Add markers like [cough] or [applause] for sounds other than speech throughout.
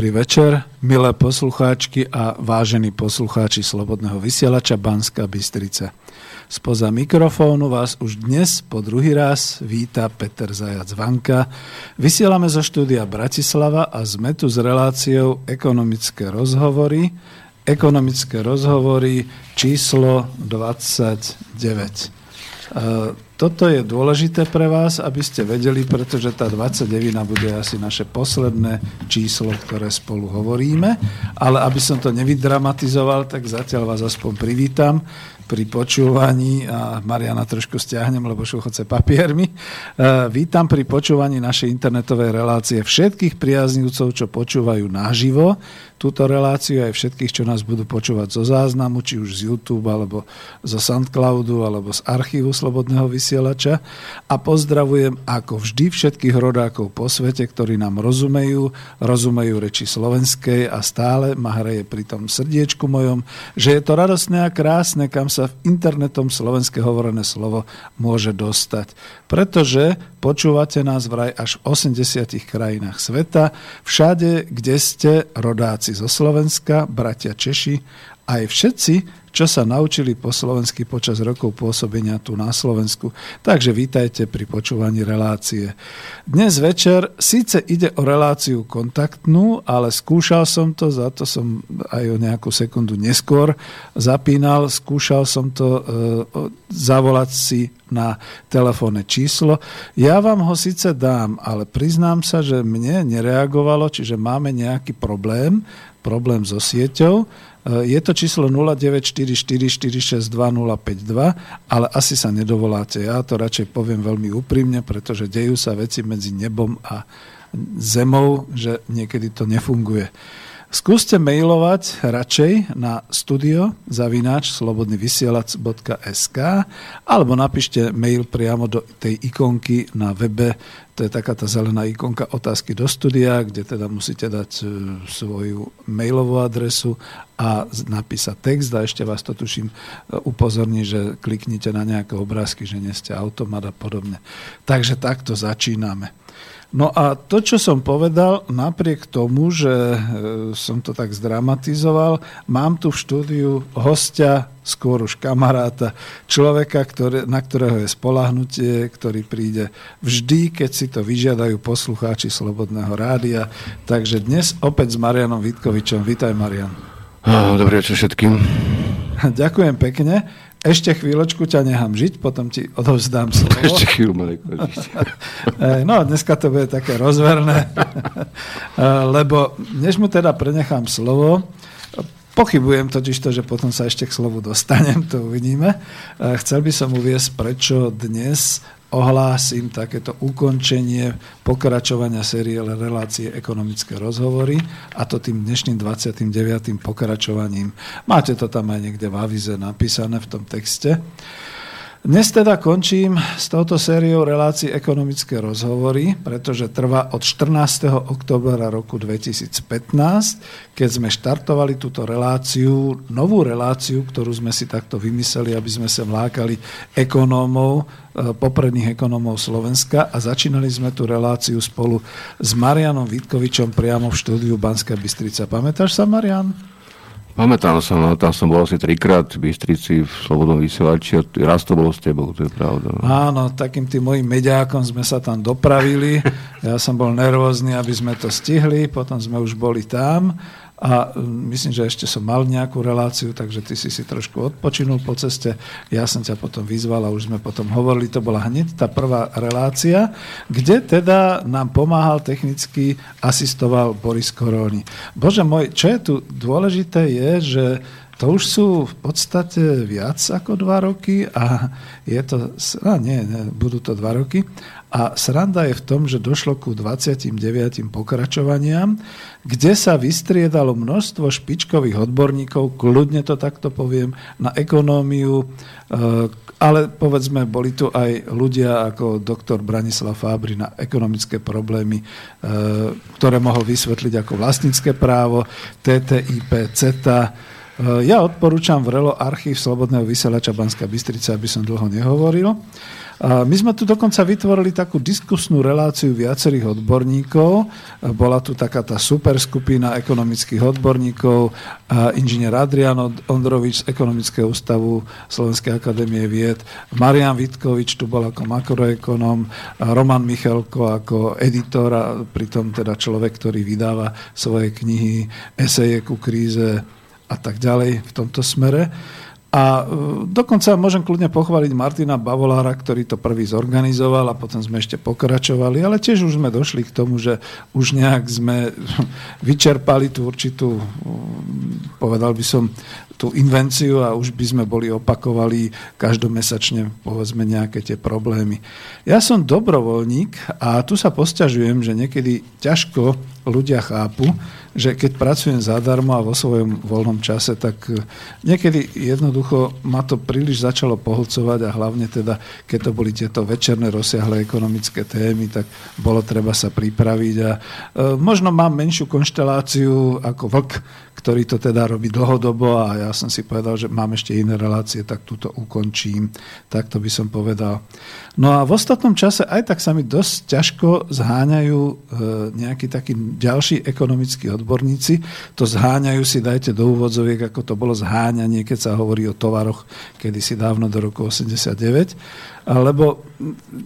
Dobrý večer, milé poslucháčky a vážení poslucháči Slobodného vysielača Banska Bystrica. Spoza mikrofónu vás už dnes po druhý raz víta Peter Zajac Vanka. Vysielame zo štúdia Bratislava a sme tu s reláciou Ekonomické rozhovory. Ekonomické rozhovory číslo 29. Toto je dôležité pre vás, aby ste vedeli, pretože tá 29 bude asi naše posledné číslo, ktoré spolu hovoríme. Ale aby som to nevydramatizoval, tak zatiaľ vás aspoň privítam pri počúvaní a Mariana trošku stiahnem, lebo šuchoce papiermi. E, vítam pri počúvaní našej internetovej relácie všetkých priaznivcov, čo počúvajú naživo túto reláciu aj všetkých, čo nás budú počúvať zo záznamu, či už z YouTube, alebo zo Soundcloudu, alebo z archívu Slobodného vysielača. A pozdravujem ako vždy všetkých rodákov po svete, ktorí nám rozumejú, rozumejú reči slovenskej a stále ma hraje pri tom srdiečku mojom, že je to radosné a krásne, kam sa v internetom slovenské hovorené slovo môže dostať. Pretože počúvate nás vraj až v 80 krajinách sveta, všade, kde ste rodáci zo Slovenska, bratia Češi, aj všetci, čo sa naučili po slovensky počas rokov pôsobenia tu na Slovensku. Takže vítajte pri počúvaní relácie. Dnes večer síce ide o reláciu kontaktnú, ale skúšal som to, za to som aj o nejakú sekundu neskôr zapínal, skúšal som to e, zavolať si na telefónne číslo. Ja vám ho síce dám, ale priznám sa, že mne nereagovalo, čiže máme nejaký problém, problém so sieťou. Je to číslo 0944462052, ale asi sa nedovoláte. Ja to radšej poviem veľmi úprimne, pretože dejú sa veci medzi nebom a zemou, že niekedy to nefunguje. Skúste mailovať radšej na studio zavináč slobodnyvysielac.sk alebo napíšte mail priamo do tej ikonky na webe, to je taká tá zelená ikonka otázky do studia, kde teda musíte dať e, svoju mailovú adresu a napísať text a ešte vás to tuším e, upozorní, že kliknite na nejaké obrázky, že nie ste automat a podobne. Takže takto začíname. No a to, čo som povedal, napriek tomu, že e, som to tak zdramatizoval, mám tu v štúdiu hostia, skôr už kamaráta, človeka, ktoré, na ktorého je spolahnutie, ktorý príde vždy, keď si to vyžiadajú poslucháči Slobodného rádia. Takže dnes opäť s Marianom Vitkovičom. Vítaj, Marian. Dobrý večer všetkým. [laughs] Ďakujem pekne. Ešte chvíľočku ťa nechám žiť, potom ti odovzdám [laughs] slovo. Ešte chvíľu ma žiť. [laughs] no, dneska to bude také rozverné, [laughs] lebo než mu teda prenechám slovo, pochybujem totiž to, že potom sa ešte k slovu dostanem, to uvidíme. Chcel by som uviesť, prečo dnes ohlásim takéto ukončenie pokračovania série relácie ekonomické rozhovory a to tým dnešným 29. pokračovaním. Máte to tam aj niekde v avize napísané v tom texte. Dnes teda končím s touto sériou relácií ekonomické rozhovory, pretože trvá od 14. oktobra roku 2015, keď sme štartovali túto reláciu, novú reláciu, ktorú sme si takto vymysleli, aby sme sa vlákali ekonómov, e, popredných ekonómov Slovenska a začínali sme tú reláciu spolu s Marianom Vitkovičom priamo v štúdiu Banská Bystrica. Pamätáš sa, Marian? Pamätám sa, no, tam som bol asi trikrát v Bystrici v Slobodnom vysielači a raz to bolo s tebou, to je pravda. No. Áno, takým tým mojim mediákom sme sa tam dopravili. Ja som bol nervózny, aby sme to stihli, potom sme už boli tam a mm, myslím, že ešte som mal nejakú reláciu, takže ty si si trošku odpočinul po ceste. Ja som ťa potom vyzval a už sme potom hovorili, to bola hneď tá prvá relácia, kde teda nám pomáhal technicky, asistoval Boris Koróni. Bože môj, čo je tu dôležité je, že to už sú v podstate viac ako dva roky a je to, a nie, nie, budú to dva roky a sranda je v tom, že došlo ku 29. pokračovaniam, kde sa vystriedalo množstvo špičkových odborníkov, kľudne to takto poviem, na ekonómiu, eh, ale povedzme, boli tu aj ľudia ako doktor Branislav Fábry na ekonomické problémy, eh, ktoré mohol vysvetliť ako vlastnícke právo, TTIP, CETA. Eh, ja odporúčam vrelo archív Slobodného vysielača Banská Bystrica, aby som dlho nehovoril. My sme tu dokonca vytvorili takú diskusnú reláciu viacerých odborníkov. Bola tu taká tá super ekonomických odborníkov, inžinier Adrian Ondrovič z Ekonomického ústavu Slovenskej akadémie vied, Marian Vitkovič tu bol ako makroekonom, Roman Michalko ako editor a pritom teda človek, ktorý vydáva svoje knihy, eseje ku kríze a tak ďalej v tomto smere. A e, dokonca môžem kľudne pochváliť Martina Bavolára, ktorý to prvý zorganizoval a potom sme ešte pokračovali, ale tiež už sme došli k tomu, že už nejak sme [laughs] vyčerpali tú určitú, povedal by som, tú invenciu a už by sme boli opakovali každomesačne povedzme nejaké tie problémy. Ja som dobrovoľník a tu sa posťažujem, že niekedy ťažko ľudia chápu, že keď pracujem zadarmo a vo svojom voľnom čase, tak e, niekedy jednoducho ma to príliš začalo pohlcovať a hlavne teda, keď to boli tieto večerné rozsiahle ekonomické témy, tak bolo treba sa pripraviť a e, možno mám menšiu konšteláciu ako vlk, ktorý to teda robí dlhodobo a ja som si povedal, že mám ešte iné relácie, tak túto ukončím. Tak to by som povedal. No a v ostatnom čase aj tak sa mi dosť ťažko zháňajú e, nejakí takí ďalší ekonomickí odborníci. To zháňajú si, dajte do úvodzoviek, ako to bolo zháňanie, keď sa hovorí o tovaroch kedysi dávno do roku 89. Lebo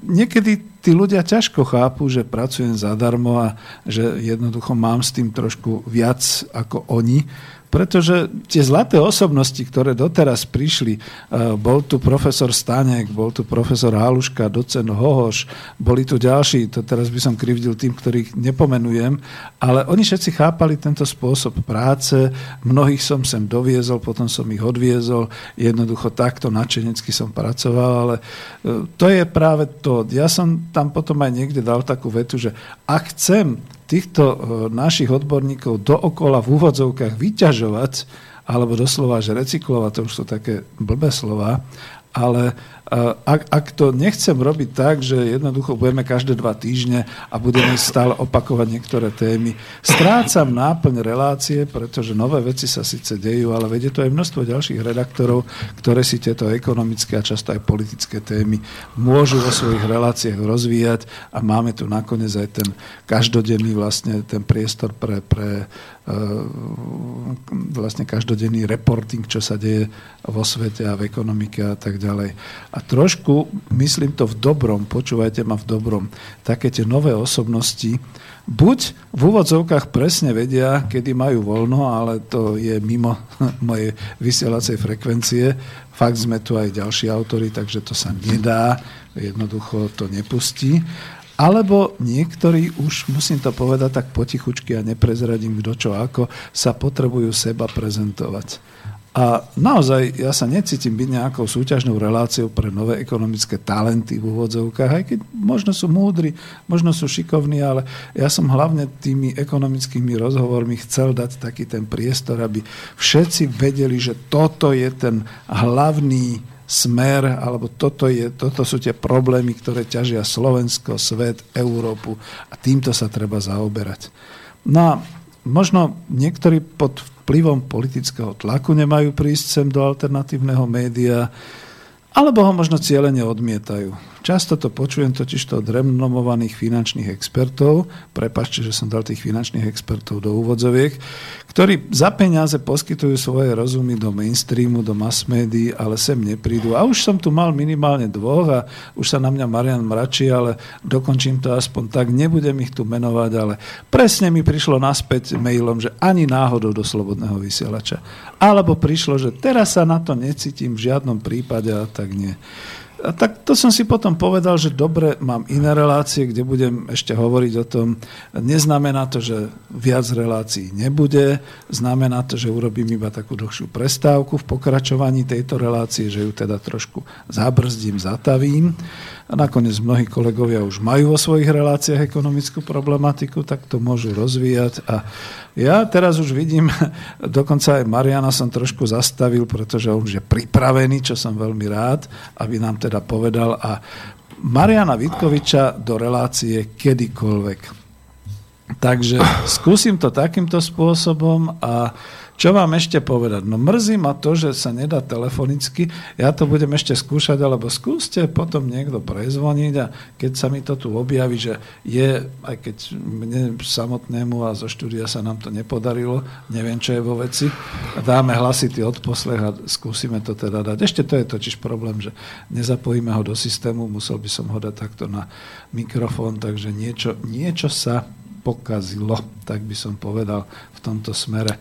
niekedy tí ľudia ťažko chápu, že pracujem zadarmo a že jednoducho mám s tým trošku viac ako oni pretože tie zlaté osobnosti, ktoré doteraz prišli, e, bol tu profesor Stanek, bol tu profesor Haluška, docen Hohoš, boli tu ďalší, to teraz by som krivdil tým, ktorých nepomenujem, ale oni všetci chápali tento spôsob práce, mnohých som sem doviezol, potom som ich odviezol, jednoducho takto načenecky som pracoval, ale e, to je práve to. Ja som tam potom aj niekde dal takú vetu, že ak chcem týchto e, našich odborníkov dookola v úvodzovkách vyťažovať, alebo doslova, že recyklovať, to už sú také blbé slova, ale ak, ak to nechcem robiť tak, že jednoducho budeme každé dva týždne a budeme stále opakovať niektoré témy, strácam náplň relácie, pretože nové veci sa síce dejú, ale vedie to aj množstvo ďalších redaktorov, ktoré si tieto ekonomické a často aj politické témy môžu vo svojich reláciách rozvíjať a máme tu nakoniec aj ten každodenný vlastne ten priestor pre, pre Eh, vlastne každodenný reporting, čo sa deje vo svete a v ekonomike a tak ďalej. A trošku, myslím to v dobrom, počúvajte ma v dobrom, také tie nové osobnosti, buď v úvodzovkách presne vedia, kedy majú voľno, ale to je mimo [laughs] mojej vysielacej frekvencie. Fakt sme tu aj ďalší autory, takže to sa nedá, jednoducho to nepustí. Alebo niektorí už, musím to povedať tak potichučky a neprezradím kto čo ako, sa potrebujú seba prezentovať. A naozaj ja sa necítim byť nejakou súťažnou reláciou pre nové ekonomické talenty v úvodzovkách, aj keď možno sú múdri, možno sú šikovní, ale ja som hlavne tými ekonomickými rozhovormi chcel dať taký ten priestor, aby všetci vedeli, že toto je ten hlavný smer, alebo toto, je, toto sú tie problémy, ktoré ťažia Slovensko, svet, Európu a týmto sa treba zaoberať. No a možno niektorí pod vplyvom politického tlaku nemajú prísť sem do alternatívneho média, alebo ho možno cieľene odmietajú. Často to počujem totiž to od renomovaných finančných expertov, prepačte, že som dal tých finančných expertov do úvodzoviek, ktorí za peniaze poskytujú svoje rozumy do mainstreamu, do mass médií, ale sem neprídu. A už som tu mal minimálne dvoch a už sa na mňa Marian mračí, ale dokončím to aspoň tak, nebudem ich tu menovať, ale presne mi prišlo naspäť mailom, že ani náhodou do slobodného vysielača. Alebo prišlo, že teraz sa na to necítim v žiadnom prípade a tak nie. A tak to som si potom povedal, že dobre, mám iné relácie, kde budem ešte hovoriť o tom. Neznamená to, že viac relácií nebude, znamená to, že urobím iba takú dlhšiu prestávku v pokračovaní tejto relácie, že ju teda trošku zabrzdím, zatavím. A nakoniec mnohí kolegovia už majú vo svojich reláciách ekonomickú problematiku, tak to môžu rozvíjať. A ja teraz už vidím, [laughs] dokonca aj Mariana som trošku zastavil, pretože on už je pripravený, čo som veľmi rád, aby nám teda povedal. A Mariana Vitkoviča do relácie kedykoľvek. Takže skúsim to takýmto spôsobom a Čo vám ešte povedať? No mrzí ma to, že sa nedá telefonicky. Ja to budem ešte skúšať, alebo skúste potom niekto prezvoniť a keď sa mi to tu objaví, že je, aj keď mne samotnému a zo štúdia sa nám to nepodarilo, neviem, čo je vo veci, dáme hlasitý odposlech a skúsime to teda dať. Ešte to je totiž problém, že nezapojíme ho do systému, musel by som ho dať takto na mikrofón, takže niečo, niečo sa pokazilo, tak by som povedal v tomto smere.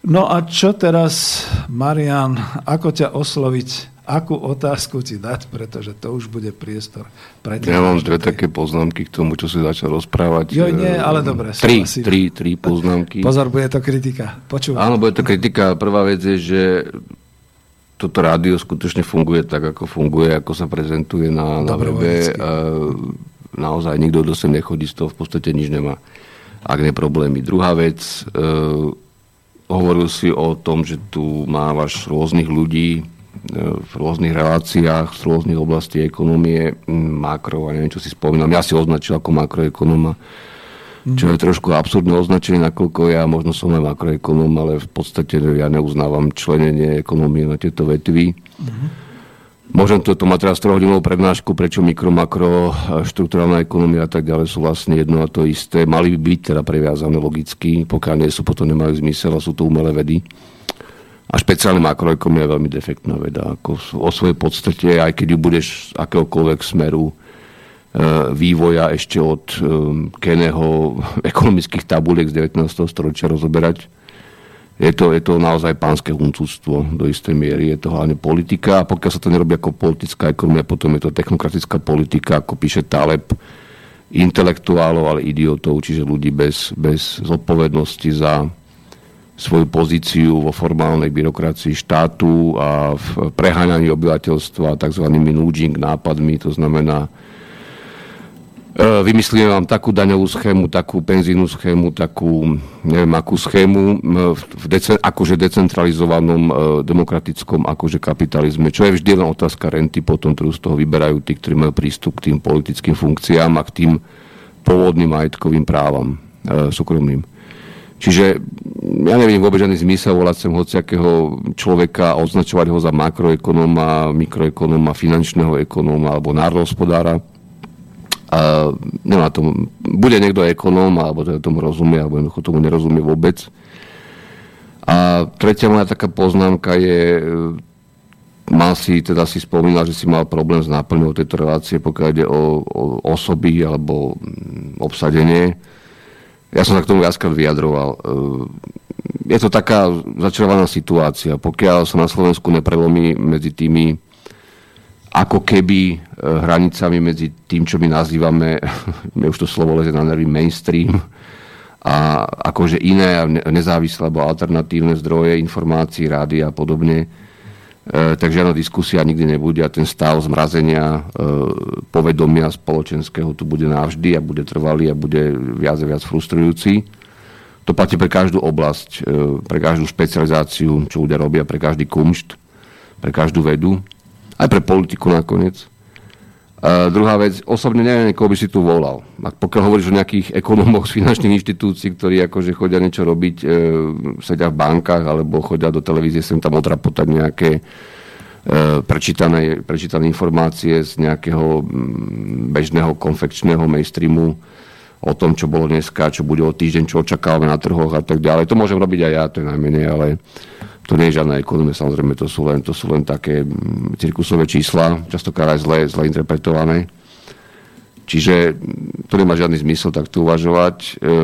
No a čo teraz, Marian, ako ťa osloviť, akú otázku ti dať, pretože to už bude priestor pre Ja mám dve také poznámky k tomu, čo si začal rozprávať. Jo, nie, ale dobre. Tri, tri, tri poznámky. [laughs] Pozor, bude to kritika. Počúvam. Áno, bude to kritika. Prvá vec je, že toto rádio skutočne funguje tak, ako funguje, ako sa prezentuje na, na webe. Naozaj nikto do sem nechodí, z toho v podstate nič nemá. Ak nie problémy. Druhá vec, e, hovoril si o tom, že tu mávaš rôznych ľudí e, v rôznych reláciách, z rôznych oblastí ekonomie, makro a neviem, čo si spomínam. Ja si označil ako makroekonóma, čo je trošku absurdné označenie, nakoľko ja možno som aj makroekonóm, ale v podstate ja neuznávam členenie ekonomie na tieto vetvy. Mm-hmm. Môžem to, mať teraz trojhodinovú prednášku, prečo mikro, makro, štruktúrálna ekonomia a tak ďalej sú vlastne jedno a to isté. Mali by byť teda previazané logicky, pokiaľ nie sú, potom nemajú zmysel a sú to umelé vedy. A špeciálne makroekonomia je veľmi defektná veda. Ako o svojej podstate, aj keď ju budeš akéhokoľvek smeru e, vývoja ešte od e, Keneho [laughs] ekonomických tabuliek z 19. storočia rozoberať, je to, je to naozaj pánske huncúctvo do istej miery. Je to hlavne politika a pokiaľ sa to nerobí ako politická ekonomia, potom je to technokratická politika, ako píše Taleb, intelektuálov, ale idiotov, čiže ľudí bez, bez zodpovednosti za svoju pozíciu vo formálnej byrokracii štátu a v preháňaní obyvateľstva tzv. nudging nápadmi, to znamená vymyslíme vám takú daňovú schému, takú penzínu schému, takú neviem akú schému v dece, akože decentralizovanom e, demokratickom akože kapitalizme, čo je vždy len otázka renty potom, ktorú z toho vyberajú tí, ktorí majú prístup k tým politickým funkciám a k tým pôvodným majetkovým právam e, súkromným. Čiže ja neviem vôbec žiadny zmysel volať sem hociakého človeka a označovať ho za makroekonóma, mikroekonóma, finančného ekonóma alebo národohospodára a nemá tomu, bude niekto ekonóm, alebo teda tomu rozumie, alebo jednoducho tomu nerozumie vôbec. A tretia moja taká poznámka je, mal si, teda si spomínal, že si mal problém s náplňou tejto relácie, pokiaľ ide o, o osoby alebo mm, obsadenie. Ja som sa k tomu viackrát vyjadroval. E, je to taká začarovaná situácia. Pokiaľ sa na Slovensku neprelomí medzi tými ako keby e, hranicami medzi tým, čo my nazývame, [laughs] my už to slovo leze na nervy, mainstream a akože iné nezávislé alebo alternatívne zdroje informácií, rády a podobne. E, takže žiadna diskusia nikdy nebude a ten stav zmrazenia e, povedomia spoločenského tu bude navždy a bude trvalý a bude viac a viac frustrujúci. To platí pre každú oblasť, e, pre každú špecializáciu, čo ľudia robia, pre každý kumšt, pre každú vedu aj pre politiku nakoniec. A druhá vec, osobne neviem, koho by si tu volal. A pokiaľ hovoríš o nejakých ekonomoch z finančných inštitúcií, ktorí akože chodia niečo robiť, e, sedia v bankách alebo chodia do televízie sem tam otrapotať nejaké e, prečítané, prečítané informácie z nejakého bežného konfekčného mainstreamu o tom, čo bolo dneska, čo bude o týždeň, čo očakávame na trhoch a tak ďalej. To môžem robiť aj ja, to je najmenej, ale to nie je žiadna ekonomia, samozrejme, to sú len, to sú len také mm, cirkusové čísla, častokrát aj zle, zle interpretované. Čiže mm, to nemá žiadny zmysel takto uvažovať. E,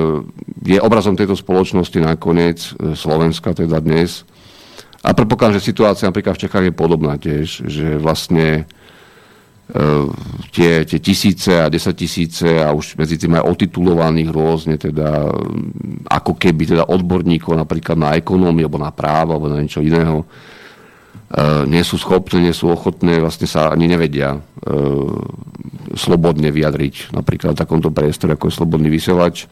je obrazom tejto spoločnosti nakoniec e, Slovenska teda dnes. A predpokladám, že situácia napríklad v Čechách je podobná tiež, že vlastne tie, tie tisíce a desaťtisíce a už medzi tým aj otitulovaných rôzne, teda ehm, ako keby teda odborníkov napríklad na ekonómiu alebo na právo alebo na niečo iného, ehm, nie sú schopné, nie sú ochotné, vlastne sa ani nevedia slobodne vyjadriť napríklad v takomto priestore, ako je slobodný vysielač.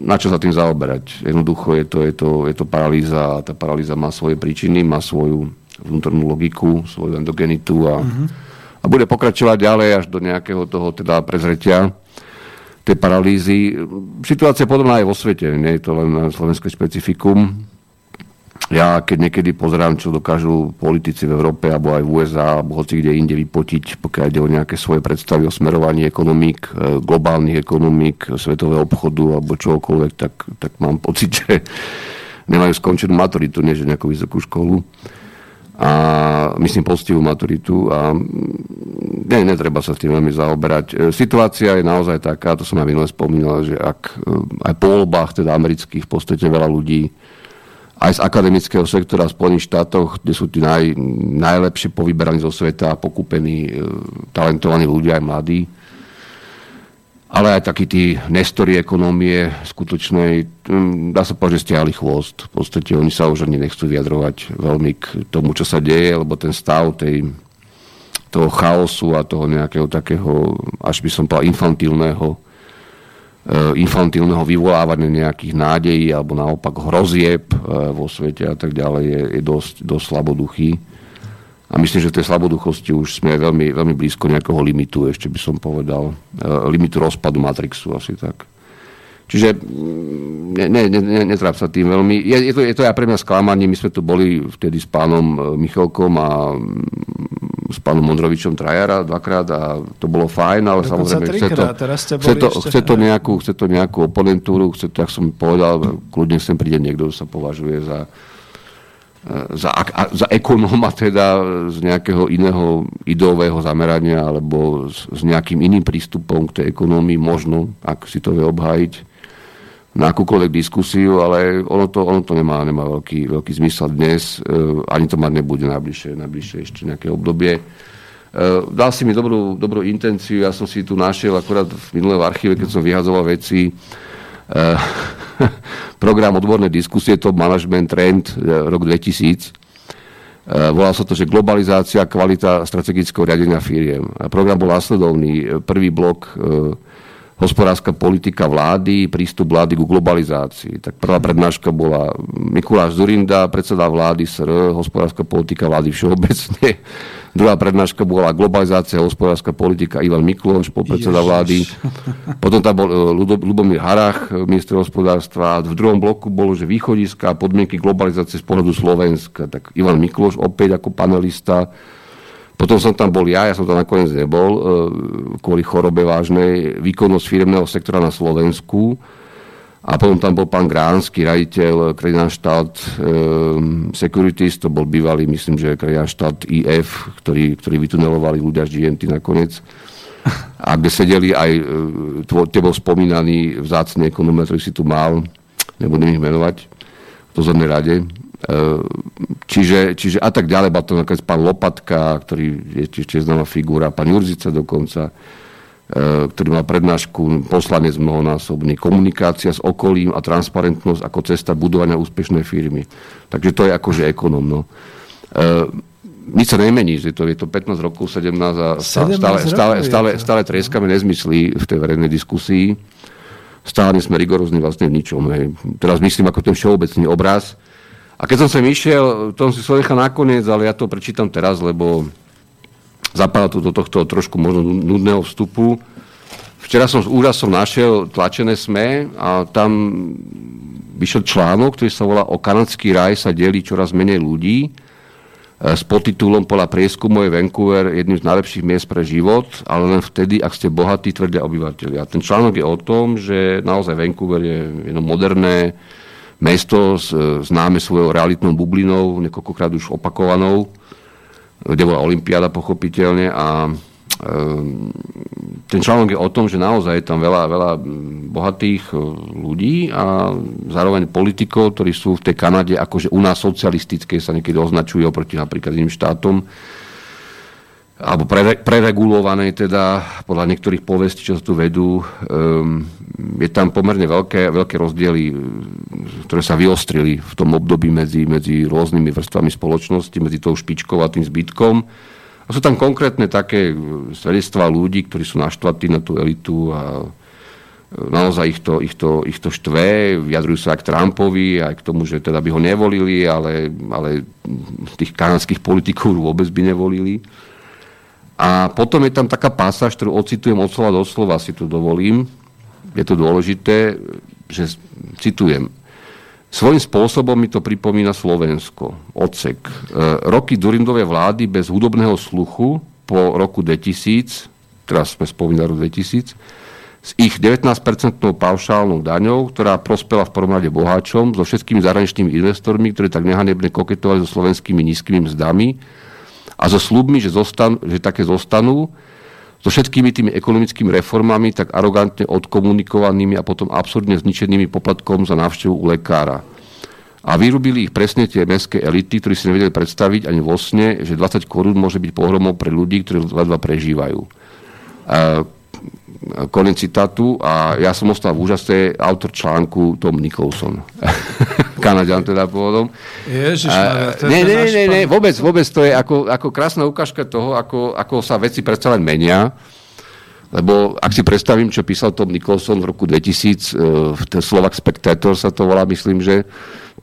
Na čo sa tým zaoberať? Jednoducho je to, je to, je to paralýza a tá paralýza má svoje príčiny, má svoju vnútornú logiku, svoju endogenitu a uh-huh a bude pokračovať ďalej až do nejakého toho teda prezretia tej paralýzy. Situácia podobná aj vo svete, nie je to len slovenské špecifikum. ja keď niekedy pozerám, čo dokážu politici v Európe alebo aj v USA alebo hoci kde inde vypotiť, pokiaľ ide o nejaké svoje predstavy o smerovaní ekonomík, e, globálnych ekonomík, svetového obchodu alebo čokoľvek, tak, tak mám pocit, [laughs] že nemajú skončenú maturitu, nie že nejakú vysokú školu a myslím poctivú maturitu a ne, netreba sa s tým veľmi zaoberať. E, situácia je naozaj taká, to som aj minule spomínal, že ak e, aj po voľbách teda amerických v podstate veľa ľudí aj z akademického sektora v Spojených štátoch, kde sú tí naj, najlepšie povyberaní zo sveta, pokúpení, e, talentovaní ľudia, aj mladí, ale aj takí tí nestori ekonómie skutočnej, hm, dá sa povedať, že stiahli chvost. V podstate oni sa už ani nechcú vyjadrovať veľmi k tomu, čo sa deje, lebo ten stav tej, toho chaosu a toho nejakého takého, až by som povedal, infantilného, eh, infantilného vyvolávania nejakých nádejí alebo naopak hrozieb eh, vo svete a tak ďalej je, je dosť, dosť slaboduchý. A myslím, že v tej slaboduchosti už sme veľmi, veľmi blízko nejakého limitu, ešte by som povedal. E, limitu rozpadu Matrixu, asi tak. Čiže mm, ne, ne, ne, netráp sa tým veľmi. Je, je, to, je to aj pre mňa sklamanie. My sme tu boli vtedy s pánom e, Michalkom a mm, s pánom Mondrovičom Trajara dvakrát a to bolo fajn, ale Dokonca samozrejme chce to, chce, to, ešte, chce, to nejakú, chce to nejakú oponentúru, chce to, jak som povedal, kľudne sem príde niekto, kto sa považuje za za, za ekonóma teda z nejakého iného ideového zamerania alebo s, s nejakým iným prístupom k tej ekonómii možno, ak si to vie obhájiť na akúkoľvek diskusiu, ale ono to, ono to nemá, nemá veľký, veľký zmysel dnes, e, ani to mať nebude najbližšie, najbližšie ešte nejaké obdobie. E, dal si mi dobrú, dobrú intenciu, ja som si tu našiel akorát v minulé v archíve, keď som vyhadzoval veci, e, [laughs] program odbornej diskusie Top Management Trend e, rok 2000. E, volal sa to, že globalizácia, kvalita strategického riadenia firiem. Program bol následovný. Prvý blok hospodárska politika vlády, prístup vlády ku globalizácii. Tak prvá prednáška bola Mikuláš Zurinda, predseda vlády SR, hospodárska politika vlády všeobecne. [laughs] Druhá prednáška bola globalizácia, hospodárska politika Ivan Mikloš, podpredseda vlády. Potom tam bol e, Lubomír Harach, minister hospodárstva. V druhom bloku bolo, že východiska a podmienky globalizácie z pohľadu Slovenska. Tak Ivan Mikloš opäť ako panelista. Potom som tam bol ja, ja som tam nakoniec nebol, e, kvôli chorobe vážnej, výkonnosť firmného sektora na Slovensku. A potom tam bol pán Gránsky, raditeľ Kredinanštát e, Securities, to bol bývalý, myslím, že Kredinanštát IF, ktorý, ktorý vytunelovali ľudia z GNT nakoniec. A kde sedeli aj e, tvo, tebou spomínaný vzácný ekonom, ktorý si tu mal, nebudem ich menovať, v dozornej rade. E, čiže, čiže a tak ďalej, bol to nakoniec pán Lopatka, ktorý je tiež známa figúra, pán Jurzica dokonca E, ktorý mal prednášku poslanec mnohonásobný, komunikácia s okolím a transparentnosť ako cesta budovania úspešnej firmy. Takže to je akože ekonom. No. E, nič sa nemení, je to, je to 15 rokov, 17 a stále, 17 stále, stále, stále, stále treskame nezmysly v tej verejnej diskusii. Stále sme rigorózni vlastne v ničom. Hej. Teraz myslím ako ten všeobecný obraz. A keď som sem išiel, to si svoj nechal nakoniec, ale ja to prečítam teraz, lebo zapadá tu do tohto trošku možno nudného vstupu. Včera som s úžasom našiel tlačené SME a tam vyšiel článok, ktorý sa volá O kanadský raj sa delí čoraz menej ľudí e, s podtitulom podľa prieskumu je Vancouver jedným z najlepších miest pre život, ale len vtedy, ak ste bohatí, tvrdia obyvateľia. Ten článok je o tom, že naozaj Vancouver je jedno moderné mesto známe svojou realitnou bublinou, niekoľkokrát už opakovanou kde bola Olympiáda pochopiteľne a ehm, ten článok je o tom, že naozaj je tam veľa, veľa bohatých e, ľudí a zároveň politikov, ktorí sú v tej Kanade akože u nás socialistické sa niekedy označujú oproti napríklad iným štátom alebo pre, preregulované teda podľa niektorých povestí, čo sa tu vedú, um, je tam pomerne veľké, veľké rozdiely, ktoré sa vyostrili v tom období medzi, medzi rôznymi vrstvami spoločnosti, medzi tou špičkou a tým zbytkom. A sú tam konkrétne také svedectvá ľudí, ktorí sú naštvatí na tú elitu a naozaj ich to, ich to, ich to štve, vyjadrujú sa aj k Trumpovi, aj k tomu, že teda by ho nevolili, ale, ale tých kanadských politikov vôbec by nevolili. A potom je tam taká pasáž, ktorú ocitujem od slova do slova, si tu dovolím. Je to dôležité, že citujem. Svojím spôsobom mi to pripomína Slovensko. Odsek. E, roky Durindovej vlády bez hudobného sluchu po roku 2000, teraz sme spomínali 2000, s ich 19-percentnou paušálnou daňou, ktorá prospela v prvom rade boháčom, so všetkými zahraničnými investormi, ktorí tak nehanebne koketovali so slovenskými nízkymi mzdami a so slubmi, že, zostan, že také zostanú, so všetkými tými ekonomickými reformami, tak arogantne odkomunikovanými a potom absurdne zničenými poplatkom za návštevu u lekára. A vyrobili ich presne tie mestské elity, ktorí si nevedeli predstaviť ani vo sne, že 20 korún môže byť pohromou pre ľudí, ktorí ledva prežívajú. A konec citátu a ja som ostal v úžasné autor článku Tom Nicholson. [laughs] Kanadian teda pôvodom. Ježiš, nie, nie, nie, nie, vôbec, vôbec to je ako, ako krásna ukážka toho, ako, ako sa veci predsa len menia. Lebo ak si predstavím, čo písal Tom Nicholson v roku 2000, v uh, Slovak Spectator sa to volá, myslím, že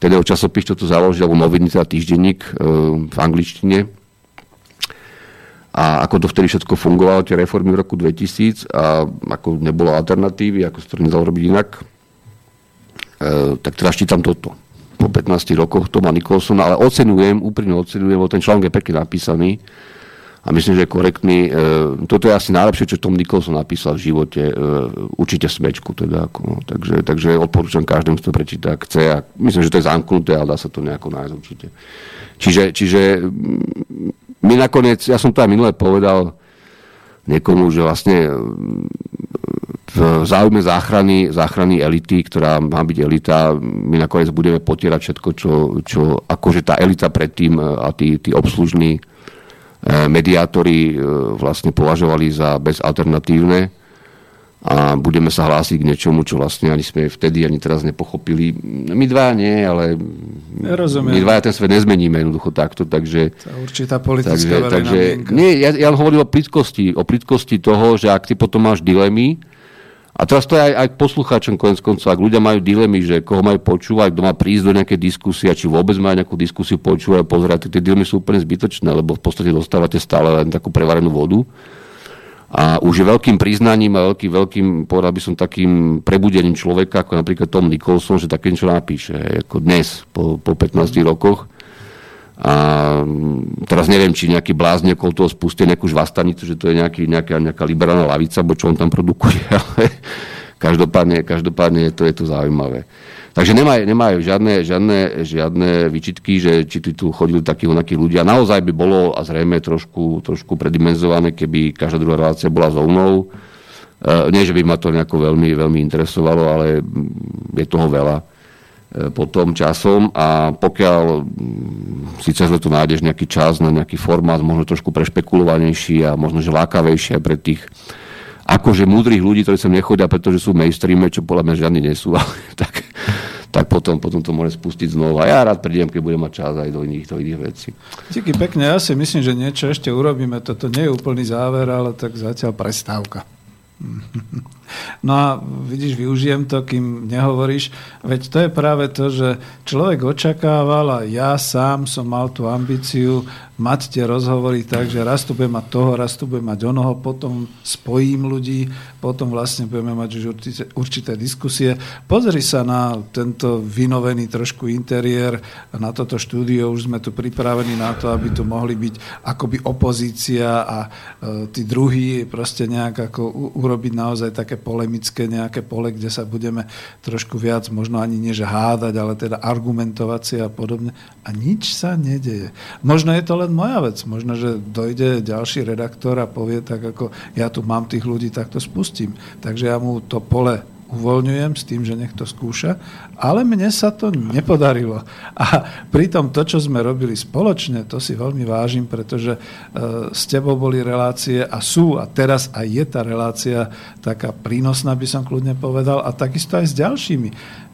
teda o časopis, čo to založil, alebo noviny, teda týždenník e, v angličtine. A ako to vtedy všetko fungovalo, tie reformy v roku 2000 a ako nebolo alternatívy, ako sa to nedalo robiť inak, e, tak teraz čítam toto. Po 15 rokoch Toma Nicholsona, ale ocenujem, úprimne ocenujem, lebo ten článok je pekne napísaný a myslím, že je korektný. E, toto je asi najlepšie, čo Tom Nicholson napísal v živote. E, určite smečku. Teda, ako, no. takže, takže odporúčam každému, kto prečíta, ak chce. A myslím, že to je zamknuté, ale dá sa to nejako nájsť určite. Čiže, čiže mm, my nakoniec, ja som to aj minule povedal niekomu, že vlastne v záujme záchrany, záchrany elity, ktorá má byť elita, my nakoniec budeme potierať všetko, čo, čo akože tá elita predtým a tí, tí obslužní E, mediátori e, vlastne považovali za bezalternatívne a budeme sa hlásiť k niečomu, čo vlastne ani sme vtedy, ani teraz nepochopili. My dva nie, ale rozumiem. my dva ten svet nezmeníme jednoducho takto, takže... Tá určitá politická takže, takže, nie, ja, ja hovorím o plitkosti, o plitkosti toho, že ak ty potom máš dilemy, a teraz to je aj, aj poslucháčom konec koncov, ak ľudia majú dilemy, že koho majú počúvať, kto má prísť do nejakej diskusie, či vôbec majú nejakú diskusiu počúvať, pozerať, tie dilemy sú úplne zbytočné, lebo v podstate dostávate stále len takú prevarenú vodu. A už je veľkým priznaním a veľký, veľkým, povedal by som, takým prebudením človeka, ako napríklad Tom Nicholson, že také niečo napíše, ako dnes, po, po 15 rokoch a mm, teraz neviem, či nejaký blázne okolo toho spustia nejakú žvastanicu, že to je nejaký, nejaká, nejaká liberálna lavica, bo čo on tam produkuje, [laughs] ale každopádne, každopádne to je to zaujímavé. Takže nemajú, nemajú žiadne, žiadne, žiadne výčitky, že či tu chodili takí onakí ľudia. Naozaj by bolo a zrejme trošku, trošku predimenzované, keby každá druhá relácia bola so mnou. E, nie, že by ma to nejako veľmi, veľmi interesovalo, ale je toho veľa. E, potom časom a pokiaľ si cez leto nájdeš nejaký čas na nejaký formát, možno trošku prešpekulovanejší a možno že lákavejší pre tých akože múdrych ľudí, ktorí sem nechodia, pretože sú mainstreame, čo podľa mňa žiadni nie sú, [laughs] ale tak, tak potom, potom to môže spustiť znova. Ja rád prídem, keď budem mať čas aj do iných, do iných vecí. Díky pekne, ja si myslím, že niečo ešte urobíme. Toto nie je úplný záver, ale tak zatiaľ prestávka. [laughs] No a vidíš, využijem to, kým nehovoríš. Veď to je práve to, že človek očakával a ja sám som mal tú ambíciu mať tie rozhovory tak, že raz tu budem mať toho, raz tu budem mať onoho, potom spojím ľudí, potom vlastne budeme mať už určité, určité diskusie. Pozri sa na tento vynovený trošku interiér, na toto štúdio, už sme tu pripravení na to, aby tu mohli byť akoby opozícia a e, tí druhí proste nejak ako u, urobiť naozaj také polemické nejaké pole, kde sa budeme trošku viac možno ani nie že hádať, ale teda argumentovať si a podobne. A nič sa nedeje. Možno je to len moja vec. Možno, že dojde ďalší redaktor a povie tak, ako ja tu mám tých ľudí, tak to spustím. Takže ja mu to pole uvoľňujem s tým, že nech to skúša, ale mne sa to nepodarilo. A pritom to, čo sme robili spoločne, to si veľmi vážim, pretože e, s tebou boli relácie a sú, a teraz aj je tá relácia taká prínosná, by som kľudne povedal, a takisto aj s ďalšími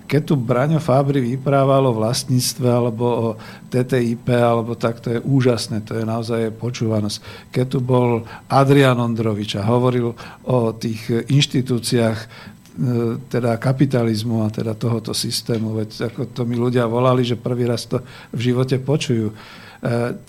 keď tu Braňo Fábry vyprával o vlastníctve alebo o TTIP, alebo tak, to je úžasné, to je naozaj počúvanosť. Keď tu bol Adrian Ondrovič a hovoril o tých inštitúciách teda kapitalizmu a teda tohoto systému, veď ako to mi ľudia volali, že prvý raz to v živote počujú.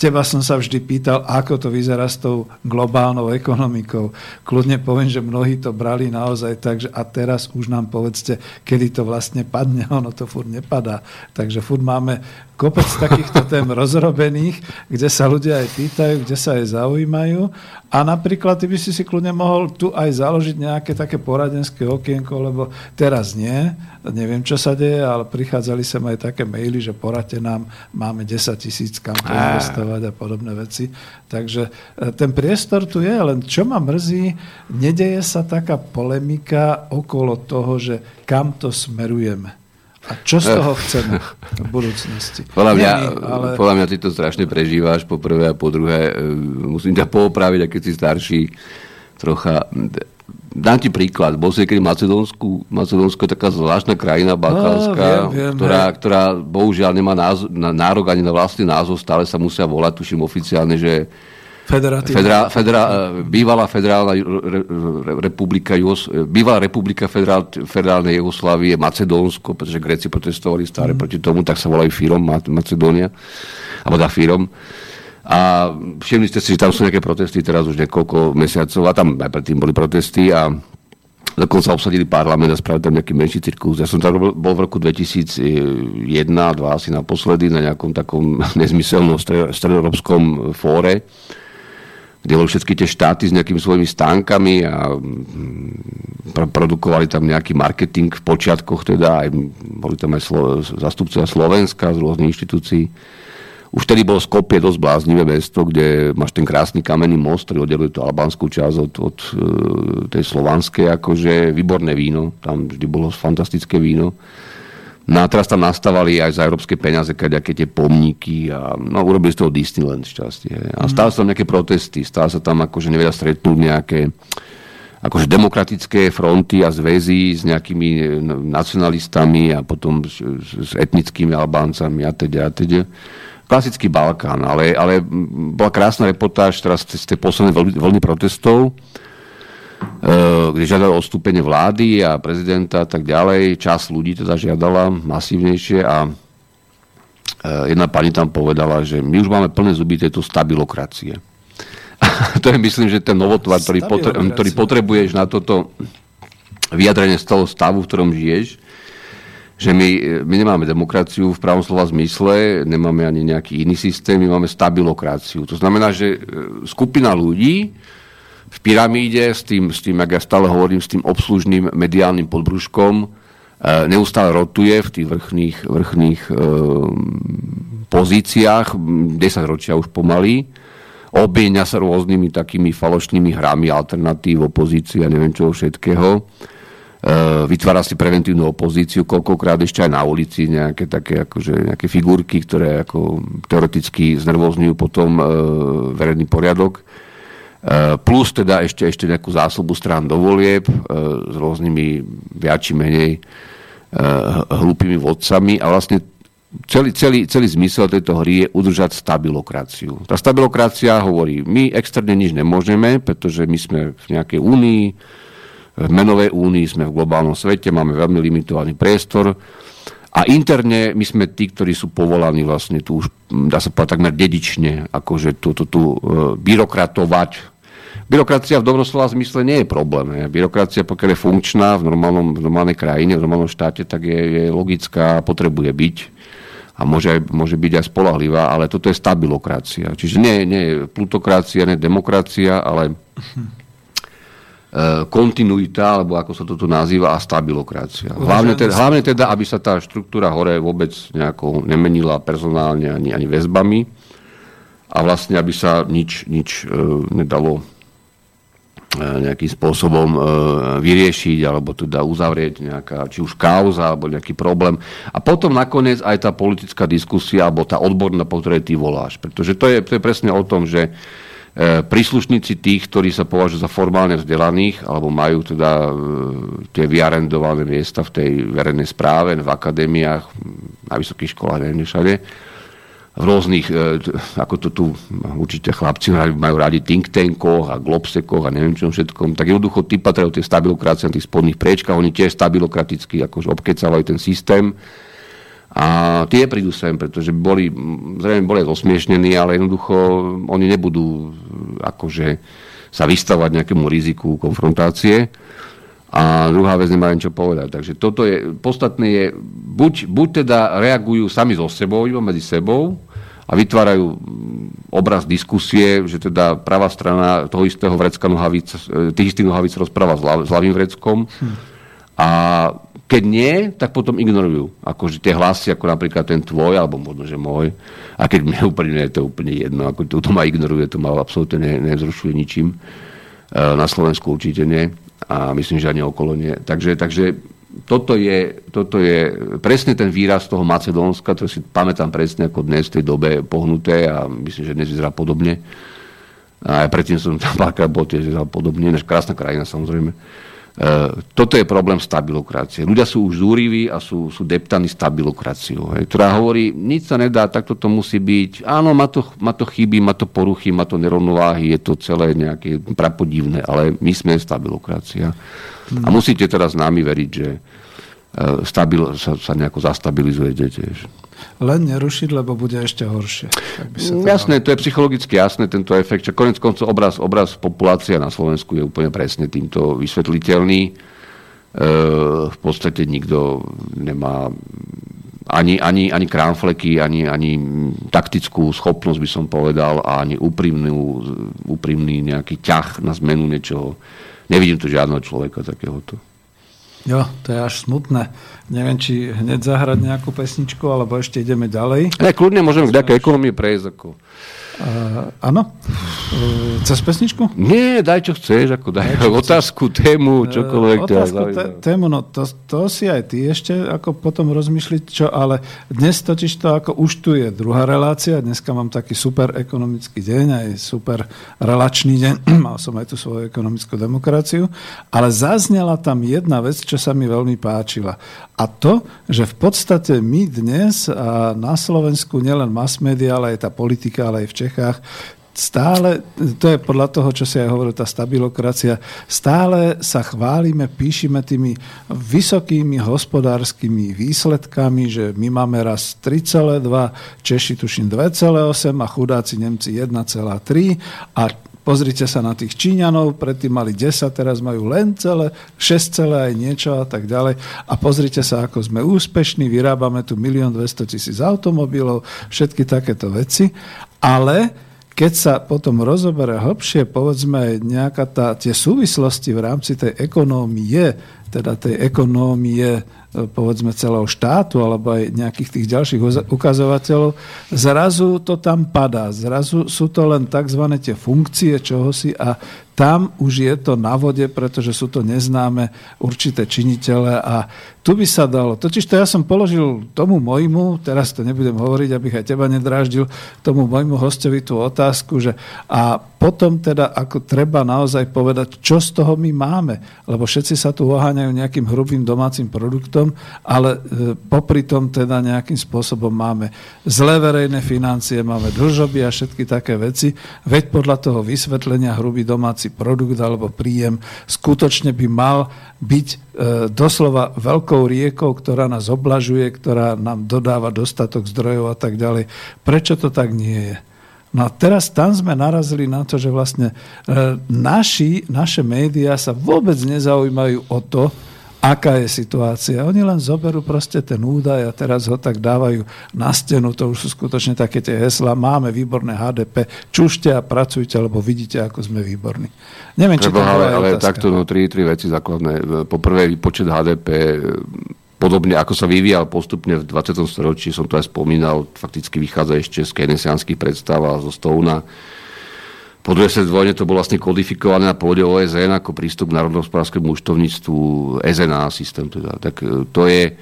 teba som sa vždy pýtal, ako to vyzerá s tou globálnou ekonomikou. Kľudne poviem, že mnohí to brali naozaj tak, že a teraz už nám povedzte, kedy to vlastne padne. [laughs] Ono to furt nepadá. Takže furt máme kopec takýchto tém rozrobených, kde sa ľudia aj pýtajú, kde sa aj zaujímajú. A napríklad ty by si si kľudne mohol tu aj založiť nejaké také poradenské okienko, lebo teraz nie, neviem, čo sa deje, ale prichádzali sem aj také maily, že poradte nám, máme 10 tisíc kam investovať a podobné veci. Takže e, ten priestor tu je, len čo ma mrzí, nedeje sa taká polemika okolo toho, že kam to smerujeme. A čo z toho [laughs] chceme v budúcnosti? Podľa mňa, my, ale... podľa mňa ty to strašne prežíváš, po prvé a po druhé. E, musím ťa poopraviť, keď si starší, trocha... Dám ti príklad. Bol si niekedy Macedónsku. Macedónsko je taká zvláštna krajina balkánska, no, viem, viem, ktorá, ktorá bohužiaľ nemá názor, nárok ani na vlastný názov. Stále sa musia volať, tuším oficiálne, že Federa, federa, bývalá federálna republika, bývalá republika federál, federálnej Jugoslávie, Macedónsko, pretože Gréci protestovali stále mm. proti tomu, tak sa volajú Fírom, Macedónia, alebo dá Fírom. A všimli ste si, že tam sú nejaké protesty teraz už niekoľko mesiacov a tam aj predtým boli protesty a dokonca obsadili parlament a spravili tam nejaký menší cirkus. Ja som tam bol v roku 2001 2 asi naposledy na nejakom takom [laughs] nezmyselnom stredoeurópskom fóre kde boli všetky tie štáty s nejakými svojimi stánkami a mm, produkovali tam nejaký marketing v počiatkoch, teda aj, boli tam aj Slo- zastupcovia Slovenska z rôznych inštitúcií. Už vtedy bolo Skopie dosť bláznivé mesto, kde máš ten krásny kamenný most, ktorý oddeluje tú albánsku časť od, od e, tej slovanskej, akože výborné víno, tam vždy bolo fantastické víno No a teraz tam nastavali aj za európske peniaze kaďaké tie pomníky a no, urobili z toho Disneyland šťastie. A mhm. stále sa tam nejaké protesty, stále sa tam akože nevedia stretnúť nejaké akože demokratické fronty a zväzy s nejakými e, nacionalistami a potom s, s etnickými Albáncami a teda a teda. Klasický Balkán, ale, ale bola krásna reportáž teraz z tej poslednej vlny protestov, kde žiadali odstúpenie vlády a prezidenta a tak ďalej. Čas ľudí teda žiadala masívnejšie a eh, jedna pani tam povedala, že my už máme plné zuby tejto stabilokracie. [laughs] to je myslím, že ten novotvar, ktorý, potre- ktorý potrebuješ na toto vyjadrenie z toho stavu, v ktorom žiješ, že my, my nemáme demokraciu v pravom slova zmysle, nemáme ani nejaký iný systém, my máme stabilokraciu. To znamená, že skupina ľudí, v pyramíde s tým, s tým, jak ja stále hovorím, s tým obslužným mediálnym podbrúškom e, neustále rotuje v tých vrchných, vrchných e, pozíciách, 10 ročia už pomaly, obieňa sa rôznymi takými falošnými hrami alternatív, opozície a neviem čoho všetkého. E, vytvára si preventívnu opozíciu, koľkokrát ešte aj na ulici nejaké také akože, nejaké figurky, ktoré ako teoreticky znervozňujú potom e, verejný poriadok. Eh, plus teda ešte, ešte nejakú zásobu strán do volieb eh, s rôznymi viac či menej eh, hlúpými vodcami a vlastne celý, celý, celý zmysel tejto hry je udržať stabilokraciu. Tá stabilokracia hovorí, my externe nič nemôžeme, pretože my sme v nejakej únii, v menovej únii, sme v globálnom svete, máme veľmi limitovaný priestor a interne my sme tí, ktorí sú povolaní vlastne tu už, dá sa povedať, takmer dedične, akože tu, tu, tu e, byrokratovať. Byrokracia v dobrom slova zmysle nie je problém. Je. Byrokracia, pokiaľ je funkčná v, normálnom, v normálnej krajine, v normálnom štáte, tak je, je logická a potrebuje byť. A môže, môže byť aj spolahlivá, ale toto je stabilokracia. Čiže nie, nie je plutokracia, nie je demokracia, ale E, kontinuita, alebo ako sa to tu nazýva, a stabilokracia. Hlavne teda, hlavne teda, aby sa tá štruktúra hore vôbec nejako nemenila personálne ani, ani väzbami a vlastne, aby sa nič, nič e, nedalo e, nejakým spôsobom e, vyriešiť alebo teda uzavrieť nejaká, či už kauza alebo nejaký problém. A potom nakoniec aj tá politická diskusia alebo tá odborná, po ktorej ty voláš. Pretože to je, to je presne o tom, že E, príslušníci tých, ktorí sa považujú za formálne vzdelaných, alebo majú teda e, tie vyarendované miesta v tej verejnej správe, v akadémiách, na vysokých školách, neviem všade, v rôznych, e, ako to tu určite chlapci majú radi think tankoch a globsekoch a neviem čom všetkom, tak jednoducho tí patrajú tie stabilokracie na tých spodných priečkách, oni tiež stabilokraticky akože obkecávajú ten systém, A tie prídu sem, pretože boli, zrejme boli zosmiešnení, ale jednoducho oni nebudú akože sa vystavať nejakému riziku konfrontácie. A druhá vec nemá čo povedať. Takže toto je, podstatné je, buď, buď teda reagujú sami so sebou, iba medzi sebou, a vytvárajú obraz diskusie, že teda pravá strana toho istého vrecka nohavic, e, tých istých nohavic rozpráva s ľavým vreckom. Hm. A keď nie, tak potom ignorujú. Akože tie hlasy, ako napríklad ten tvoj, alebo možno, že môj. A keď mne [laughs] úplne je to úplne jedno. Ako to, to ma ignoruje, to ma absolútne ne, nevzrušuje ničím. E, na Slovensku určite nie. A myslím, že ani okolo nie. Takže, takže toto je, toto je presne ten výraz toho Macedónska, ktorý si pamätám presne ako dnes v tej dobe pohnuté a myslím, že dnes vyzerá podobne. A aj predtým som tam párkrát bol tiež podobne, než krásna krajina samozrejme. E, toto je problém stabilokracie. Ľudia sú už zúriví a sú, sú deptaní stabilokraciou, hej, ktorá hovorí, nič sa nedá, takto to musí byť. Áno, má to, má to chyby, má to poruchy, má to nerovnováhy, je to celé nejaké prapodivné, ale my sme stabilokracia. A musíte teraz s nami veriť, že stabil, sa, sa nejako zastabilizujete tiež len nerušiť, lebo bude ešte horšie. by sa to jasné, to je psychologicky jasné, tento efekt. Čo konec koncov obraz, obraz populácia na Slovensku je úplne presne týmto vysvetliteľný. E, v podstate nikto nemá ani, ani, ani kránfleky, ani, ani taktickú schopnosť, by som povedal, a ani úprimnú, úprimný nejaký ťah na zmenu niečoho. Nevidím tu žiadneho človeka takéhoto. Jo, to je až smutné. Neviem, či hneď zahrať nejakú pesničku, alebo ešte ideme ďalej. Ne, kľudne môžeme k nejakej ekonomii prejsť. Ako. Uh, áno? Uh, cez pesničku? Nie, daj čo chceš, ako daj, daj čo otázku, chceš. tému, čokoľvek. Uh, otázku, t- tému, no to, to si aj ty ešte ako potom rozmýšliť, čo, ale dnes totiž to ako už tu je druhá relácia, dneska mám taký super ekonomický deň, aj super relačný deň, [clears throat] mal som aj tú svoju ekonomickú demokraciu, ale zaznela tam jedna vec, čo sa mi veľmi páčila. A to, že v podstate my dnes a na Slovensku nielen mass media, ale aj tá politika, ale aj v Čechách, stále, to je podľa toho, čo si aj hovoril, tá stabilokracia, stále sa chválime, píšime tými vysokými hospodárskymi výsledkami, že my máme raz 3,2, Češi tuším 2,8 a chudáci Nemci 1,3 a Pozrite sa na tých Číňanov, predtým mali 10, teraz majú len celé, 6 celé aj niečo a tak ďalej. A pozrite sa, ako sme úspešní, vyrábame tu 1 200 tisíc automobilov, všetky takéto veci. Ale keď sa potom rozoberá hlbšie, povedzme, nejaká tá, tie súvislosti v rámci tej ekonómie, teda tej ekonómie povedzme celého štátu alebo aj nejakých tých ďalších ukazovateľov, zrazu to tam padá. Zrazu sú to len tzv. tie funkcie čohosi a tam už je to na vode, pretože sú to neznáme určité činitele a tu by sa dalo. Totiž to ja som položil tomu mojmu, teraz to nebudem hovoriť, abych aj teba nedráždil, tomu mojmu hostovi tú otázku, že a potom teda ako treba naozaj povedať, čo z toho my máme, lebo všetci sa tu oháňajú nejakým hrubým domácim produktom, ale e, popri tom teda nejakým spôsobom máme zlé verejné financie, máme dlžoby a všetky také veci, veď podľa toho vysvetlenia hrubý domáci domáci produkt alebo príjem skutočne by mal byť e, doslova veľkou riekou, ktorá nás oblažuje, ktorá nám dodáva dostatok zdrojov a tak ďalej. Prečo to tak nie je? No a teraz tam sme narazili na to, že vlastne e, naši, naše médiá sa vôbec nezaujímajú o to, aká je situácia. Oni len zoberú proste ten údaj a teraz ho tak dávajú na stenu. To už sú skutočne také tie hesla. Máme výborné HDP. Čušte a pracujte, lebo vidíte, ako sme výborní. Neviem, či to ale, ale takto no, tri, tri veci základné. Poprvé, počet HDP podobne ako sa vyvíjal postupne v 20. storočí, som to aj spomínal, fakticky vychádza ešte z keynesianských predstav a zo Stouna po druhej svetovej vojne to bolo vlastne kodifikované na pôde OSN ako prístup k národnohospodárskému účtovníctvu SNA systém. Teda. Tak e, to je,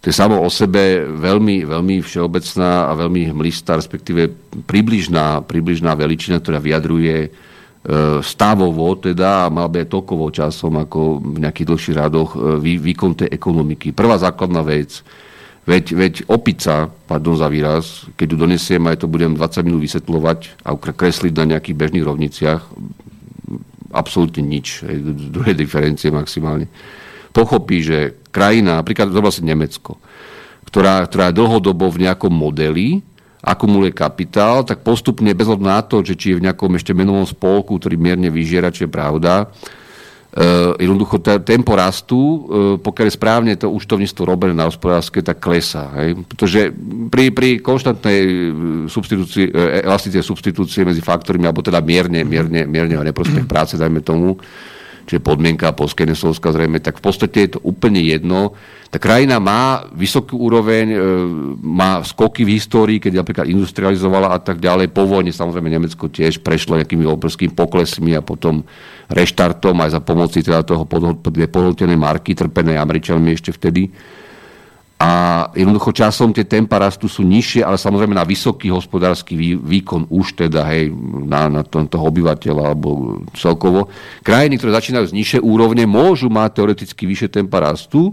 to je samo o sebe veľmi, veľmi všeobecná a veľmi hmlistá, respektíve približná, približná veličina, ktorá vyjadruje e, stavovo teda mal by aj tokovo časom ako v nejakých dlhších rádoch e, vý, výkon tej ekonomiky. Prvá základná vec, Veď, veď opica, pardon za výraz, keď ju donesiem, aj to budem 20 minút vysvetľovať a kresliť na nejakých bežných rovniciach, absolútne nič, druhé diferencie maximálne. Pochopí, že krajina, napríklad to vlastne Nemecko, ktorá, ktorá dlhodobo v nejakom modeli, akumuluje kapitál, tak postupne, bez na to, že či je v nejakom ešte menovom spolku, ktorý mierne vyžiera, čo je pravda, Uh, jednoducho tempo rastu, uh, pokiaľ je správne to účtovníctvo robené na hospodárske, tak klesá. Hej? Pretože pri, pri konštantnej substitúcii, elastície substitúcie medzi faktormi, alebo teda mierne, mierne, mierne neprospech práce, dajme tomu, čiže podmienka poskenesovská zrejme, tak v podstate je to úplne jedno. Tá krajina má vysokú úroveň, e, má skoky v histórii, keď napríklad industrializovala a tak ďalej. Po vojne samozrejme Nemecko tiež prešlo nejakými obrovskými poklesmi a potom reštartom aj za pomoci teda toho podhodnotenej marky, trpenej Američanmi ešte vtedy. A jednoducho časom tie tempa rastu sú nižšie, ale samozrejme na vysoký hospodársky výkon už teda, hej, na, na to, toho obyvateľa alebo celkovo. Krajiny, ktoré začínajú z nižšie úrovne, môžu mať teoreticky vyššie tempa rastu,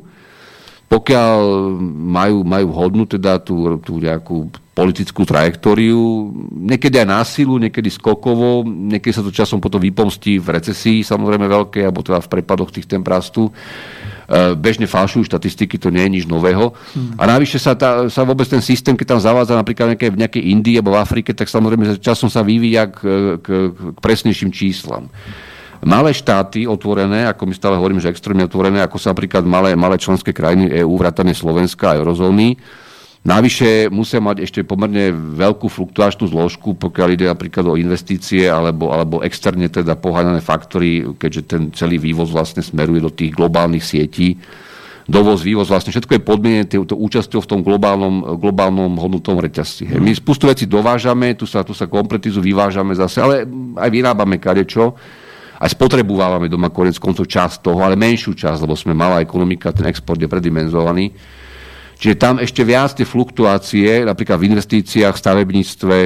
pokiaľ majú, majú vhodnú teda tú, tú nejakú politickú trajektóriu, niekedy aj násilu, niekedy skokovo, niekedy sa to časom potom vypomstí v recesii, samozrejme veľké, alebo teda v prepadoch tých temp rastu. E, bežne falšujú štatistiky, to nie je nič nového. Hmm. A navyše sa, tá, sa vôbec ten systém, keď tam zavádza napríklad nejaké, v nejakej Indii alebo v Afrike, tak samozrejme časom sa vyvíja k, k, k presnejším číslam. Malé štáty otvorené, ako my stále hovorím, že extrémne otvorené, ako sa napríklad malé, malé členské krajiny EÚ, vrátane Slovenska a eurozóny, Navyše musia mať ešte pomerne veľkú fluktuačnú zložku, pokiaľ ide napríklad o investície alebo, alebo externe teda poháňané faktory, keďže ten celý vývoz vlastne smeruje do tých globálnych sietí. Dovoz, vývoz, vlastne všetko je podmienené týmto účasťou v tom globálnom, globálnom hodnotovom reťazci. My spustu veci dovážame, tu sa, tu sa kompletizu vyvážame zase, ale aj vyrábame kadečo aj spotrebovávame doma konec koncov časť toho, ale menšiu časť, lebo sme malá ekonomika, ten export je predimenzovaný. Čiže tam ešte viac tie fluktuácie, napríklad v investíciách, v stavebníctve,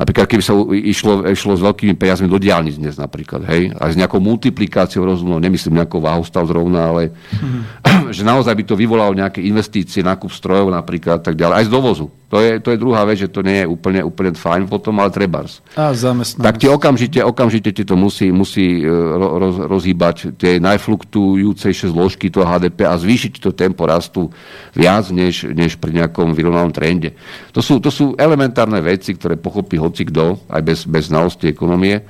napríklad keby sa išlo, išlo s veľkými peniazmi do diálnic dnes napríklad, hej, a s nejakou multiplikáciou rozumnou, nemyslím nejakou váhostav zrovna, ale mm-hmm. [clears throat] že naozaj by to vyvolalo nejaké investície, nákup strojov napríklad, tak ďalej, aj z dovozu. To je, to je druhá vec, že to nie je úplne, úplne fajn potom, ale trebárs. A zamestnanosť. Tak tie okamžite, okamžite ti to musí, musí e, roz, rozhýbať tie najfluktujúcejšie zložky toho HDP a zvýšiť to tempo rastu viac, než, než pri nejakom vyrovnanom trende. To sú, to sú elementárne veci, ktoré pochopí hoci kto, aj bez, bez znalosti ekonomie.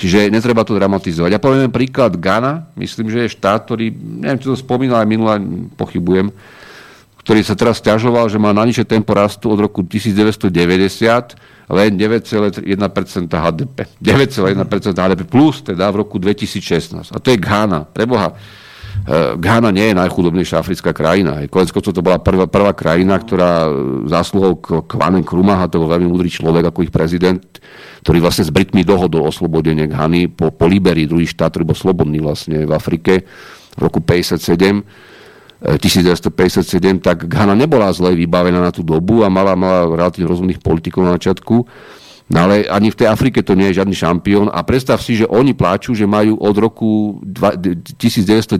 Čiže netreba to dramatizovať. Ja poviem príklad Ghana, myslím, že je štát, ktorý, neviem, či to spomínal aj minulé, pochybujem, ktorý sa teraz ťažoval, že má najnižšie tempo rastu od roku 1990 len 9,1% HDP. 9,1% HDP plus teda v roku 2016. A to je Ghana. Preboha, eh, Ghana nie je najchudobnejšia africká krajina. Konec to bola prvá, prvá krajina, ktorá eh, zásluhou Kwame Krumaha, to bol veľmi múdry človek ako ich prezident, ktorý vlastne s Britmi dohodol oslobodenie Ghany po, po Liberii, druhý štát, ktorý bol slobodný vlastne v Afrike v roku 57 1957, tak Ghana nebola zle vybavená na tú dobu a mala, mala relatívne rozumných politikov na začiatku. No ale ani v tej Afrike to nie je žiadny šampión a predstav si, že oni pláču, že majú od roku 1990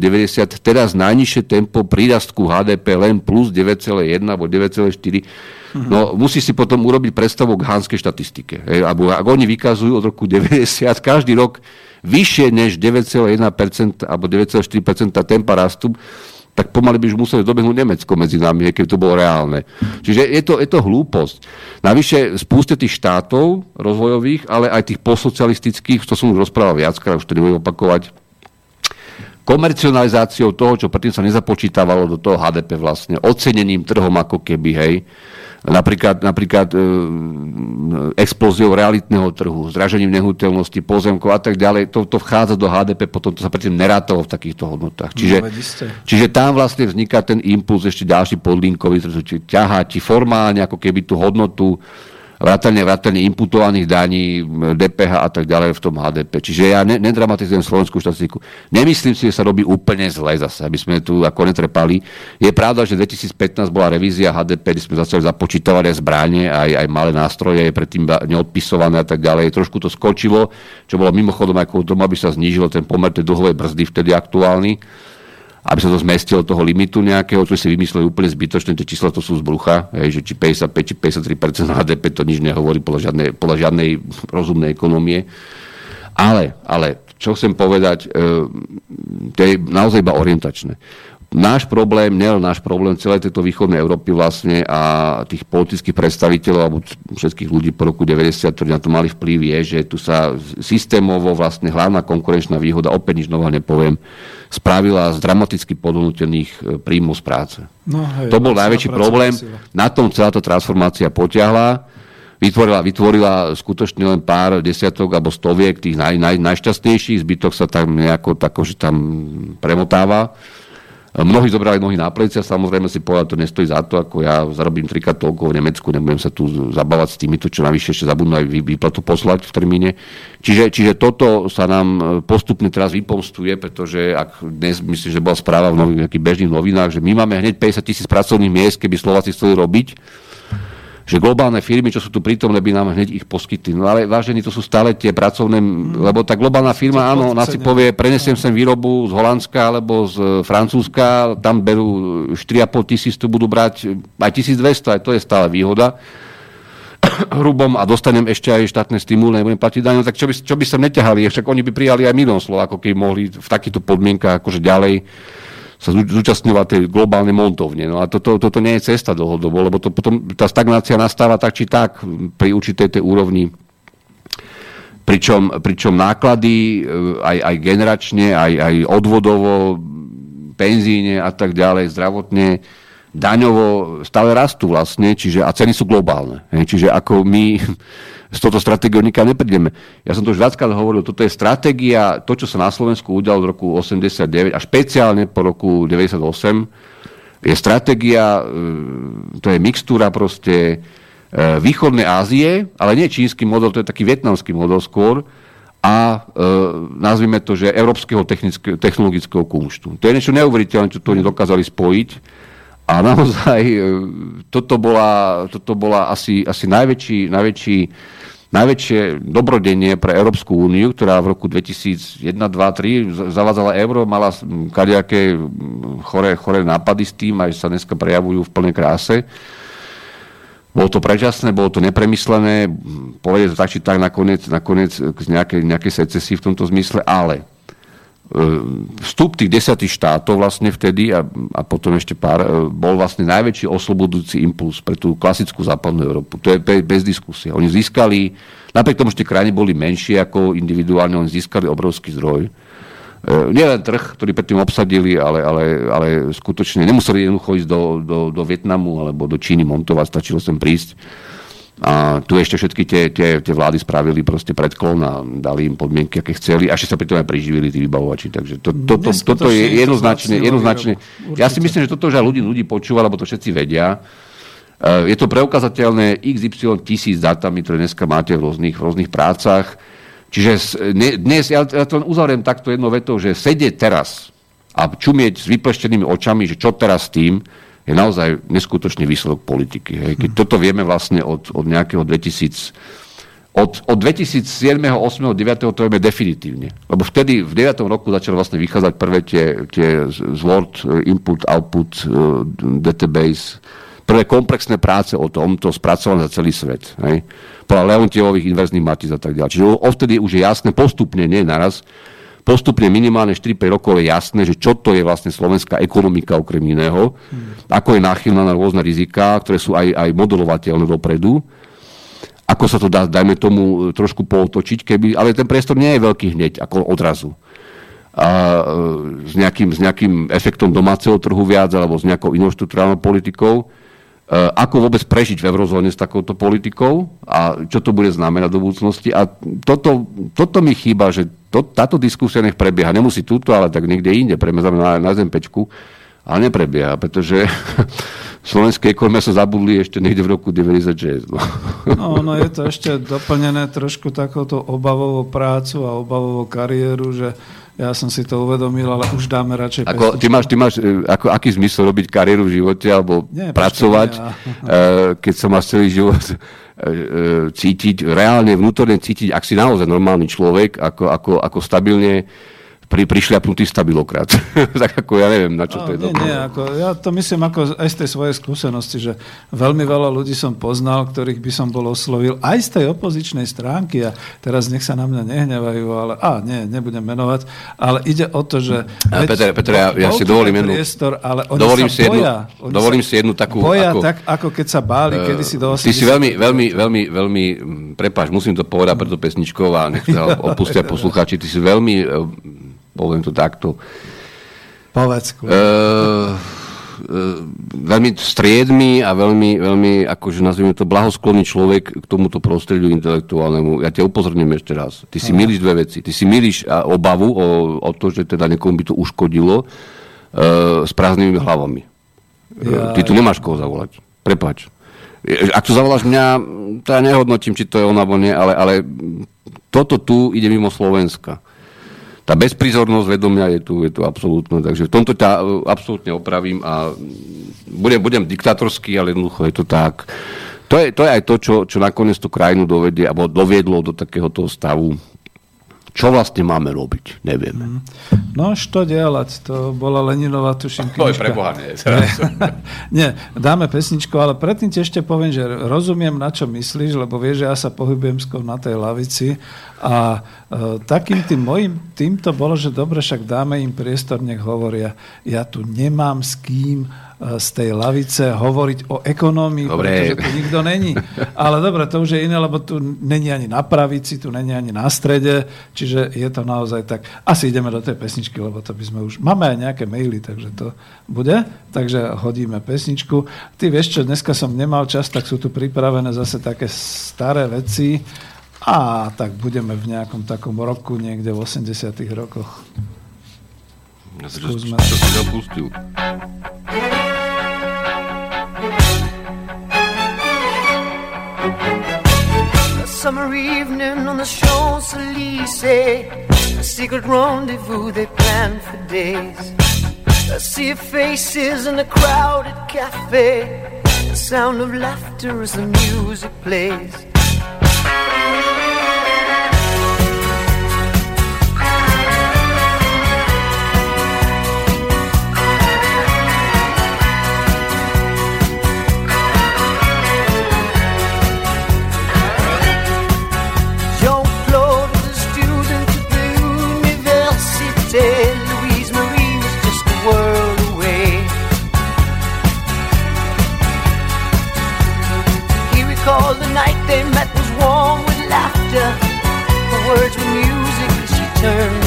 teraz najnižšie tempo prírastku HDP len plus 9,1 alebo 9,4. Mm-hmm. No musí si potom urobiť predstavu k hánskej štatistike. E, alebo ak oni vykazujú od roku 90 každý rok vyššie než 9,1% alebo 9,4% tempa rastu, tak pomaly by už museli dobehnúť Nemecko medzi nami, keď to bolo reálne. Čiže je to, je to hlúposť. Navyše spúste tých štátov rozvojových, ale aj tých posocialistických, to som už rozprával viackrát, už to nebudem opakovať, komercionalizáciou toho, čo predtým sa nezapočítavalo do toho HDP vlastne, ocenením trhom ako keby, hej, Napríklad, napríklad e, explóziou realitného trhu, zdražením nehnuteľnosti, pozemkov a tak ďalej. To, to vchádza do HDP, potom to sa predtým nerátalo v takýchto hodnotách. Čiže, no, čiže tam vlastne vzniká ten impuls ešte ďalší podlinkový, ktorý ťahá ti formálne ako keby tú hodnotu vrátane, vrátane imputovaných daní, DPH a tak ďalej v tom HDP. Čiže ja ne, nedramatizujem slovenskú štatistiku. Nemyslím si, že sa robí úplne zle zase, aby sme tu ako netrepali. Je pravda, že 2015 bola revízia HDP, kde sme začali započítavať aj zbranie, aj, aj malé nástroje, predtým neodpisované a tak ďalej. Trošku to skočilo, čo bolo mimochodom ako tomu, aby sa znížil ten pomer tej dlhovej brzdy vtedy aktuálny aby sa to zmestilo toho limitu nejakého, čo si vymysleli úplne zbytočné, tie čísla to sú z brucha, hej, že či 55 či 53 HDP to nič nehovorí podľa žiadnej, podľa žiadnej rozumnej ekonomie. Ale, ale čo chcem povedať, e, to je naozaj iba orientačné. náš problém, nielen náš problém celej tejto východnej Európy vlastne a tých politických predstaviteľov alebo všetkých ľudí po roku 90, ktorí na to mali vplyv, je, že tu sa systémovo vlastne hlavná konkurenčná výhoda, opäť nič nového nepoviem, spravila z dramaticky podhodnotených e, príjmov z práce. No, hej, to bol najväčší problém. Na tom celá tá transformácia potiahla. Vytvorila, vytvorila skutočne len pár desiatok alebo stoviek tých naj, naj, najšťastnejších, zbytok sa tam nejako tako, že tam premotáva. Mnohí zobrali nohy na plecia, samozrejme si povedať, to nestojí za to, ako ja zarobím trikrát toľko v Nemecku, nebudem sa tu zabávať s týmito, čo navyše ešte zabudnú aj výplatu poslať v termíne. Čiže, čiže toto sa nám e, postupne teraz vypomstuje, pretože ak dnes myslím, že bola správa v nejakých bežných novinách, že my máme hneď 50 tisíc pracovných miest, keby Slováci chceli robiť, že globálne firmy, čo sú tu prítomné, by nám hneď ich poskytli. No ale vážení, to sú stále tie pracovné, mm. lebo tá globálna firma, áno, ona si povie, prenesiem sem výrobu z Holandska alebo z Francúzska, tam berú 4,5 tisíc, tu budú brať aj 1200, aj to je stále výhoda [coughs] hrubom a dostanem ešte aj štátne stimulné, nebudem platiť daň, tak čo by, čo by sa neťahali, však oni by prijali aj milión Slovákov, keby mohli v takýchto podmienkach akože ďalej sa zúčastňovať tej globálnej montovne. No a toto, toto nie je cesta dlhodobo, lebo to potom tá stagnácia nastáva tak či tak pri určitej tej úrovni. Pričom, pričom náklady e, aj, aj generačne, aj, aj odvodovo, penzíne a tak ďalej, zdravotne, daňovo stále rastú vlastne, čiže, a ceny sú globálne. Čiže ako my s touto stratégiou nikam neprídeme. Ja som to už viackrát hovoril, toto je stratégia, to, čo sa na Slovensku udialo od roku 89 a špeciálne po roku 98, je stratégia, e, to je mixtúra proste e, východnej Ázie, ale nie čínsky model, to je taký vietnamský model skôr, a e, nazvime to, že európskeho technologického kumštu. To je niečo neuveriteľné, čo to oni dokázali spojiť. A naozaj e, toto bola, toto bola asi, asi najväčší, najväčší najväčšie dobrodenie pre Európsku úniu, ktorá v roku 2001, 2002, 2003 zavádzala euro, mala kadejaké choré, choré nápady s tým, aj sa dneska prejavujú v plnej kráse. Bolo to prečasné, bolo to nepremyslené, povedať tak či tak nakoniec, nakoniec k nejakej, nejakej secesii v tomto zmysle, ale E, vstup tých desiatých štátov vlastne vtedy a, a potom ešte pár, e, bol vlastne najväčší oslobodujúci impuls pre tú klasickú západnú Európu. To je bez diskusie. Oni získali, napriek tomu, že tie krajiny boli menšie ako individuálne, oni získali obrovský zdroj. E, nielen trh, ktorý predtým obsadili, ale, ale, ale skutočne nemuseli jednoducho ísť do, do, do Vietnamu alebo do Číny montovať, stačilo sem prísť a tu ešte všetky tie, tie, tie vlády spravili proste predklon a dali im podmienky, aké chceli, a ešte sa pri tom aj priživili tí vybavovači. Takže to, to, to, toto je jednoznačne, jednoznačne. Ja si myslím, že toto už aj ľudí, ľudí počúva, lebo to všetci vedia. E, je to preukazateľné XY tisíc datami, ktoré dneska máte v rôznych, v rôznych prácach. Čiže dnes, ja, to uzavriem takto jednou vetou, že sedieť teraz a čumieť s vypleštenými očami, že čo teraz s tým, je naozaj neskutočný výsledok politiky. Hej. Keď toto vieme vlastne od, od nejakého 2000 od, od 2007, 8, 9 to vieme definitívne. Lebo vtedy v 9. roku začali vlastne vychádzať prvé tie, tie z Word, input, output, uh, database, prvé komplexné práce o tomto spracované za celý svet. Hej. Podľa Leontievových inverzných matíc a tak ďalej. Čiže odtedy už je jasné postupne, nie naraz, postupne minimálne 4-5 rokov je jasné, že čo to je vlastne slovenská ekonomika okrem iného, hmm. ako je náchylná na rôzne riziká, ktoré sú aj, aj modelovateľné dopredu, ako sa to dá, dajme tomu, trošku pootočiť, keby, ale ten priestor nie je veľký hneď, ako odrazu. A, e, s, nejakým, s nejakým efektom domáceho trhu viac, alebo s nejakou inou štruktúrálnou politikou. E, ako vôbec prežiť v eurozóne s takouto politikou a čo to bude znamenať do budúcnosti. A toto, toto mi chýba, že to, táto diskusia nech prebieha. Nemusí túto, ale tak niekde inde, premezame na, na Zempečku, ale neprebieha, pretože [laughs] slovenské ekonomie sa zabudli ešte niekde v roku 96. No. no, no je to ešte doplnené trošku takouto obavovou prácu a obavovou kariéru, že ja som si to uvedomil, ale už dáme radšej ako, ty máš, ty máš e, ako, aký zmysel robiť kariéru v živote alebo Nie, pracovať, ja. E, keď sa máš celý život E, cítiť, reálne vnútorne cítiť, ak si naozaj normálny človek, ako, ako, ako stabilne pri, prišľapnutý stabilokrat. [laughs] tak ako ja neviem, na čo no, to je nie, nie, ako, ja to myslím ako aj z tej svojej skúsenosti, že veľmi veľa ľudí som poznal, ktorých by som bol oslovil aj z tej opozičnej stránky a teraz nech sa na mňa nehnevajú, ale a nie, nebudem menovať, ale ide o to, že... A Peter, Peter, ja, ja si dovolím jednu... Priestor, ale oni dovolím sa si boja. Jednu, dovolím si jednu takú... Boja ako, tak, ako keď sa báli, uh, kedy si do 80... Ty si veľmi, veľmi, veľmi, veľmi, prepáč, musím to povedať preto pesničkou a nech [laughs] opustia poslucháči, ty si veľmi poviem to takto. Povedz. Uh, veľmi striedmy a veľmi, veľmi, akože nazvime to, blahosklonný človek k tomuto prostrediu intelektuálnemu. Ja ťa upozorním ešte raz. Ty si milíš dve veci. Ty si milíš obavu o, o to, že teda niekomu by to uškodilo uh, s prázdnymi hlavami. Ja, Ty tu nemáš koho zavolať. Prepač. Ak tu zavoláš mňa, to ja nehodnotím, či to je on alebo nie, ale, ale toto tu ide mimo Slovenska tá bezprizornosť vedomia je tu, je tu absolútna. Takže v tomto ťa e, absolútne opravím a budem, budem diktatorský, ale jednoducho je to tak. To je, to je aj to, čo, čo nakoniec tú krajinu dovedie, alebo doviedlo do takéhoto stavu, čo vlastne máme robiť? Nevieme. Mm. No, čo delať? To bola Leninová, tuším, knižka. To je preboha, nie. [laughs] nie, dáme pesničku, ale predtým ti ešte poviem, že rozumiem, na čo myslíš, lebo vieš, že ja sa pohybujem skôr na tej lavici a e, takým tým mojim týmto bolo, že dobre, však dáme im priestor, nech hovoria. Ja tu nemám s kým z tej lavice hovoriť o ekonómii, dobre. pretože tu nikto není. Ale dobre, to už je iné, lebo tu není ani na pravici, tu není ani na strede, čiže je to naozaj tak. Asi ideme do tej pesničky, lebo to by sme už... Máme aj nejaké maily, takže to bude. Takže hodíme pesničku. Ty vieš čo, dneska som nemal čas, tak sú tu pripravené zase také staré veci. A tak budeme v nejakom takom roku, niekde v 80 rokoch. Skúsme. Čo si dopustil? summer evening on the Champs-Elysees A secret rendezvous they planned for days. I see your faces in a crowded cafe. The sound of laughter as the music plays turn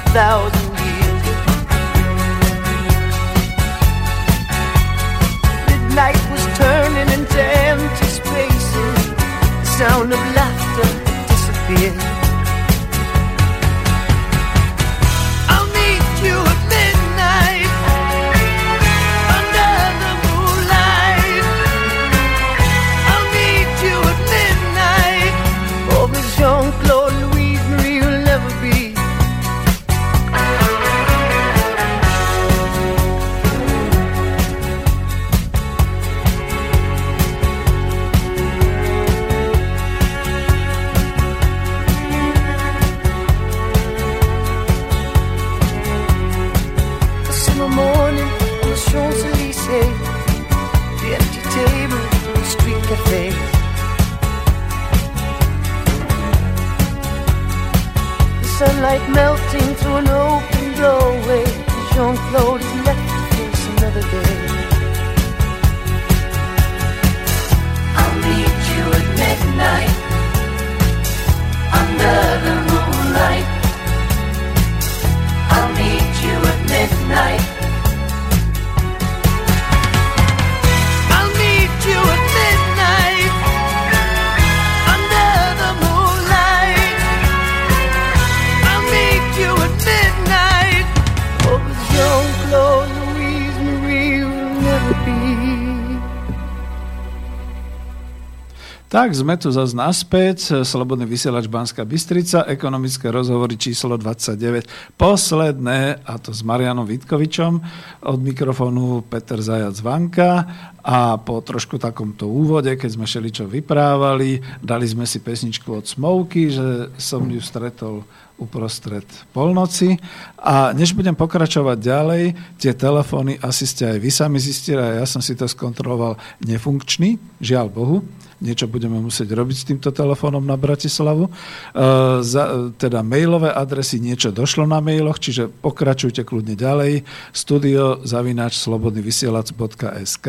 a thousand years. Midnight was turning into empty spaces. The sound of laughter disappeared. don't float Tak, sme tu zase naspäť. Slobodný vysielač Banska Bystrica, ekonomické rozhovory číslo 29. Posledné, a to s Marianom Vitkovičom, od mikrofónu Peter Zajac Vanka. A po trošku takomto úvode, keď sme šeličo vyprávali, dali sme si pesničku od Smovky, že som ju stretol uprostred polnoci. A než budem pokračovať ďalej, tie telefóny asi ste aj vy sami zistili, a ja som si to skontroloval, nefunkčný, žiaľ Bohu niečo budeme musieť robiť s týmto telefónom na Bratislavu. E, za, teda mailové adresy, niečo došlo na mailoch, čiže pokračujte kľudne ďalej. Studio zavináč slobodnyvysielac.sk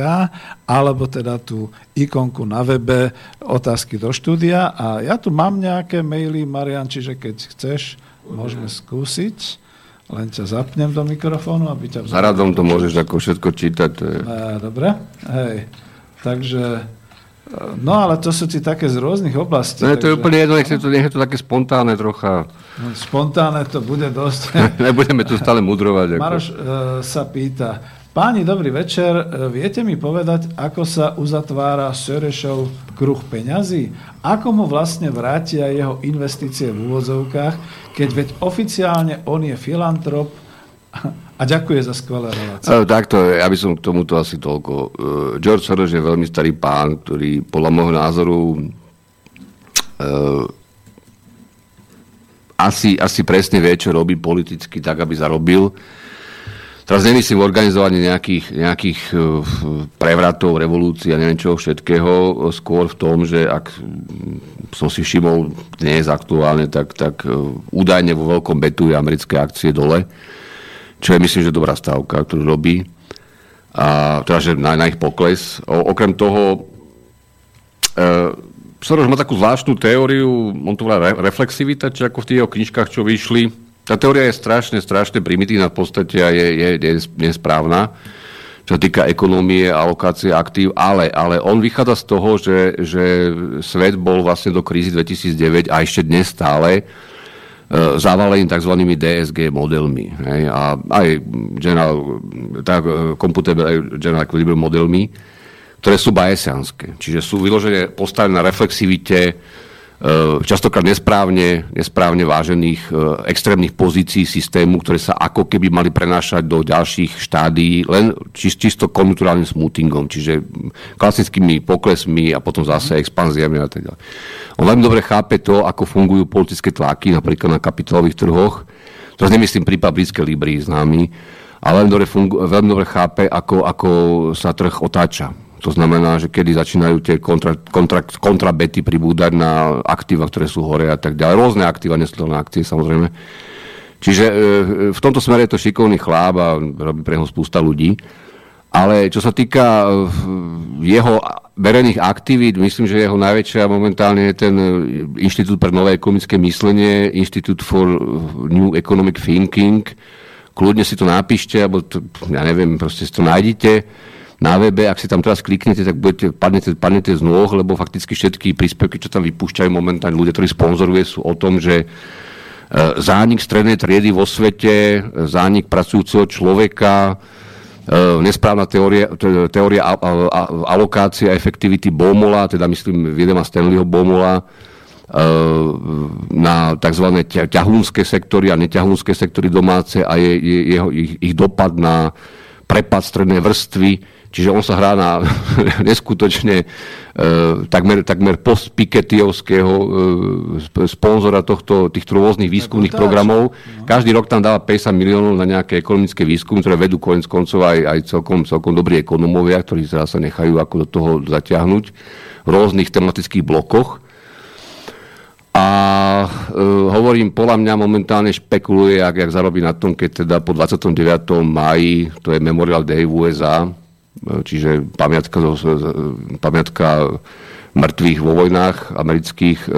alebo teda tú ikonku na webe otázky do štúdia. A ja tu mám nejaké maily, Marian, čiže keď chceš, môžeme skúsiť. Len ťa zapnem do mikrofónu, aby ťa... Za radom to môžeš ako všetko čítať. je... Dobre, hej. Takže No ale to sú ti také z rôznych oblastí. No, to je úplne jedno, nech je to, nech je to také spontánne trocha. No, spontánne to bude dosť. [laughs] Nebudeme tu stále mudrovať. Ako. Maroš uh, sa pýta, páni, dobrý večer, uh, viete mi povedať, ako sa uzatvára Sörešov kruh peňazí? Ako mu vlastne vrátia jeho investície v úvodzovkách, keď veď oficiálne on je filantrop a ďakuje za skvelé relácie. E, takto, ja by som k tomuto asi toľko. E, George Soros je veľmi starý pán, ktorý podľa môjho názoru e, asi, asi presne vie, čo robí politicky, tak, aby zarobil. Teraz nemyslím organizovanie nejakých, nejakých prevratov, revolúcií a neviem čoho všetkého, skôr v tom, že ak som si všimol dnes aktuálne, tak, tak údajne vo veľkom betuje americké akcie dole čo je myslím, že dobrá stavka, ktorú robí. A teda, že na, na ich pokles. O, okrem toho, e, Soros má takú zvláštnu teóriu, on to volá re, reflexivita, či ako v tých jeho knižkách, čo vyšli. Tá teória je strašne, strašne primitívna v podstate a je, je, je nesprávna, čo sa týka ekonómie, alokácie aktív, ale, ale on vychádza z toho, že, že svet bol vlastne do krízy 2009 a ešte dnes stále zavalený tzv. DSG modelmi. Hej, a aj general, tak, e, computer general equilibrium modelmi, ktoré sú bayesianské. Čiže sú vyložené postavené na reflexivite, častokrát nesprávne, nesprávne vážených e, extrémnych pozícií systému, ktoré sa ako keby mali prenášať do ďalších štádií len čisto konjunkturálnym smoothingom, čiže klasickými poklesmi a potom zase expanziami a tak ďalej. On veľmi dobre chápe to, ako fungujú politické tlaky, napríklad na kapitálových trhoch. To nemyslím prípad blízke Libry známy, ale veľmi dobre, fungu, veľmi dobre chápe, ako, ako sa trh otáča to znamená, že kedy začínajú tie kontra, kontra, pribúdať na aktíva, ktoré sú hore a tak ďalej. Rôzne aktíva, nesledné akcie samozrejme. Čiže e, v tomto smere je to šikovný chláp a robí pre neho spústa ľudí. Ale čo sa týka e, jeho verejných aktivít, myslím, že jeho najväčšia momentálne je ten Inštitút pre nové ekonomické myslenie, Institute for New Economic Thinking. Kľudne si to napíšte, alebo to, ja neviem, proste si to nájdete na webe, ak si tam teraz kliknete, tak budete, padnete, padnete z nôh, lebo fakticky všetky príspevky, čo tam vypúšťajú momentálne ľudia, ktorí sponzoruje, sú o tom, že e, zánik strednej triedy vo svete, zánik pracujúceho človeka, e, nesprávna teória, teória alokácie a efektivity Bomola, teda myslím Williama Stanleyho Bomola, e, na tzv. ťahúnske sektory a neťahúnske sektory domáce a je, je, jeho, ich, ich dopad na prepad strednej vrstvy Čiže on sa hrá na [laughs] neskutočne e, takmer, takmer post-Pikettyovského e, sponzora tohto, týchto rôznych výskumných programov. No. Každý rok tam dáva 50 miliónov na nejaké ekonomické výskumy, ktoré vedú konec koncov aj, aj celkom, celkom dobrí ekonomovia, ktorí sa nechajú ako do toho zatiahnuť v rôznych tematických blokoch. A e, hovorím, podľa mňa momentálne špekuluje, ak, jak zarobí na tom, keď teda po 29. máji, to je Memorial Day v USA, čiže pamiatka, pamiatka mŕtvych vo vojnách amerických e,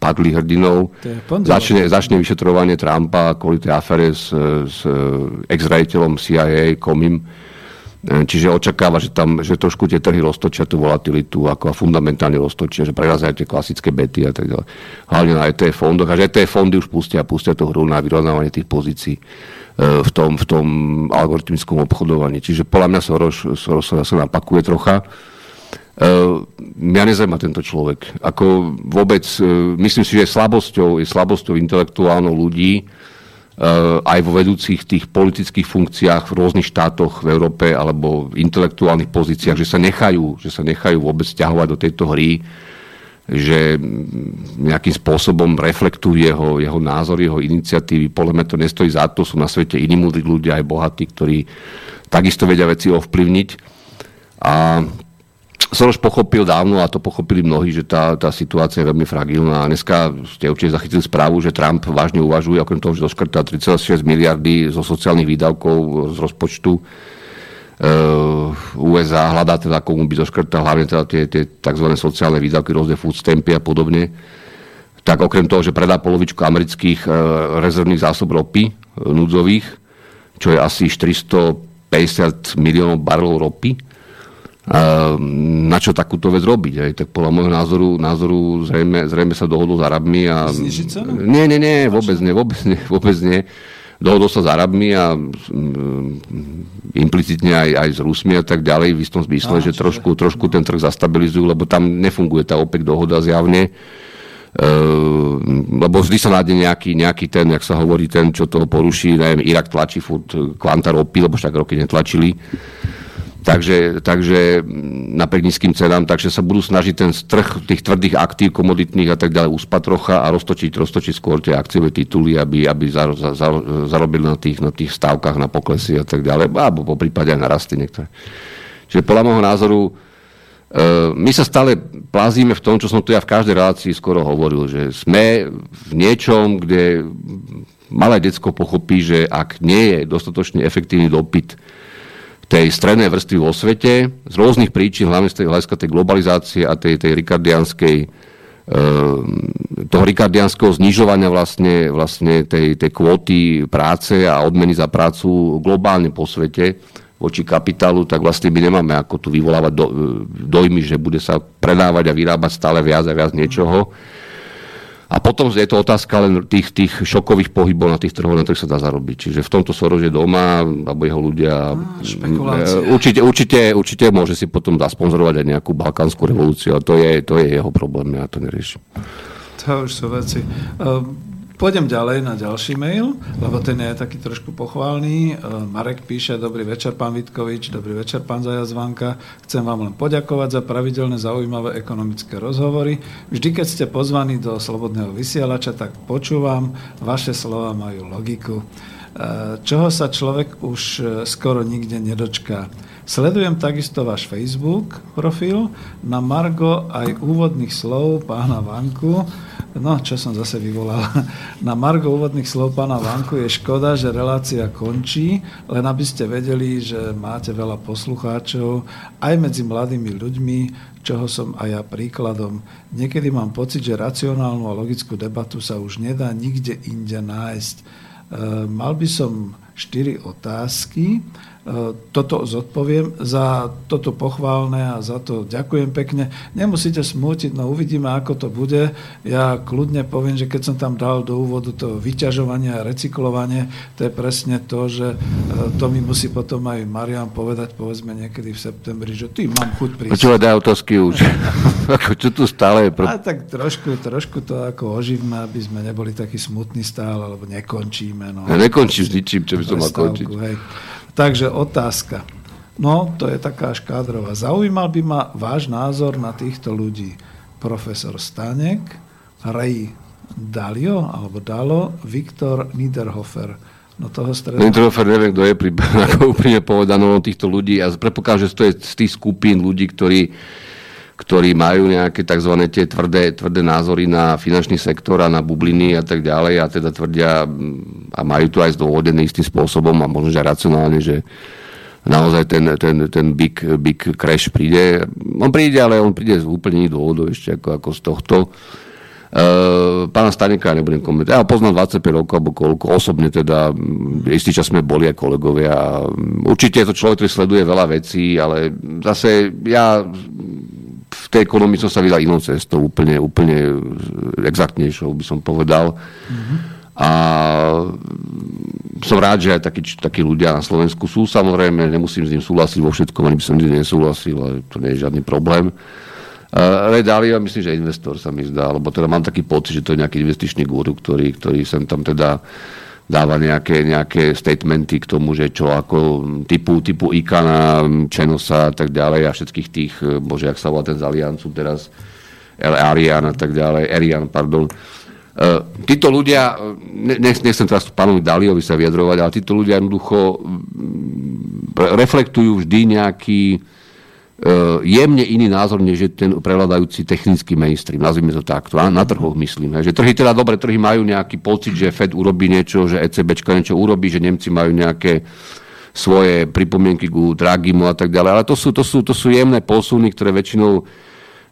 padlých hrdinov. Začne, začne vyšetrovanie Trumpa kvôli tej afere s, s ex-rejiteľom CIA, Comim. E, čiže očakáva, že tam že trošku tie trhy roztočia tú volatilitu ako a fundamentálne roztočia, že prerazajú tie klasické bety a tak ďalej. Hlavne na ETF fondoch. A že ETF fondy už pustia, pustia tú hru na vyrovnávanie tých pozícií v tom, v tom algoritmickom obchodovaní. Čiže podľa mňa Soros, Soros sa napakuje trocha. mňa nezaujíma tento človek. Ako vôbec, myslím si, že slabosťou, je slabosťou intelektuálnou ľudí, aj vo vedúcich tých politických funkciách v rôznych štátoch v Európe alebo v intelektuálnych pozíciách, že sa nechajú, že sa nechajú vôbec ťahovať do tejto hry, že nejakým spôsobom reflektujú jeho, jeho názor, jeho iniciatívy. Podľa mňa to nestojí za to, sú na svete iní múdri ľudia, aj bohatí, ktorí takisto vedia veci ovplyvniť. A Soros pochopil dávno, a to pochopili mnohí, že tá, tá situácia je veľmi fragilná. A dneska ste určite zachytili správu, že Trump vážne uvažuje, okrem toho, že doškrtá 3,6 miliardy zo sociálnych výdavkov z rozpočtu, USA hľadá teda, komu by zoškrtal hlavne teda tie, tie tzv. sociálne výdavky, rôzne food stampy a podobne. Tak okrem toho, že predá polovičku amerických uh, rezervných zásob ropy uh, núdzových, čo je asi 450 miliónov barelov ropy, na čo takúto vec robiť. Aj? Tak podľa môjho názoru, názoru zrejme, zrejme sa dohodol s Arabmi. A... Nie, nie, nie, vôbec nie, vôbec nie, vôbec nie dohodol sa s Arabmi a mm, implicitne aj, aj s Rusmi a tak ďalej v istom zmysle, že trošku, trošku ten trh zastabilizujú, lebo tam nefunguje tá OPEC dohoda zjavne. Uh, lebo vždy sa nájde nejaký, nejaký ten, jak sa hovorí, ten, čo toho poruší, neviem, Irak tlačí furt kvanta ropy, lebo však roky netlačili. Takže, takže napriek nízkym cenám, takže sa budú snažiť ten trh tých tvrdých aktív, komoditných a tak ďalej uspať trocha a roztočiť, roztočiť skôr tie akciové tituly, aby, aby za, za, za, zarobili na tých, na tých stávkach, na poklesy a tak ďalej, alebo po prípade aj na rasty niektoré. Čiže podľa môjho názoru e, my sa stále plázíme v tom, čo som tu ja v každej relácii skoro hovoril, že sme v niečom, kde malé decko pochopí, že ak nie je dostatočne efektívny dopyt tej strednej vrstvy vo svete z rôznych príčin, hlavne z tej hľadiska tej globalizácie a tej, tej rikardianskej ehm, toho rikardianského znižovania vlastne, vlastne tej, tej kvóty práce a odmeny za prácu globálne po svete voči kapitálu, tak vlastne my nemáme ako tu vyvolávať do, dojmy, že bude sa predávať a vyrábať stále viac a viac niečoho. A potom je to otázka len tých, tých šokových pohybov na tých trhoch, na ktorých sa dá zarobiť. Čiže v tomto Soros je doma, alebo jeho ľudia... A, určite, určite, určite môže si potom zasponzorovať aj nejakú balkánsku revolúciu, a to je, to je jeho problém, ja to neriešim. To už sú veci. Um, Pôjdem ďalej na ďalší mail, lebo ten je taký trošku pochválny. E, Marek píše, dobrý večer, pán Vitkovič, dobrý večer, pán Zajazvanka. Chcem vám len poďakovať za pravidelné zaujímavé ekonomické rozhovory. Vždy, keď ste pozvaní do Slobodného vysielača, tak počúvam, vaše slova majú logiku. E, čoho sa človek už e, skoro nikde nedočká. Sledujem takisto váš Facebook profil na Margo aj úvodných slov pána Vanku, No, čo som zase vyvolal. [laughs] Na Margo úvodných slov pána Vanku je škoda, že relácia končí, len aby ste vedeli, že máte veľa poslucháčov aj medzi mladými ľuďmi, čoho som aj ja príkladom. Niekedy mám pocit, že racionálnu a logickú debatu sa už nedá nikde inde nájsť. E, mal by som štyri otázky toto zodpoviem. Za toto pochválne a za to ďakujem pekne. Nemusíte smútiť, no uvidíme, ako to bude. Ja kľudne poviem, že keď som tam dal do úvodu to vyťažovanie a recyklovanie, to je presne to, že e, to mi musí potom aj Marian povedať, povedzme niekedy v septembri, že ty mám chuť prísť. Počúva, daj otázky už. [laughs] ako čo tu stále je? Pro... A tak trošku, trošku to ako oživme, aby sme neboli takí smutní stále, alebo nekončíme. No. Ja nekončím s ničím, čo by som mal končiť. Hej. Takže otázka. No, to je taká škádrová. Zaujímal by ma váš názor na týchto ľudí. Profesor Stanek, Ray Dalio, alebo Dalo, Viktor Niederhofer. No toho stredu... Niederhofer neviem, kto je, pri, [laughs] ako povedané týchto ľudí. Ja predpokladám, že to je z tých skupín ľudí, ktorí ktorí majú nejaké tzv. tie tvrdé, tvrdé názory na finančný sektor a na bubliny a tak ďalej a teda tvrdia a majú to aj zdôvodené istým spôsobom a možno, že racionálne, že naozaj ten, ten, ten big, big crash príde. On príde, ale on príde z úplne iných dôvodov ešte ako, ako z tohto. Uh, pána Staneka nebudem komentovať. Ja ho poznám 25 rokov, alebo koľko, osobne teda, istý čas sme boli aj kolegovia. Určite je to človek, ktorý sleduje veľa vecí, ale zase ja tej ekonomii som sa vydal inou cestou, úplne, úplne exaktnejšou by som povedal. Mm-hmm. A som rád, že aj takí, takí ľudia na Slovensku sú. Samozrejme, nemusím s ním súhlasiť vo všetkom, ani by som nikdy nesúhlasil, ale to nie je žiadny problém. Uh, Ray Dalio, myslím, že investor sa mi zdá, lebo teda mám taký pocit, že to je nejaký investičný guru, ktorý, ktorý sem tam teda dáva nejaké, nejaké statementy k tomu, že čo ako typu, typu Ikana, Čenosa a tak ďalej a všetkých tých, bože, jak sa volá ten z Aliancu teraz, Arian a tak ďalej, Arian, pardon, Eh, títo ľudia, eh, nechcem teraz pánovi Daliovi sa vyjadrovať, ale títo ľudia jednoducho mm, reflektujú vždy nejaký eh, jemne iný názor, než je ten prevládajúci technický mainstream, nazvime to takto, na trhoch myslím. Že trhy teda, dobre, trhy majú nejaký pocit, že Fed urobí niečo, že ECBčka niečo urobí, že Nemci majú nejaké svoje pripomienky ku Dragimu a tak ďalej, ale to sú, to sú, to sú jemné posuny, ktoré väčšinou